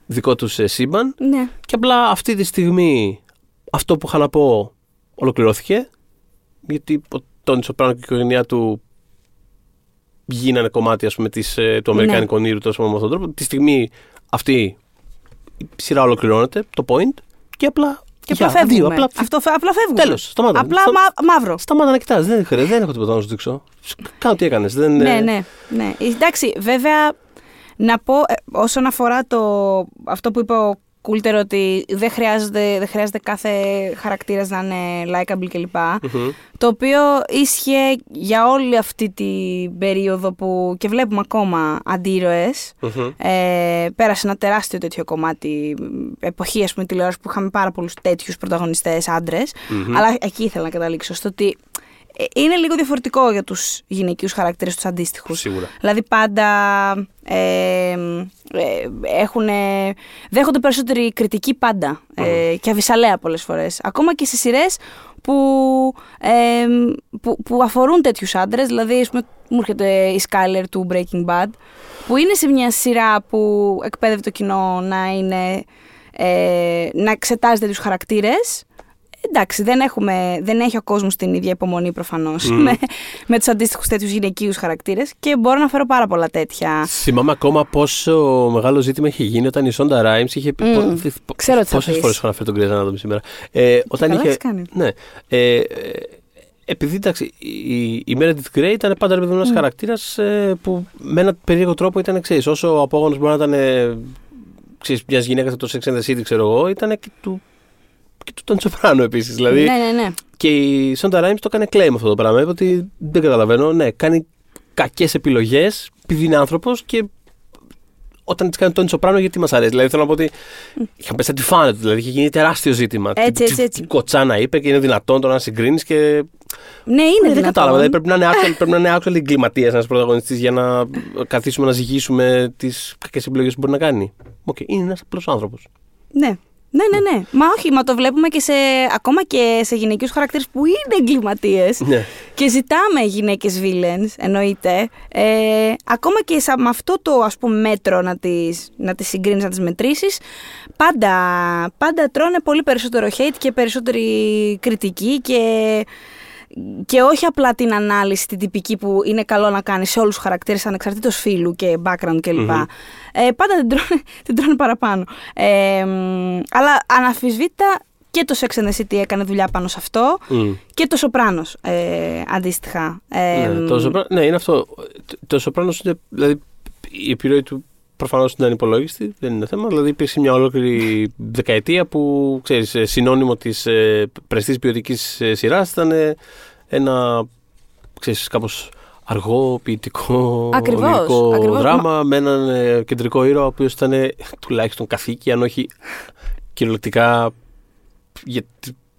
δικό τους ε, σύμπαν ναι. και απλά αυτή τη στιγμή αυτό που είχα να πω ολοκληρώθηκε γιατί ο Τόνι Σοπράνο και η οικογένειά του γίνανε κομμάτι ας πούμε, της, ε, του Αμερικάνικου όνειρου τόσο με αυτόν τον τρόπο. Τη στιγμή αυτή η σειρά ολοκληρώνεται, το point και απλά Και γεια, απλά φεύγουμε. αντίο, απλά, Αυτό, φε- απλά φεύγουμε. Τέλος, σταμάτα. Απλά Στα- μα- μαύρο. Σταμάτα να κοιτάς, δεν, χρειάζεται, δεν έχω τίποτα να σου δείξω. Κάνω τι έκανες. Δεν, Ναι, ε, ναι, ναι. Εντάξει, βέβαια, να πω ε, όσον αφορά το, αυτό που είπε ο Κούλτερ ότι δεν χρειάζεται, δεν χρειάζεται κάθε χαρακτήρας να είναι likeable κλπ. μμμ. Το οποίο ίσχυε για όλη αυτή την περίοδο που και βλέπουμε ακόμα αντίρωες. Μμμ. Ε, πέρασε ένα τεράστιο τέτοιο κομμάτι μ, εποχή, ας πούμε, τηλεόραση που είχαμε πάρα πολλούς τέτοιους πρωταγωνιστές άντρες. Μμμ. Αλλά εκεί ήθελα να καταλήξω στο ότι ε, είναι λίγο διαφορετικό για τους γυναικείους χαρακτήρες τους αντίστοιχους. Σίγουρα. Δηλαδή πάντα ε, ε, έχουν, δέχονται περισσότερη κριτική πάντα ε, και αβυσαλέα πολλές φορές. Ακόμα και σε σειρές που, ε, που, που αφορούν τέτοιους άντρες, δηλαδή ας πούμε, μου έρχεται η Skyler του Breaking Bad, που είναι σε μια σειρά που εκπαίδευε το κοινό να είναι ε, να εξετάζει τέτοιους χαρακτήρες. Εντάξει, δεν, έχουμε, δεν έχει ο κόσμος την ίδια υπομονή προφανώς με, με τους αντίστοιχους τέτοιους γυναικείους χαρακτήρες και μπορώ να φέρω πάρα πολλά τέτοια. Θυμάμαι ακόμα πόσο μεγάλο ζήτημα είχε γίνει όταν η Σόντα Ράιμς είχε πει. Μμ. πο- πο- Ξέρω τι θα Πόσες πεις. φορές έχω αναφέρει τον Grey's Anatomy σήμερα. Ε, όταν καλά είχε, έχεις κάνει. Ναι. Ε, ε, επειδή εντάξει, η, η Meredith Grey ήταν πάντα ρε παιδί μου ένας χαρακτήρας ε, που με έναν περίεργο τρόπο ήταν εξή. Όσο ο απόγονος μπορεί να ήταν ε, ξέρεις, μιας γυναίκας από το Sex and the City, ξέρω εγώ, ήταν και του, και του Τόνι Σοπράνο επίσης. Δηλαδή, Ναι, ναι, ναι. Και η Σόντα Ράιμς το έκανε claim αυτό το πράγμα. Είπε ότι δεν καταλαβαίνω. Ναι, κάνει κακές επιλογές επειδή είναι άνθρωπος και όταν της κάνει τον Σοπράνο, γιατί μας αρέσει. Δηλαδή θέλω να πω ότι είχαν πέσει τη φάνε του. Δηλαδή είχε γίνει τεράστιο ζήτημα. Έτσι, Τι- έτσι, τι- έτσι. τι κοτσάνα είπε και είναι δυνατόν τώρα να συγκρίνεις και. Ναι, είναι δεν δυνατόν. κατάλαβα. Δηλαδή πρέπει να είναι actual, πρέπει να είναι actual εγκληματίας ένας πρωταγωνιστής για να καθίσουμε να ζυγίσουμε τις κακές επιλογές που μπορεί να κάνει. Οκ, είναι ένας απλός άνθρωπος. Ναι. Ναι, ναι, ναι. Μα όχι, μα το βλέπουμε και σε, ακόμα και σε γυναικείους χαρακτήρες που είναι εγκληματίες. Ναι. Και ζητάμε γυναίκες villains, εννοείται. Ε, ακόμα και σα, με αυτό το ας πούμε μέτρο να τις, να τις συγκρίνεις, να τις μετρήσεις, πάντα, πάντα τρώνε πολύ περισσότερο hate και περισσότερη κριτική και, και όχι απλά την ανάλυση την τυπική που είναι καλό να κάνει σε όλους τους χαρακτήρες ανεξαρτήτως φίλου και background κλπ. Ε, πάντα την τρώνε, την τρώνε παραπάνω. Ε, μ, αλλά αναφυσβήτητα και το Sex and the City έκανε δουλειά πάνω σε αυτό Μμ. και το Σοπράνος ε, αντίστοιχα. Ε, Ναι, το Σοπράνο, ναι, είναι αυτό. Το- Το Σοπράνο είναι. Δηλαδή, η επιρροή του προφανώς ήταν ανυπολόγιστη, δεν είναι θέμα. Δηλαδή, υπήρξε μια ολόκληρη δεκαετία που ξέρεις, ε, συνώνυμο της ε, πρεστής ποιοτικής σειράς ήταν ε, ένα ξέρεις, κάπως αργό, ποιητικό, Ακριβώς, ονειρικό ακριβώς. δράμα με έναν ε, κεντρικό ήρωα ο οποίος ήταν ε, τουλάχιστον καθήκη, αν όχι κυριολεκτικά για,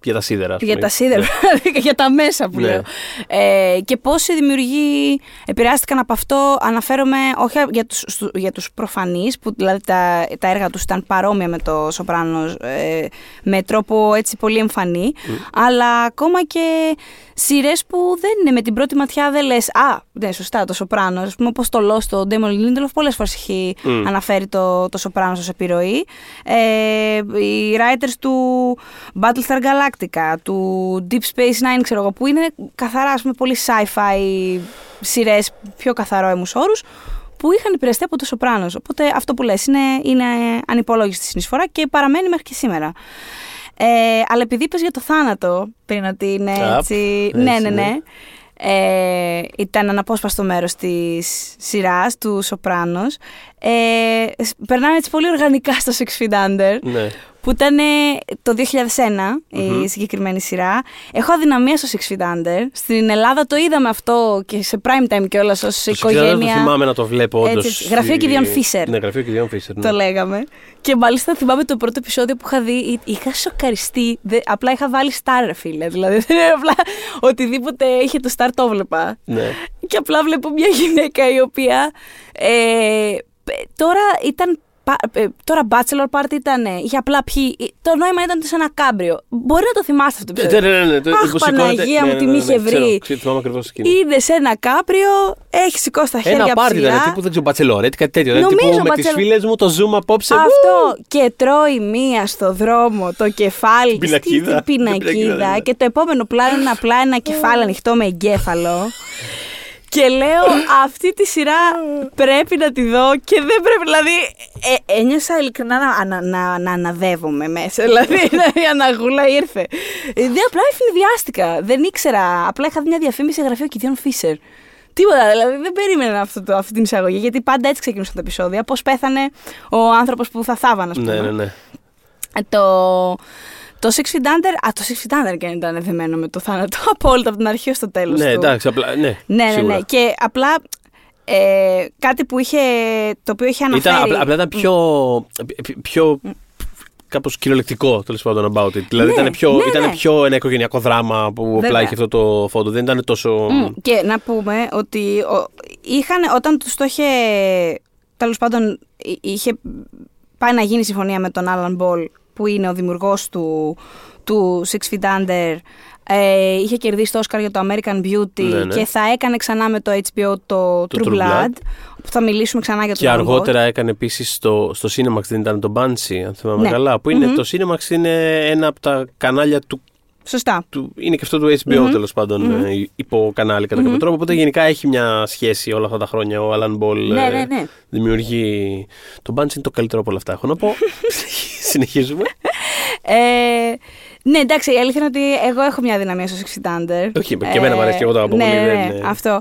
για τα σίδερα. ας για πούμε. τα σίδερα, για τα μέσα που Ναι. λέω. Ε, και πόσοι δημιουργοί επηρεάστηκαν από αυτό, αναφέρομαι όχι για τους, στου- για τους προφανείς, που δηλαδή τα, τα έργα τους ήταν παρόμοια με το Σοπράνος, ε, με τρόπο έτσι πολύ εμφανή, αλλά ακόμα και σειρές που δεν είναι με την πρώτη ματιά δεν λες «Α, ναι, σωστά, το Σοπράνος», ας πούμε όπως το Lost, το Damon Lindelof, πολλές φορές έχει Μμ. αναφέρει το, το Σοπράνος ως επιρροή. Ε, οι writers του Battlestar Galactica, του Deep Space Nine, ξέρω εγώ, που είναι καθαρά, ας πούμε, πολύ sci-fi σειρές, πιο καθαρό έμους όρους, που είχαν επηρεαστεί από το Σοπράνος. Οπότε αυτό που λες είναι, είναι ανυπολόγιστη συνεισφορά και παραμένει μέχρι και σήμερα. Ε, αλλά επειδή είπες για το θάνατο, πριν ότι είναι Απ, έτσι... έτσι, ναι, ναι, ναι. ναι. Ε, ήταν αναπόσπαστο μέρος της σειράς του Σοπράνος. Ε, σ- περνάμε έτσι πολύ οργανικά στο Six Feet Under, Ναι. Που ήταν ε, το 2001 η συγκεκριμένη σειρά. Έχω αδυναμία στο Six Feet Under. Στην Ελλάδα το είδαμε αυτό και σε prime time κιόλας ως Το οικογένεια. Δεν θυμάμαι να το βλέπω Έτσι, όντως. έτσι. Γραφείο στη- Κιδιών Φίσερ. Ναι, γραφείο Κιδιών Φίσερ. ναι. Το λέγαμε. Και μάλιστα θυμάμαι το πρώτο επεισόδιο που είχα δει. εί- Είχα σοκαριστεί. Δε- απλά είχα βάλει star, ρε φίλε. Δηλαδή δεν είναι απλά οτιδήποτε είχε το star το βλέπα. Ναι. Και απλά βλέπω μια γυναίκα η οποία ε, π- τώρα ήταν. Πα- ε, Τώρα bachelor party ήταν, είχε απλά πιει. ε, Το νόημα ήταν σε ένα κάμπριο. Μπορεί να το θυμάστε αυτό το Ναι, επεισόδιο. ναι, ναι, ναι, το- Αχ, που σηκώνεται- Παναγία μου, ναι, τι ναι, μη ναι, είχε ναι, ξέρω, βρει. ξέρω, θυμάμαι ακριβώς το σκηνή. Είδες σε ένα κάπριο, έχεις σηκώσει τα χέρια Ένα πάρτι ψηλά. ήταν τύπου, δεν ξέρω, μπατσελόρετ, κάτι τέτοιο. Δηλαδή, Νομίζω τύπου με τις μπατσελο- φίλες μου το zoom απόψε. Αυτό και τρώει μία στο δρόμο το κεφάλι Την της, πινακίδα. την πινακίδα, Την πινακίδα, ναι. και το επόμενο πλάνο είναι απλά ένα κεφάλι ανοιχτό με εγκέφαλο. Και λέω αυτή τη σειρά πρέπει να τη δω και δεν πρέπει, δηλαδή ε, ένιωσα ειλικρινά να, να, να, να αναδεύομαι μέσα, δηλαδή η αναγούλα ήρθε. Ε, Δεν απλά ευνηδιάστηκα, δεν ήξερα, απλά είχα δει μια διαφήμιση σε γραφείο Κιδιών Φίσερ. Τίποτα, δηλαδή δεν περίμενα αυτό το, αυτή την εισαγωγή, γιατί πάντα έτσι ξεκινούσαν τα επεισόδια, πώς πέθανε ο άνθρωπος που θα θάβανε, ας πούμε. Ναι, ναι, ναι. Ε, Το, το Six Feet Under, α, το Six Feet Under και αν ήταν δεμένο με το θάνατο απόλυτα από την αρχή ως το τέλος Ναι, του. εντάξει, απλά. Ναι, Ναι, ναι, σίγουρα. ναι. Και απλά ε, κάτι που είχε, το οποίο είχε αναφέρει. Ήταν, απλά, απλά ήταν πιο. πιο κάπως κυριολεκτικό τέλος πάντων about it. Δηλαδή Ναι, ήταν, πιο, ναι, ήταν ναι. πιο ένα οικογενειακό δράμα που απλά Βέβαια. είχε αυτό το φόντο. Δεν ήταν τόσο. Μμ, Και να πούμε ότι ο, είχαν, όταν τους το είχε. Τέλος πάντων, εί- είχε πάει να γίνει συμφωνία με τον Alan Ball, που είναι ο δημιουργός του, του Six Feet Under. Ε, είχε κερδίσει το Oscar για το American Beauty Ναι, ναι. και θα έκανε ξανά με το HBO το, Το True True Blood. Blood. Που θα μιλήσουμε ξανά για το Και Alan Ball. αργότερα έκανε επίσης στο, στο Cinemax, δεν ήταν το Banshee, αν θυμάμαι Ναι. καλά. Που είναι, Μμμ. το Cinemax είναι ένα από τα κανάλια του. Σωστά. του είναι και αυτό του HBO Μμμ. τέλος πάντων, ε, υποκανάλι κατά κάποιο τρόπο. Οπότε γενικά έχει μια σχέση όλα αυτά τα χρόνια. Ο Alan Ball Ναι, ε, ναι, ναι. δημιουργεί. Το Banshee είναι το καλύτερο από όλα αυτά. Έχω να πω. Συνεχίζουμε. Ε, ναι, εντάξει, η αλήθεια είναι ότι εγώ έχω μια δυναμία στο Six Feet Under. Όχι, και εμένα μου αρέσει και εγώ το αγαπώ ναι, πολύ, Ναι, δεν ναι, είναι- αυτό.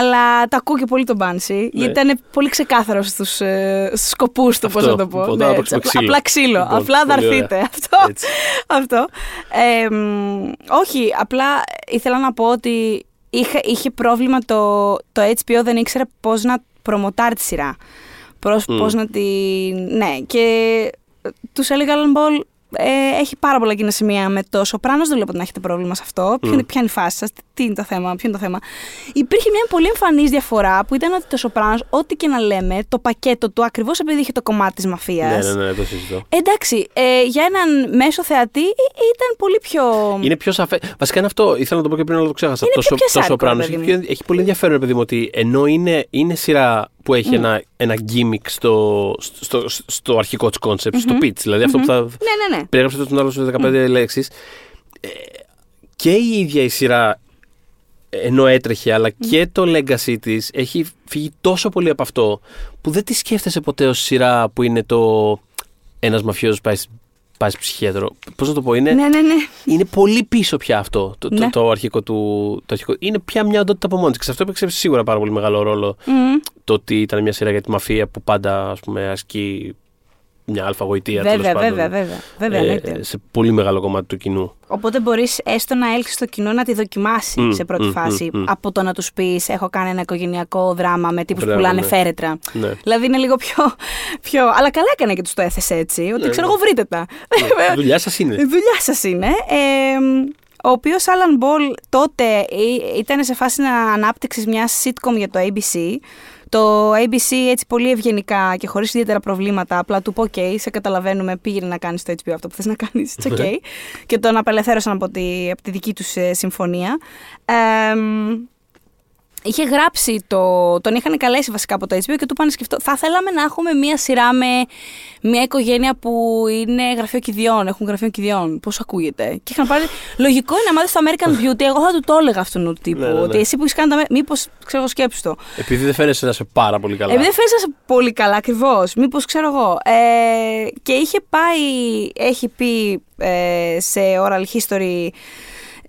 Αλλά το ακούω και πολύ τον Μπάνσι, γιατί ήταν πολύ ξεκάθαρος στους, ε, στους σκοπούς του, πώς Αυτό, να το πω. λοιπόν, Ναι, τώρα έτσι, παίξουμε απλά, ξύλο. απλά ξύλο, Λοιπόν, απλά θα πολύ ωραία. έρθείτε. Αυτό. Έτσι. αυτό. Ε, μ, όχι, απλά ήθελα να πω ότι είχε, είχε πρόβλημα το, το HBO, δεν ήξερε πώς να προμοτάρει τη σειρά. Πώς, Μμ. πώς να τη... Ναι, και ε, τους έλεγα Alan Ball ε, έχει πάρα πολλά κοινά σημεία με το Σοπράνος, δεν βλέπω να έχετε πρόβλημα σε αυτό. Ποιο είναι, ποια είναι η φάση σας, τι είναι το θέμα, ποιο είναι το θέμα. Υπήρχε μια πολύ εμφανής διαφορά που ήταν ότι το Σοπράνος, ό,τι και να λέμε, το πακέτο του ακριβώς επειδή είχε το κομμάτι της μαφίας. Ναι, ναι, ναι, το συζητώ. Εντάξει, ε, για έναν μέσο θεατή ε, ήταν πολύ πιο. Είναι πιο σαφέ. Βασικά είναι αυτό. Ήθελα να το πω και πριν, αλλά το ξέχασα. Είναι το, πιο Σο- το πιασάρικο, Σοπράνος παιδί έχει, μου. πιο- έχει πολύ ενδιαφέρον, παιδί μου, ότι ενώ είναι, είναι σειρά που έχει ένα, ένα gimmick στο, στο, στο, στο αρχικό της concept, στο pitch. Δηλαδή αυτό που θα. Ναι, ναι, ναι. Περιέγραψες τον άλλο σε 15 λέξεις. Ε, και η ίδια η σειρά ενώ έτρεχε, αλλά και το legacy της έχει φύγει τόσο πολύ από αυτό που δεν τη σκέφτεσαι ποτέ ως σειρά που είναι το ένας μαφιόζος πάει, σ- πάει σε ψυχίατρο. Πώς να το πω, είναι, Ναι, ναι, ναι. είναι πολύ πίσω πια αυτό το, το, Ναι. το αρχικό του. Το αρχικό. Είναι πια μια οντότητα από μόνη της. Και σε αυτό έπαιξε σίγουρα πάρα πολύ μεγάλο ρόλο Μμ. το ότι ήταν μια σειρά για τη μαφία που πάντα ας πούμε, ασκεί μια αλφαγοητεία τέλος Βέβαια, πάντων, βέβαια, βέβαια. βέβαια ε, εννοείται. σε πολύ μεγάλο κομμάτι του κοινού. Οπότε μπορείς έστω να έλθεις στο κοινό να τη δοκιμάσεις Μμ, σε πρώτη μμ, φάση. μμ, μμ. Από το να τους πεις: Έχω κάνει ένα οικογενειακό δράμα με τύπους που Μπράβο, πουλάνε ναι. φέρετρα. Ναι. Δηλαδή είναι λίγο πιο, πιο. Αλλά καλά έκανε και τους το έθεσε έτσι. Ότι Ναι, ξέρω ναι. εγώ, βρείτε τα. Η δουλειά σας είναι. Η δουλειά σας είναι. Ε, ο οποίος Alan Ball τότε ε, ήταν σε φάση ανάπτυξης μιας sitcom για το ABC. Το ABC έτσι πολύ ευγενικά και χωρίς ιδιαίτερα προβλήματα, απλά του πω: OK, σε καταλαβαίνουμε, πήγαινε να κάνεις το HBO αυτό που θες να κάνεις. It's OK. και τον απελευθέρωσαν από τη, από τη δική τους ε, συμφωνία. Ε, είχε γράψει το. Τον είχαν καλέσει βασικά από το HBO και του είπαν σκεφτό. Θα θέλαμε να έχουμε μία σειρά με μια οικογένεια που είναι γραφείο κηδιών, έχουν γραφείο κηδιών. Πώς ακούγεται. Και είχαν πάρει. Λογικό είναι να μάθει το American Beauty. Εγώ θα του το έλεγα αυτόν του τύπου. Ναι, ναι, ναι. Ότι εσύ που έχεις κάνει τα. Μήπως ξέρω εγώ σκέψου το. Επειδή δεν φαίνεσαι να είσαι πάρα πολύ καλά. Επειδή δεν φαίνεσαι πολύ καλά, ακριβώς. Μήπως ξέρω εγώ. Ε, και είχε πάει, έχει πει ε, σε oral history ε,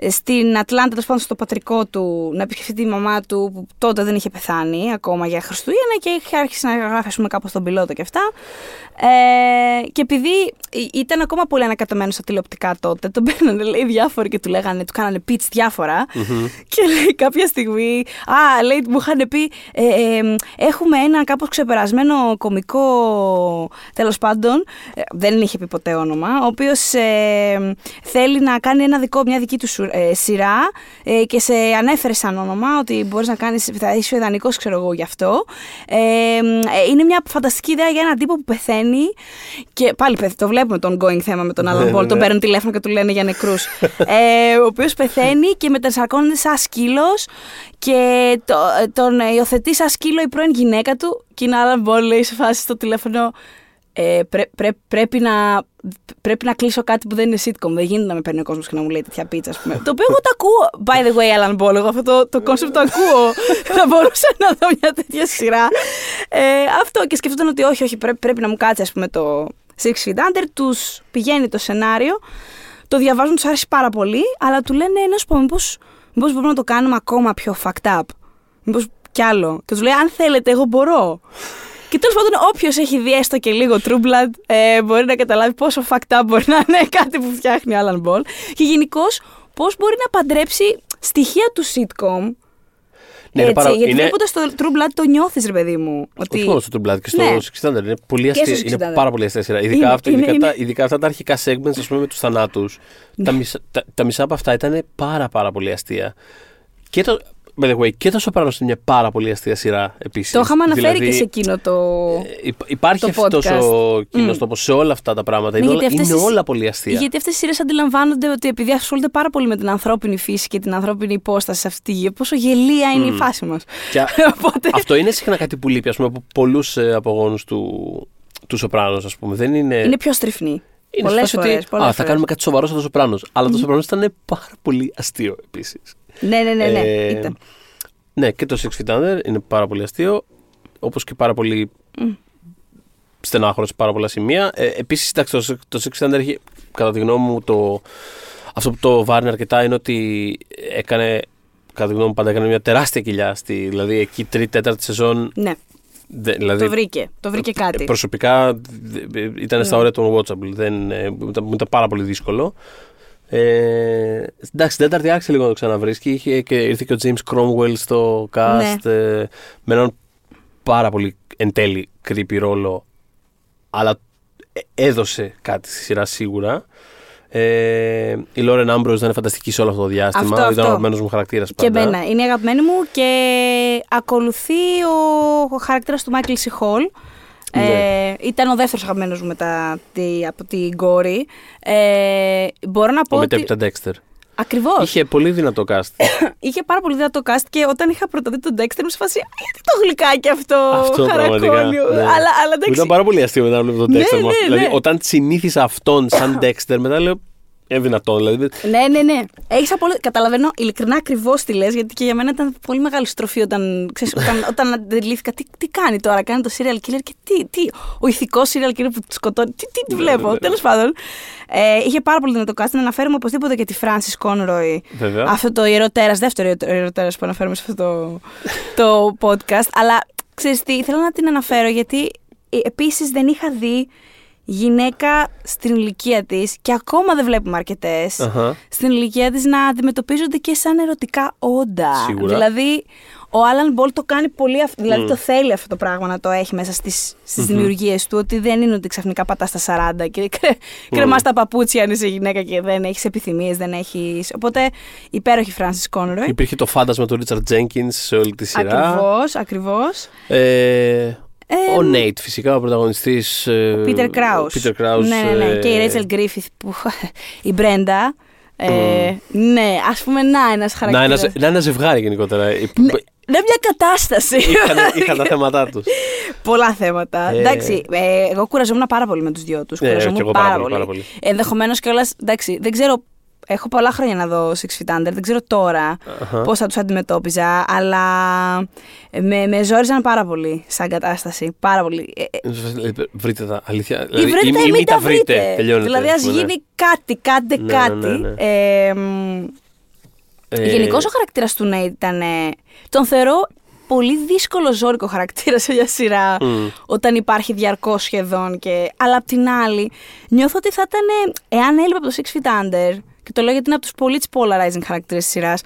στην Ατλάντα, τέλος πάντων στο πατρικό του, να επισκεφτεί τη μαμά του που τότε δεν είχε πεθάνει ακόμα για Χριστούγεννα και είχε άρχισει να γράφει, ας πούμε, κάπως τον πιλότο και αυτά. Ε, και επειδή ή- ήταν ακόμα πολύ ανακατεμένος στα τηλεοπτικά τότε, τον παίρνανε λέει διάφοροι και του λέγανε, του κάνανε pitch διάφορα. Και λέει κάποια στιγμή, Α, λέει, μου είχαν πει, ε, ε, έχουμε ένα κάπως ξεπερασμένο κομικό, τέλος πάντων, ε, δεν είχε πει ποτέ όνομα, ο οποίος ε, θέλει να κάνει ένα δικό, μια δική του σου- ε, σειρά ε, και σε ανέφερες σαν όνομα ότι μπορείς να κάνεις, θα είσαι ιδανικός ξέρω εγώ γι' αυτό. Ε, ε, είναι μια φανταστική ιδέα για έναν τύπο που πεθαίνει και πάλι πεθ- το βλέπουμε τον going θέμα με τον Alan Ναι, Ball, ναι. τον παίρνουν τηλέφωνο και του λένε για νεκρούς. ε, ο οποίος πεθαίνει και μετασαρκώνεται σαν σκύλος και το, τον υιοθετεί σαν σκύλο η πρώην γυναίκα του και είναι Alan Ball λέει σε φάση στο τηλέφωνο ε, πρέ- πρέ- πρέπει, να, πρέπει να κλείσω κάτι που δεν είναι sitcom. Δεν γίνεται να με παίρνει ο κόσμος και να μου λέει τέτοια πίτσα, ας πούμε. το οποίο εγώ το ακούω. By the way, Alan Ball, εγώ αυτό το, το concept το ακούω. θα μπορούσα να δω μια τέτοια σειρά. Ε, αυτό και σκεφτόταν ότι όχι, όχι, πρέπει, πρέπει να μου κάτσει, ας πούμε, το Six Feet Under. Τους πηγαίνει το σενάριο, το διαβάζουν, τους άρεσε πάρα πολύ, αλλά του λένε, να σου πω, μήπως μπορούμε να το κάνουμε ακόμα πιο fucked up. Μήπως κι άλλο. Και τους λέει, αν θέλετε, εγώ μπορώ. Και τέλος πάντων, όποιος έχει δει έστω και λίγο True Blood ε, μπορεί να καταλάβει πόσο fucked up μπορεί να είναι κάτι που φτιάχνει ο Alan Ball. Και γενικώς, πώς μπορεί να παντρέψει στοιχεία του sitcom. Ναι, είναι έτσι, πάρα- γιατί είναι- βλέποντας το True Blood το νιώθεις, ρε παιδί μου. Ότι... Όχι μόνο στο True Blood και στο Ναι. Six Thunder. Είναι, πολύ Και στο αστεία, Six είναι Thunder. πάρα πολύ αστεία σειρά. Ειδικά, Είναι, αυτό, είναι, ειδικά, είναι. Τα, ειδικά αυτά τα αρχικά segments, ας πούμε, με τους θανάτους. Ναι. Τα, μισά, τα, τα μισά από αυτά ήταν πάρα, πάρα πολύ αστεία. Και το, by the way, και το Sopranos είναι μια πάρα πολύ αστεία σειρά επίσης. Το είχαμε αναφέρει και σε εκείνο το. Ε, υπάρχει το αυτός podcast. ο κοινός Μμ. τόπος σε όλα αυτά τα πράγματα. Ναι, είναι όλα, γιατί αυτές είναι τις- όλα πολύ αστεία. Γιατί αυτές οι σειρές αντιλαμβάνονται ότι επειδή ασχολούνται πάρα πολύ με την ανθρώπινη φύση και την ανθρώπινη υπόσταση σε αυτή τη γη, πόσο γελία είναι η φάση μας. Και α- Οπότε. αυτό είναι συχνά κάτι που λείπει ας πούμε, από πολλούς απογόνους του, του Σοπράνο, ας πούμε. Δεν είναι. Είναι πιο στριφνή. Είναι Πολλές σε φάση φορές. ότι, Α, θα κάνουμε κάτι σοβαρό στο Σοπράνο. Αλλά το Σοπράνο ήταν πάρα πολύ αστείο επίσης. Ναι, ναι, ναι. ναι. Ε, Ήταν. Ναι, και το Six Feet Under είναι πάρα πολύ αστείο. Όπως και πάρα πολύ στενάχωρο σε πάρα πολλά σημεία. Ε, Επίσης, εντάξει, το, το Six Feet Under έχει κατά τη γνώμη μου, το, αυτό που το βάρνει αρκετά είναι ότι έκανε, κατά τη γνώμη μου, πάντα έκανε μια τεράστια κοιλιά. Στη, δηλαδή, εκεί τρίτη-τέταρτη σεζόν. Ναι, δε- δηλαδή, το βρήκε. Το βρήκε κάτι. ε, Προσωπικά δε- ε, ήταν στα Ναι. όρια του unwatchable. Δεν, ε, μου ήταν, μου ήταν πάρα πολύ δύσκολο. Ε, εντάξει, την τέταρτη άρχισε λίγο να το ξαναβρίσκει. Είχε και ήρθε και ο James Cromwell στο cast Ναι. ε, με έναν πάρα πολύ εν τέλει creepy ρόλο, αλλά ε, έδωσε κάτι στη σειρά σίγουρα. Ε, η Lauren Ambrose ήταν φανταστική σε όλο αυτό το διάστημα. Αυτό, ήταν αυτό. ο αγαπημένος μου χαρακτήρας Και πάντα. εμένα. Είναι η αγαπημένη μου και ακολουθεί ο, ο χαρακτήρας του Μάικλ Σι Χολ. Ε, Ναι. ήταν ο δεύτερος αγαπημένος μου μετά τη, από την κόρη. Ε, μπορώ να πω Ο ότι... μετέπειτα Dexter. Ακριβώς. Είχε πολύ δυνατό cast. Είχε πάρα πολύ δυνατό cast και όταν είχα πρωτοδεί τον Dexter μου σε φάση «Α, γιατί το γλυκάκι αυτό, Αυτό πραγματικά. χαρακόνιο. ναι. Αλλά, αλλά Μου εντάξει. Ήταν πάρα πολύ αστείο μετά να βλέπω τον Ναι, Dexter. ναι, μου. ναι. Δηλαδή, όταν συνήθισα αυτόν σαν Dexter, μετά λέω. Ε, δυνατόν. Δηλαδή, Ναι, ναι, ναι. Έχεις απολύτω. Καταλαβαίνω ειλικρινά ακριβώς τι λες, γιατί και για μένα ήταν πολύ μεγάλη στροφή όταν, ξέρεις, όταν, όταν αντιλήφθηκα τι, τι κάνει τώρα. Κάνει το serial killer και τι, τι ο ηθικό serial killer που τη σκοτώνει. Τι, τι, τι Ναι, βλέπω. ναι, ναι. Τέλος πάντων. Ε, είχε πάρα πολύ δυνατό casting. Να αναφέρουμε οπωσδήποτε και τη Frances Conroy. Βέβαια. Αυτό το ιερό τέρα, δεύτερο ιερό τέρα που αναφέρουμε σε αυτό το, το podcast. Αλλά ξέρεις τι, ήθελα να την αναφέρω γιατί επίσης δεν είχα δει γυναίκα στην ηλικία της και ακόμα δεν βλέπουμε αρκετές Αχα. στην ηλικία της να αντιμετωπίζονται και σαν ερωτικά όντα. Σίγουρα. Δηλαδή, ο Άλαν Μπολ το κάνει πολύ. αυ- Δηλαδή, το θέλει αυτό το πράγμα να το έχει μέσα στις, στις δημιουργίες του. Ότι δεν είναι ότι ξαφνικά πατάς στα 40 και κρε, κρεμάς τα παπούτσια αν είσαι γυναίκα και δεν έχεις επιθυμίες, δεν έχει. Οπότε, υπέροχη Francis Conroy. Υπήρχε το φάντασμα του Richard Jenkins σε όλη τη σειρά. Ακριβώς, ακριβώς. Ε, Ε, ο Νέιτ, φυσικά, ο πρωταγωνιστής. ε, Πίτερ Κράους. Ο Peter Kraus, Ναι, ναι, ναι. ε, Και η Ρέιτσελ Γκρίφιθ που. η Μπρέντα. Ε, Ναι, ας πούμε, να ένας Να χαρακτήρας. ένα, να ένας ζευγάρι γενικότερα. Ε, Ναι, ναι, μια κατάσταση. Είχαν, είχαν τα θέματα τους. Πολλά θέματα. Ε. Εντάξει, ε, εγώ κουραζόμουν πάρα πολύ με τους δυο τους. Ναι, κουραζόμουν κι εγώ πάρα πολύ, πάρα πολύ. Ενδεχομένως κιόλας. Εντάξει, δεν ξέρω. Έχω πολλά χρόνια να δω Six Feet Under. Δεν ξέρω τώρα Αχα. πώς θα τους αντιμετώπιζα, αλλά με, με ζόριζαν πάρα πολύ σαν κατάσταση. Πάρα πολύ. Ε, ε, Βρείτε τα, αλήθεια. ή Δηλαδή, βρείτε ή- τα ή ή μην μην τα βρείτε. Τελειώνεται. δηλαδή, ας ας πούμε, ναι. γίνει κάτι, κάντε Ναι, ναι, κάτι. ναι, ναι. Ε, μ, Ε, Γενικώ ο χαρακτήρας του Νέιτ ήταν. ε, τον θεωρώ πολύ δύσκολο ζώρικο χαρακτήρα σε μια σειρά Μμ. όταν υπάρχει διαρκώς σχεδόν. Και... Αλλά απ' την άλλη, νιώθω ότι θα ήταν. Εάν έλειπε από το Six Feet Under, και το λέω γιατί είναι από τους πολύ τις polarizing χαρακτήρες της σειράς,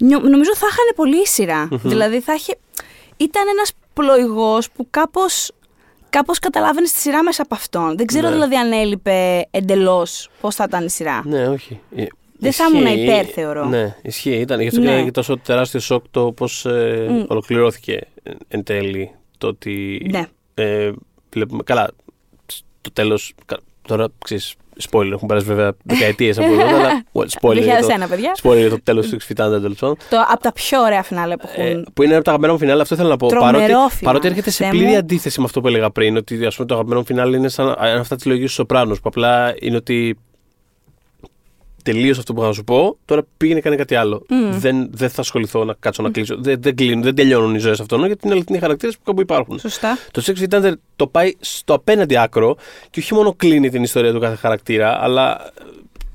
νομίζω θα είχαν πολύ η σειρα Δηλαδή θα είχε. Ήταν ένας πλοηγός που κάπως. Κάπως καταλάβαινε τη σειρά μέσα από αυτόν. Δεν ξέρω Ναι. δηλαδή αν έλειπε εντελώς πώς θα ήταν η σειρά. Ναι, όχι. Ε, Δεν θα ισχύει. ήμουν υπέρ, θεωρώ. Ναι, ισχύει. Ήταν. Γι' αυτό Ναι. και ήταν και τόσο τεράστιο σοκ το πώς ολοκληρώθηκε εν- εν τέλει. Το ότι. Ναι. Ε, βλέπουμε. Καλά. Στο τέλος. Τώρα ξέρεις. Spoiler, έχουν περάσει βέβαια δεκαετίες από εδώ, αλλά. well, spoiler, για το, 2001, παιδιά. spoiler για το τέλος του Six Feet Under, τέλος πάντων. Το, από τα πιο ωραία φινάλε που έχουν. Ε, που είναι από τα αγαπημένα μου φινάλε, αυτό ήθελα να πω. Τρομερό Παρότι, φινάλε, παρότι έρχεται σε Θεέ πλήρη μου. αντίθεση με αυτό που έλεγα πριν, ότι ας πούμε, το αγαπημένο μου φινάλε είναι σαν ε, αυτά της λογικής του Σοπράνου. Που απλά είναι ότι τελείωσε αυτό που είχα να σου πω, τώρα πήγαινε κάνει κάτι άλλο. Δεν, δεν θα ασχοληθώ να κάτσω να κλείσω. Δεν, δεν, κλείνουν, δεν τελειώνουν οι ζωές αυτών, γιατί είναι αληθινοί χαρακτήρες που κάπου υπάρχουν. Σωστά. Το Sex Feet Under το πάει στο απέναντι άκρο και όχι μόνο κλείνει την ιστορία του κάθε χαρακτήρα, αλλά ε,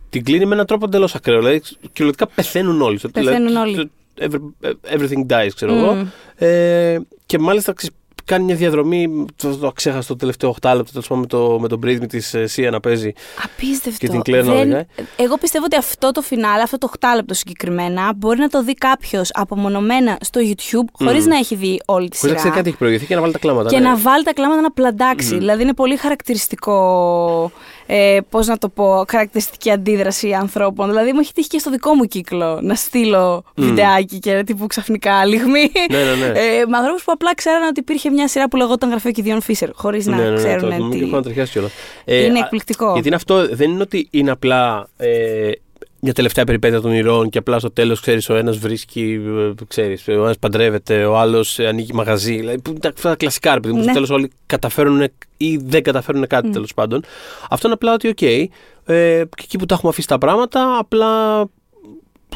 την κλείνει με έναν τρόπο εντελώς ακραίο. Δηλαδή, κυριολεκτικά πεθαίνουν όλοι. Πεθαίνουν Δηλαδή, όλοι. every- everything dies, ξέρω εγώ. Ε, και μάλιστα ξέρεις, κάνει μια διαδρομή. Το, το ξέχασα το τελευταίο 8 λεπτό τέλος πάντων, με, το, με τον πρίσμη της Σία να παίζει. Απίστευτο. Και την Claire να οδηγάει. Εγώ πιστεύω ότι αυτό το φινάλε, αυτό το 8 λεπτό συγκεκριμένα, μπορεί να το δει κάποιος απομονωμένα στο YouTube, χωρίς να έχει δει όλη τη Χωρίς σειρά. να ξέρει κάτι έχει προηγηθεί και να βάλει τα κλάματα. Και ναι. να βάλει τα κλάματα να πλαντάξει. Δηλαδή είναι πολύ χαρακτηριστικό, ε, πώς να το πω, χαρακτηριστική αντίδραση ανθρώπων. Δηλαδή μου έχει τύχει και στο δικό μου κύκλο να στείλω βιντεάκι και τύπου ξαφνικά λιγμή. Ναι, ναι, ναι. Ε, με ανθρώπους που απλά ξέραν ότι υπήρχε μια σειρά που λεγόταν Γραφείο Κιδιών Φίσερ, χωρίς να ναι, ναι, ναι, ξέρουν το θυμάμαι και τι. έχω να ανατριχιάσει κιόλας. Είναι εκπληκτικό. Γιατί είναι αυτό, δεν είναι ότι είναι απλά ε, μια τελευταία περιπέτεια των ηρώων και απλά στο τέλος ξέρεις ο ένας βρίσκει, ε, ξέρεις, ο ένας παντρεύεται, ο άλλος ανοίγει μαγαζί. Δηλαδή που είναι αυτά τα κλασικά, ρε παιδί μου. Ναι. Στο τέλος όλοι καταφέρουν ή δεν καταφέρουν κάτι τέλος πάντων. Αυτό είναι απλά ότι, οκ, ε, και εκεί που τα έχουμε αφήσει τα πράγματα, απλά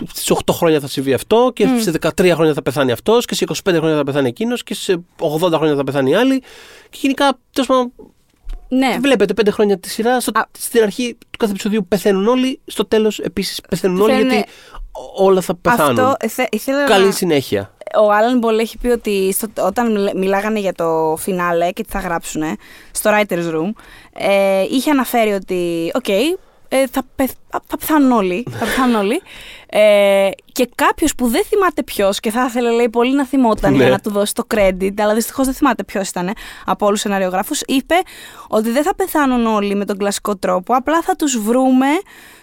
στις 8 χρόνια θα συμβεί αυτό και σε 13 χρόνια θα πεθάνει αυτός και σε 25 χρόνια θα πεθάνει εκείνος και σε 80 χρόνια θα πεθάνει η άλλη. Και γενικά, τέλος πάντων, Ναι. Και βλέπετε πέντε χρόνια τη σειρά. Στο, Α. στην αρχή του κάθε επεισοδίου πεθαίνουν όλοι. Στο τέλος επίσης πεθαίνουν όλοι Πεθαίνουν- γιατί όλα θα πεθάνουν. Αυτό ε, θε- ήθελα Καλή να... συνέχεια. Ο Άλαν Μπολ έχει πει ότι στο, όταν μιλ- μιλάγανε για το φινάλε και τι θα γράψουν στο writers' room, ε, είχε αναφέρει ότι, οκ, ε, θα, πεθ- θα πεθάνουν όλοι. Θα πεθάνουν όλοι. Ε, και κάποιος που δεν θυμάται ποιος και θα ήθελε λέει, πολύ να θυμόταν Ναι. για να του δώσει το credit, αλλά δυστυχώς δεν θυμάται ποιος ήταν από όλους τους σεναριογράφους, είπε ότι δεν θα πεθάνουν όλοι με τον κλασικό τρόπο, απλά θα τους βρούμε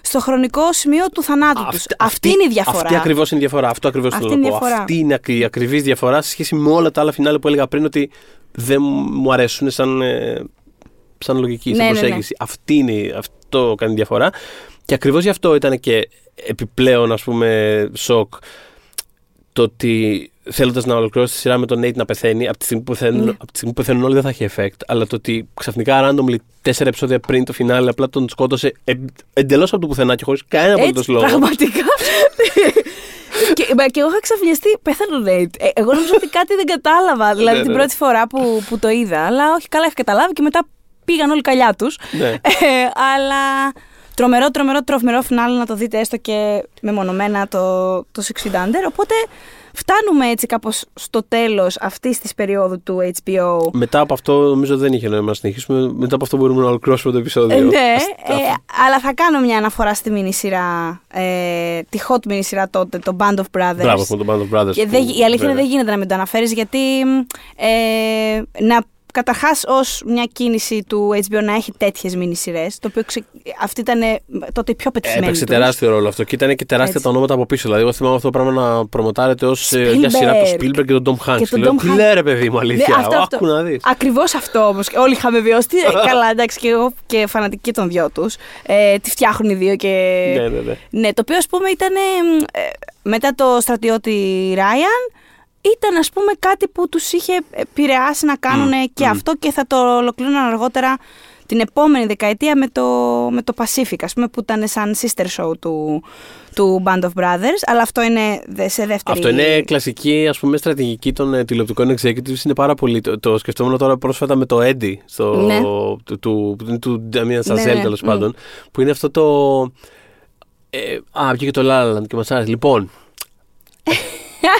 στο χρονικό σημείο του θανάτου τους. Αυτή, είναι η διαφορά. Αυτή ακριβώς είναι η διαφορά. Αυτό ακριβώς Αυτή θέλω είναι να η πω. διαφορά. Αυτή είναι ακρι- η ακριβής διαφορά σε σχέση με όλα τα άλλα φινάλε που έλεγα πριν ότι δεν μου αρέσουν σαν, ε, σαν λογική, σαν Ναι, ναι, ναι. προσέγγιση. Αυτή είναι, αυτό κάνει διαφορά. Και ακριβώς γι' αυτό ήταν και επιπλέον ας πούμε σοκ το ότι θέλοντας να ολοκληρώσει τη σειρά με τον Nate να πεθαίνει, από τη στιγμή που πεθαίνουν, Ναι. από τη στιγμή που πεθαίνουν όλοι δεν θα έχει effect. Αλλά το ότι ξαφνικά randomly τέσσερα επεισόδια πριν το φινάλε απλά τον σκότωσε ε, εντελώς από το πουθενά και χωρίς κανένα απολύτως λόγο. Πραγματικά. και, μα και εγώ είχα ξαφνιαστεί. Πέθανε ο Νέιτ. Ε, εγώ νόμιζα ότι κάτι δεν κατάλαβα. Δηλαδή Ναι, την ναι. πρώτη φορά που, που το είδα. Αλλά όχι, καλά είχα καταλάβει και μετά πήγαν όλοι καλιά τους. Ναι. Ε, αλλά τρομερό, τρομερό, τρομερό φινάλε να το δείτε έστω και μεμονωμένα το, το Six Feet Under. Οπότε φτάνουμε έτσι κάπως στο τέλος αυτής της περίοδου του HBO. Μετά από αυτό, νομίζω δεν είχε νόημα να συνεχίσουμε. Μετά από αυτό μπορούμε να ολοκληρώσουμε το επεισόδιο. Ε, ναι, Ας- ε, αλλά θα κάνω μια αναφορά στη μίνι σειρά, ε, τη hot μίνι σειρά τότε, το Band of Brothers. Μπράβο με τον Band of Brothers. Και που- δεν, η αλήθεια είναι βέβαια. δεν γίνεται να μην το αναφέρεις γιατί ε, να Καταρχάς, ως μια κίνηση του HBO να έχει τέτοιες μίνι σειρέ, το οποίο ξε... αυτή ήταν ε, τότε η πιο πετυχημένη. Έπαιξε τους. τεράστιο ρόλο αυτό και ήταν και τεράστια Έτσι. τα ονόματα από πίσω. Δηλαδή, εγώ θυμάμαι αυτό το πράγμα να προμοτάρεται ως Spielberg. μια σειρά από τον Spielberg και τον Tom Hanks. Και τον λέω, Tom Hanks. «Κλέ, ρε παιδί μου, αλήθεια. Ναι, αυτό, αυτό. Άκου να δεις. Ακριβώς αυτό όμως. Όλοι είχαμε βιώσει. Τι- Καλά, εντάξει, και εγώ και φανατική των δυο τους. Ε, τη φτιάχνουν οι δύο και. Ναι, ναι, ναι. Ναι, το οποίο ας πούμε ήταν ε, μετά το στρατιώτη Ράιαν ήταν ας πούμε κάτι που τους είχε επηρεάσει να κάνουν και αυτό και θα το ολοκλήρωναν αργότερα την επόμενη δεκαετία με το, με το Pacific ας πούμε που ήταν σαν sister show του, του Band of Brothers αλλά αυτό είναι δε- σε δεύτερη Αυτό είναι κλασική ας πούμε, στρατηγική των ε, τηλεοπτικών executives. Είναι πάρα πολύ. Το, το σκεφτόμουν τώρα πρόσφατα με το Eddie στο, Ναι. του, του, του, του Damien Chazelle Ναι, ναι, τέλος μμ. πάντων. Που είναι αυτό το. Ε, α, βγήκε το La La Land και μας άρεσε. Λοιπόν.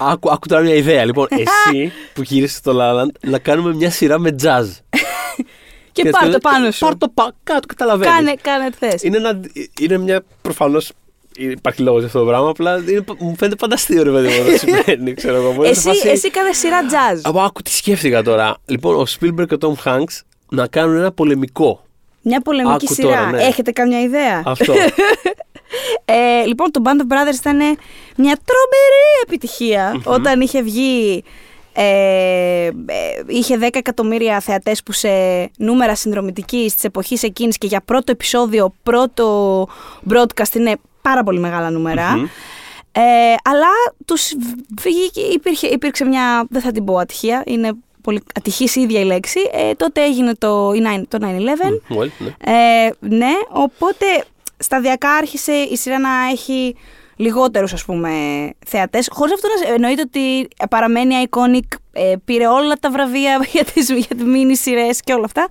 Άκου, άκου τώρα μια ιδέα. Λοιπόν, εσύ που γύρισες το La La Land να κάνουμε μια σειρά με jazz. και έτσι, πάρ το και- πάνω σου Πάρ το πα, κάτω, καταλαβαίνεις. κάνε, κάνε τι θες Είναι, ένα, είναι μια προφανώς. Υπάρχει λόγος για αυτό το πράγμα. Απλά είναι, μου φαίνεται φανταστείο ρε παιδί μου να σημαίνει. Ξέρω εγώ. Μπορεί να εσύ, φάση- εσύ κάνε σειρά jazz Από άκου τι σκέφτηκα τώρα. Λοιπόν, ο Spielberg και ο Tom Hanks να κάνουν ένα πολεμικό. μια πολεμική Άκου σειρά τώρα, ναι. έχετε καμιά ιδέα; Αυτό. Ε, λοιπόν, το Band of Brothers ήταν μια τρομερή επιτυχία όταν είχε βγει. Ε, ε, είχε 10 εκατομμύρια θεατές που σε νούμερα συνδρομητικής της εποχής εκείνης και για πρώτο επεισόδιο, πρώτο broadcast είναι πάρα πολύ μεγάλα νούμερα. Μμμ. Ε, αλλά τους βγήκε, υπήρχε, υπήρξε μια, δεν θα την πω ατυχία, είναι πολύ ατυχής η ίδια η λέξη. Ε, τότε έγινε το, η nine- το 9-11. Well, ναι. Ε, ναι, οπότε σταδιακά άρχισε η σειρά να έχει λιγότερους ας πούμε θεατές. Χωρίς αυτό να εννοείται ότι παραμένει iconic ε, πήρε όλα τα βραβεία για τις, για τις μίνι σειρές και όλα αυτά.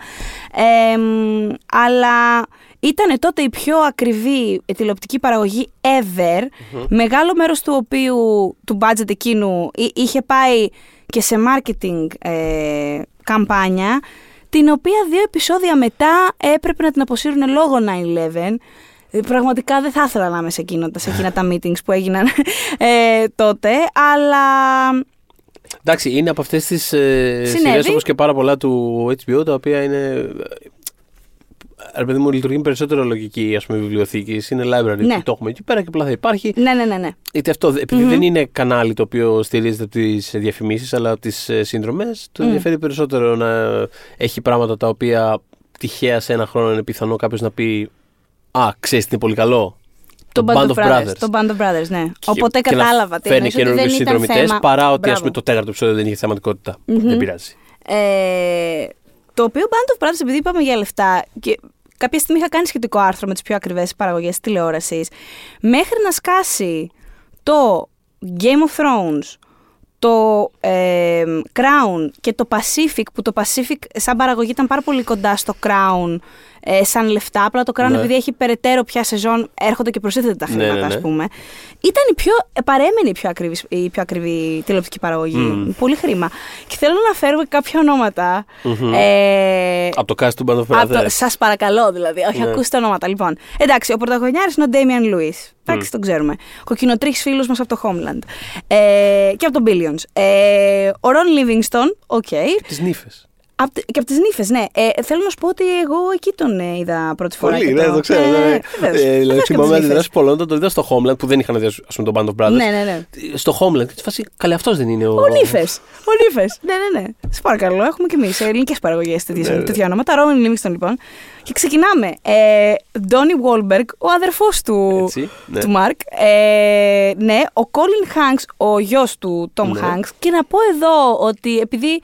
Ε, μ, αλλά ήταν τότε η πιο ακριβή τηλεοπτική παραγωγή ever. Μεγάλο μέρος του οποίου του budget εκείνου εί- είχε πάει και σε marketing ε, καμπάνια την οποία δύο επεισόδια μετά έπρεπε να την αποσύρουν λόγω 9-11. Ε, Πραγματικά δεν θα ήθελα να είμαι σε, εκείνο, σε εκείνα τα meetings που έγιναν ε, τότε, αλλά Εντάξει, είναι από αυτές τις ε, Συνέβη. σειρές όπως και πάρα πολλά του HBO τα οποία είναι. ε, Ρε παιδί μου, λειτουργεί με περισσότερο λογική ας πούμε, βιβλιοθήκη. Είναι library Ναι. που το έχουμε εκεί πέρα και απλά θα υπάρχει. ναι, ναι, ναι, ναι. Γιατί αυτό, επειδή δεν είναι κανάλι το οποίο στηρίζεται από τις διαφημίσεις αλλά από τις συνδρομέ, το ενδιαφέρει περισσότερο να έχει πράγματα τα οποία τυχαία σε ένα χρόνο είναι πιθανό κάποιος να πει Α, ξέρεις τι είναι πολύ καλό; Το Band, of Brothers. Το Band of Brothers, ναι. Και- Οπότε και να κατάλαβα τι Φέρνει εννοείς, ότι δεν καινούργιου ήταν συνδρομητές θέμα... παρά ότι ας Μπράβο. πούμε, το τέταρτο επεισόδιο δεν είχε θεματικότητα. Δεν πειράζει. Ε, το οποίο Band of Brothers, επειδή είπαμε για λεφτά, και κάποια στιγμή είχα κάνει σχετικό άρθρο με τις πιο ακριβές παραγωγές τηλεόρασης, μέχρι να σκάσει το Game of Thrones, το ε, Crown και το Pacific, που το Pacific σαν παραγωγή ήταν πάρα πολύ κοντά στο Crown ε, σαν λεφτά. Απλά το Crown, Ναι. επειδή έχει περαιτέρω πια σεζόν, έρχονται και προσθέτεται τα Ναι, χρήματα, ναι, ναι. ας πούμε. Ήταν η πιο, ε, παρέμενε η πιο ακριβή, η πιο ακριβή τηλεοπτική παραγωγή. Μμμ. Πολύ χρήμα. Και θέλω να φέρουμε κάποια ονόματα. Μμμ. Ε, Από το cast του Band of από Brothers. το, σας παρακαλώ δηλαδή, όχι Ναι. ακούστε ονόματα. Λοιπόν, εντάξει, ο πρωταγωνιάρης είναι ο Damian Lewis. Εντάξει, τον ξέρουμε. Κοκκινοτρίχης φίλος μας από το Homeland. Ε, και από το Billions. Ε, ο Ron Livingston, οκ. Τις νύφες. Απ' τε- και από τις νύφες, ναι. Ε, θέλω να σου πω ότι εγώ εκεί τον ε, είδα πρώτη φορά. Πολύ, και ναι, το ξέρω. Ναι, ναι. ναι, βεβαίως. Ε, Δηλαδή, Βεβαίως και από θυμάμαι τις νύφες. αντιδράσει πολλών όταν το είδα στο Homeland που δεν είχαν δει ας πούμε, τον Band of Brothers. Ναι, ναι, ναι. Στο Homeland. Και τη φάση, καλέ, αυτός δεν είναι ο. Ο Νύφες. Ο Νύφες. Ναι, ναι, ναι. Σε παρακαλώ, έχουμε κι εμείς ελληνικές παραγωγές Ναι, ναι. τέτοια ονόματα. Ρον Λίβινγκστον, λοιπόν. Και ξεκινάμε. Ε, Ντόνι Γουόλμπεργκ, ο αδερφός του, Έτσι, ναι. του Μαρκ. Ε, ναι, ο Κόλιν Χανκς, ο γιος του Τομ Ναι. Χανκς. Και να πω εδώ ότι επειδή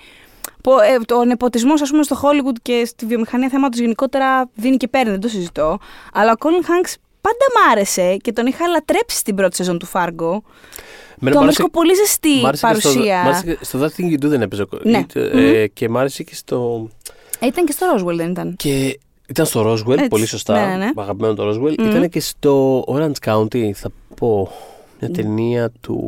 πο- ε, ο νεποτισμός, ας πούμε, στο Hollywood και στη βιομηχανία θεάματος γενικότερα δίνει και παίρνει, δεν το συζητώ. Αλλά ο Κόλιν Χανκς πάντα μ' άρεσε και τον είχα λατρέψει στην πρώτη σεζόν του Φάργκο. Εμένα Το μ' άρεσε- βρίσκω πολύ ζεστή μ' άρεσε και στο- παρουσία. Μ' άρεσε και στο That Thing You Do δεν έπαιζε ο Ναι. Είτε, Μμμ. ε, Και μ' άρεσε και στο. Ε, Ήταν και στο Roswell, δεν ήταν. Και ήταν στο Roswell, Έτσι. πολύ σωστά. Ναι, ναι, ναι. Αγαπημένο το Roswell. Μμμ. Ήταν και στο Orange County, θα πω. Μια ταινία του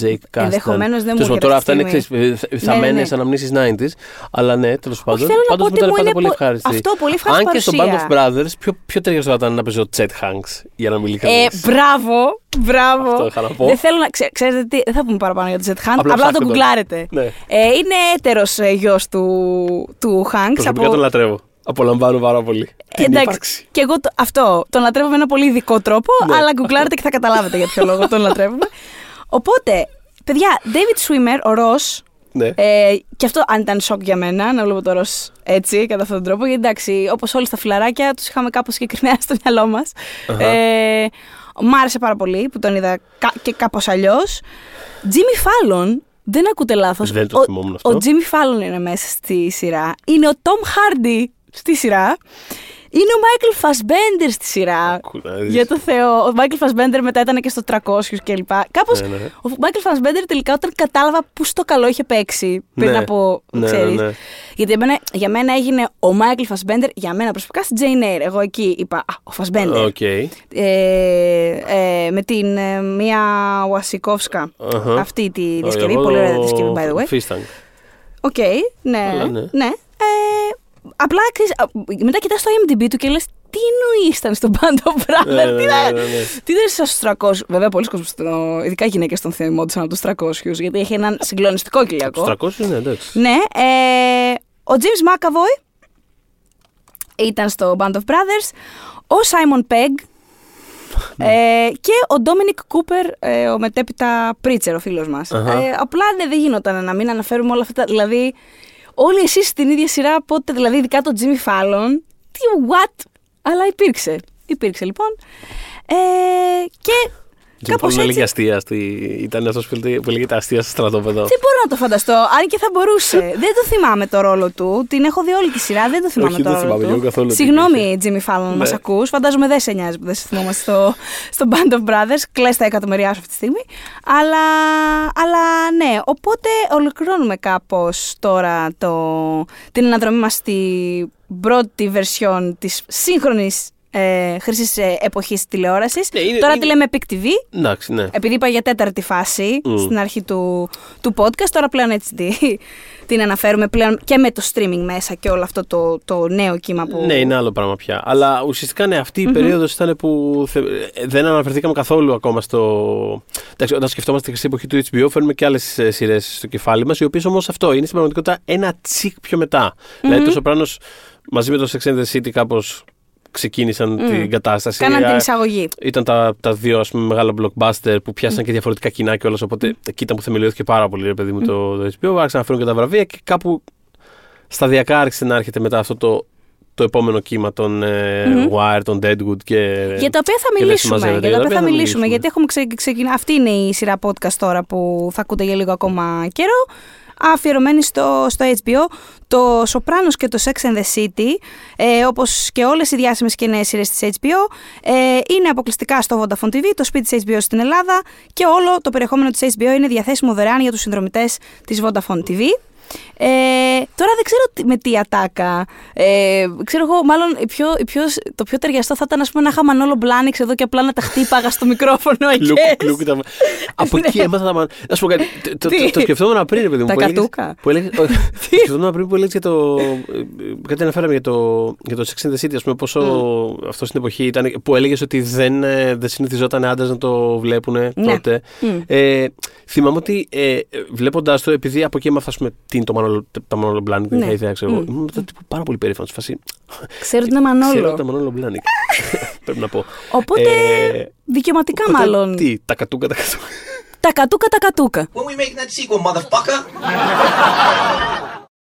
Jake Kasdan. Ενδεχομένως δεν μου Τέλος πάντων, έρχεται Τώρα αυτή αυτά τη είναι στιγμή. ξέρεις, ε, θαμμένε Ναι, ναι, ναι. αναμνήσεις 90s. Αλλά ναι, τέλος πάντων. θέλω να Πάντως πω μου ότι ήταν μου πάντα είναι πολύ πο- ευχάριστη. αυτό, πολύ ευχάριστη Αν και στο Band παρουσία. of Brothers, πιο, πιο ταιριαστό ήταν να παίζει ο Chet Hanks. Για να μην Ε, ειλικρινής. μπράβο, μπράβο. Αυτό είχα να πω. Δεν θέλω να. Ξέ, ξέρετε τι, δεν θα πούμε παραπάνω για τον Jet Hunt. Απλά Απλά, ψάξτε τον τον. γκουγκλάρετε. Ναι. Ε, είναι έτερος ε, γιος του, του Hanks. Προσωπικά τον λατρεύω. Απολαμβάνω πάρα πολύ. Την Εντάξει, ύπαρξη. και εγώ το- αυτό τον λατρεύω με ένα πολύ ειδικό τρόπο, Ναι. αλλά γκουγκλάρετε και θα καταλάβετε για ποιο λόγο τον λατρεύουμε. Οπότε, παιδιά, David Swimmer, ο Ross, Ναι. Ε, και αυτό αν ήταν σοκ για μένα να βλέπω το Ρος έτσι, κατά αυτόν τον τρόπο. Γιατί εντάξει, όπως όλοι στα φιλαράκια, τους είχαμε κάπως συγκεκριμένα στο μυαλό μας. Αχα. Ε, μ' άρεσε πάρα πολύ που τον είδα κα- και κάπως αλλιώς. Jimmy Fallon, δεν ακούτε λάθος. Δεν το θυμόμουν αυτό. Ο Jimmy Fallon είναι μέσα στη σειρά. Είναι ο Tom Hardy στη σειρά. Είναι ο Michael Fassbender στη σειρά. Άκου να δεις. Για το Θεό. Ο Michael Fassbender μετά ήταν και στο 300 κλπ. Κάπως Ναι, ναι. ο Michael Fassbender τελικά όταν κατάλαβα που στο καλό είχε παίξει πριν Ναι. από. Ναι, ξέρεις. ναι, ναι. Γιατί εμένα, για μένα έγινε ο Michael Fassbender για μένα προσωπικά στη Jane Eyre. Εγώ εκεί είπα Α, ο Fassbender. Οκ. Ε, ε, με την ε, Mia Wasikowska. Αχα. Αυτή τη Εγώ διασκευή. Πολύ ωραία διασκευή, by the way. Fish Tank. Οκ, ναι. Αλλά ναι. ναι. Ε, απλά ξέρεις, α, μετά κοιτάς το IMDb του και λες τι εννοείς ήταν στο Band of Brothers, Ναι, ναι, τι ναι, ήταν- ναι, ναι. τι ήταν στους 300. Βέβαια, πολλοί κόσμοι, στο, ειδικά οι γυναίκες τον θυμόντουσαν από τους 300, γιατί έχει έναν συγκλονιστικό κοιλιακό. Τους 300 ναι, εντάξει. Ναι, ε, ο James McAvoy ήταν στο Band of Brothers, ο Simon Pegg ε, και ο Dominic Cooper, ε, ο μετέπειτα Preacher, ο φίλος μας. Αχα. Ε, απλά ναι, δεν γινόταν να μην αναφέρουμε όλα αυτά. τα- Δηλαδή, όλοι εσείς στην ίδια σειρά, πότε, δηλαδή ειδικά το Jimmy Fallon, τι what, αλλά υπήρξε. Υπήρξε λοιπόν. Ε, και Και κάπως πολύ έτσι... έλεγε αστεία. στη- Ήταν αυτός που έλεγε- που έλεγε τα αστεία στο στρατόπεδο. Δεν μπορώ να το φανταστώ, αν και θα μπορούσε. δεν το θυμάμαι το ρόλο του. Την έχω δει όλη τη σειρά, δεν το θυμάμαι Όχι, το δεν ρόλο θυμάμαι του. εγώ καθόλου τι Συγγνώμη, Jimmy Fallon, Ναι. μας ακούς. Φαντάζομαι δεν σε νοιάζει που δεν σε θυμόμαστε στο, στο Band of Brothers. Κλαις τα εκατομμυριά σου αυτή τη στιγμή. Αλλά, αλλά ναι, οπότε ολοκληρώνουμε κάπως τώρα το, την αναδρομή μας στην πρώτη version της σύγχρονης ε, χρήσης εποχής τηλεόρασης. Ναι, είναι- τώρα είναι- τη λέμε Pick TV. Εντάξει, ναι. Επειδή είπα για τέταρτη φάση Μμ. στην αρχή του, του podcast, τώρα πλέον έτσι τη- την αναφέρουμε πλέον και με το streaming μέσα και όλο αυτό το, το νέο κύμα που... Ναι, είναι άλλο πράγμα πια. Αλλά ουσιαστικά ναι, αυτή η περίοδος ήταν που θε- ε, δεν αναφερθήκαμε καθόλου ακόμα στο. Εντάξει, όταν σκεφτόμαστε και στην εποχή του HBO, φέρνουμε και άλλες σειρές στο κεφάλι μας, οι οποίες όμως αυτό είναι στην πραγματικότητα ένα τσικ πιο μετά. Δηλαδή το Σοπράνο μαζί με το Sex and the City κάπως ξεκίνησαν την κατάσταση. Κάναν την Ε, εισαγωγή. Ήταν τα, τα δύο ας πούμε, μεγάλα blockbuster που πιάσαν και διαφορετικά κοινά και όλα. Οπότε εκεί ήταν που θεμελιώθηκε πάρα πολύ, ρε παιδί μου, το, το HBO. Άρχισαν να φέρουν και τα βραβεία και κάπου σταδιακά άρχισε να έρχεται μετά αυτό το το επόμενο κύμα των ε, Wire, των Deadwood και. Για τα οποία θα και δεν μιλήσουμε. συμμαζεύεται. Για τα οποία θα θα μιλήσουμε. μιλήσουμε. Γιατί έχουμε ξε, ξεκινά. Αυτή είναι η σειρά podcast τώρα που θα ακούτε για λίγο ακόμα καιρό. Αφιερωμένη στο, στο HBO, το Sopranos και το Sex and the City, ε, όπως και όλες οι διάσημες και νέες σειρές της HBO, ε, είναι αποκλειστικά στο Vodafone TV, το σπίτι της HBO στην Ελλάδα και όλο το περιεχόμενο της HBO είναι διαθέσιμο δωρεάν για τους συνδρομητές της Vodafone TV. Ε, τώρα δεν ξέρω τι- με τι ατάκα. Ε, ξέρω εγώ, μάλλον η πιο, η πιο, το πιο ταιριαστό θα ήταν ας πούμε, να είχα Μανόλο Μπλάνιξ εδώ και απλά να τα χτύπαγα στο μικρόφωνο. I Κλουκ, guess. κλουκ, τα- Από εκεί έμαθα να. μαν- Να σου πω κάτι. Το- το- Ναι. Τι; Το σκεφτόμουν πριν, ρε παιδί μου. Τα που έλεγες- κατούκα. Που έλεγες- όχι, Το σκεφτόμουν πριν που έλεγες για το. ε, Κάτι αναφέραμε για το, για το Sex and the City, ας πούμε, πόσο αυτός στην εποχή ήταν. Που έλεγες ότι δεν, ε, δεν συνηθιζόταν άντρε να το βλέπουν Ναι. τότε. Μμ. Ε, θυμάμαι ότι ε, βλέποντας το, επειδή από εκεί έμαθα ας πούμε, τι είναι το Manolo, το Manolo Blahnik, δεν Ναι. είχα ιδέα, ξέρω εγώ. Μμ. Ήμουν μετά τύπου πάρα πολύ περήφανος. Φάση. Ξέρω ότι είναι Μανόλο. Ξέρω το Manolo Blahnik. Πρέπει να πω. Οπότε Ε, δικαιωματικά οπότε, μάλλον. Τι, τα κατούκα, τα κατούκα. Τα κατούκα, τα κατούκα. When we making that sequel, motherfucker?